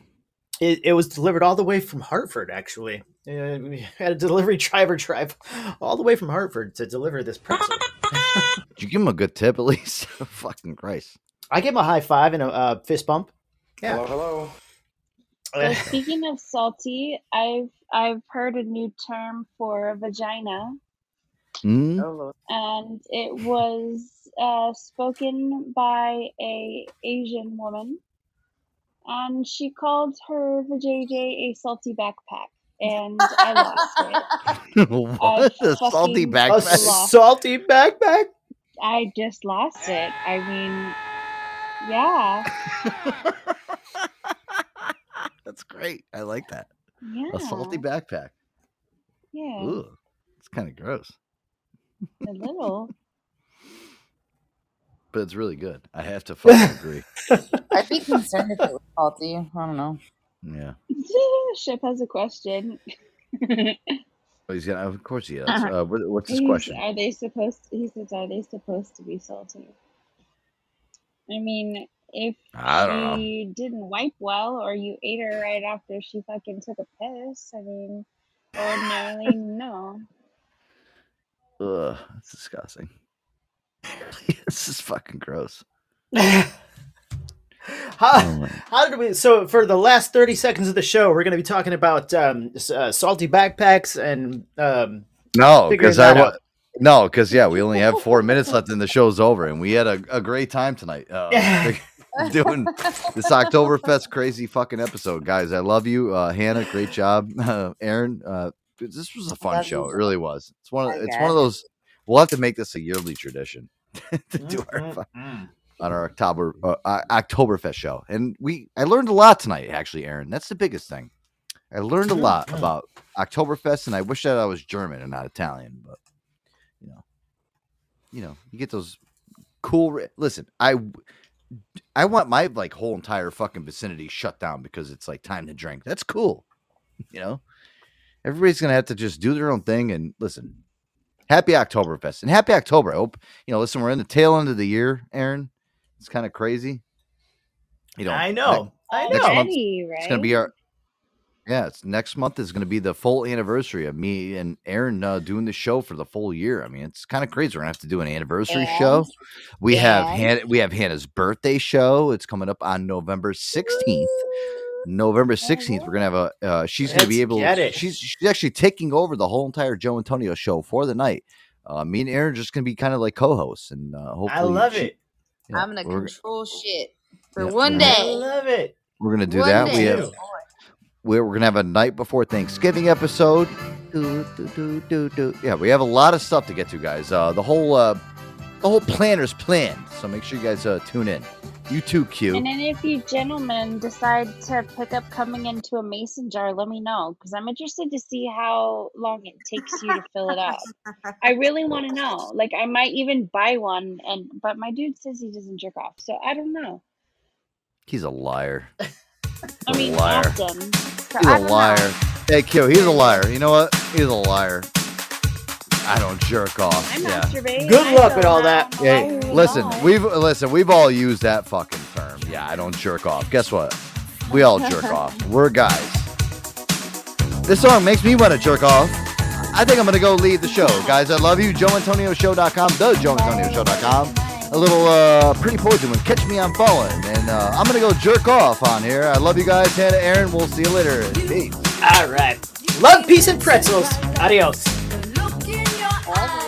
It, it was delivered all the way from Hartford, actually. Uh, we had a delivery driver drive all the way from Hartford to deliver this pretzel. Did you give him a good tip at least? Fucking Christ. I gave him a high five and a uh, fist bump. Yeah. Hello, hello. So speaking of salty, I've I've heard a new term for vagina, Hmm? and it was uh, spoken by a Asian woman, and she called her vajayjay a salty backpack, and I lost it. what? A salty fucking A backpack? salty backpack? I just lost it. I mean, yeah, That's great. I like that. yeah, A salty backpack. yeah, Ooh, it's kind of gross, a little. but it's really good. I have to fucking agree. I'd be concerned if it was salty. I don't know. Yeah. Ship has a question. Oh, he's gonna. Of course he is. Uh, what, what's his He's- question? Are they supposed? he says, "Are they supposed to be salty?" I mean, if I don't know. didn't wipe well or you ate her right after she fucking took a piss. I mean, ordinarily, no. Ugh, that's disgusting. this is fucking gross. How, how did we? So for the last thirty seconds of the show, we're going to be talking about um, uh, salty backpacks and um, No, because I wa- no, because yeah, we only have four minutes left and the show's over, and we had a, a great time tonight uh, doing this Oktoberfest crazy fucking episode, guys. I love you, uh, Hannah. Great job, uh, Aaron. Uh, this was a fun show. you. It really was. It's one. Of, it's one of those. We'll have to make this a yearly tradition to do our fu- Mm. on our October uh, uh, Oktoberfest show, and we. I learned a lot tonight, actually, Aaron. That's the biggest thing. I learned a lot about Oktoberfest, and I wish that I was German and not Italian. But you know, you know, you get those cool. Re- Listen, I, I want my like whole entire fucking vicinity shut down because it's like time to drink. That's cool. You know, everybody's gonna have to just do their own thing and listen. Happy Oktoberfest and happy October. I hope you know. Listen, we're in the tail end of the year, Aaron. It's kind of crazy. You know, I know, I next know. month Already, it's gonna be our yeah. It's next month is gonna be the full anniversary of me and Aaron uh, doing the show for the full year. I mean, it's kind of crazy. We're gonna have to do an anniversary show. And- We have and- Han- we have Hannah's birthday show. It's coming up on November sixteenth. November sixteenth, we're gonna have a. Uh, she's gonna be Let's able. get it. She's she's actually taking over the whole entire Joe Antonio show for the night. Uh, me and Aaron are just gonna be kind of like co-hosts, and uh, hopefully, I love she- it. yeah, I'm gonna control shit for Yeah, one we're gonna- I day. love it. we're gonna do One that. We have we're, we're gonna have a night before Thanksgiving episode. Do, do, do, do, do. Yeah, we have a lot of stuff to get to, guys. Uh, the whole uh, the whole planner's planned, so make sure you guys uh, tune in. You too, Q. And then if you gentlemen decide to pick up coming into a mason jar, let me know because I'm interested to see how long it takes you to fill it up. I really want to know. Like I might even buy one, and but my dude says he doesn't jerk off, so I don't know. He's a liar. I mean, liar. often. So He's a don't know. liar. Hey, Q, he's a liar. You know what? He's a liar. I don't jerk off. I yeah. masturbate. Good I luck go with all around that. all Hey, night listen, long. we've listen, we've all used that fucking term. Yeah, I don't jerk off. Guess what? We all jerk off. We're guys. This song makes me want to jerk off. I think I'm gonna go lead the show, guys. I love you. JoeAntonioShow.com, the JoeAntonioShow.com. A little uh, pretty poison with "Catch Me I'm Falling," and uh, I'm gonna go jerk off on here. I love you guys, Hannah, Aaron. We'll see you later. Peace. All right. Love, peace, and pretzels. Adios. Oh.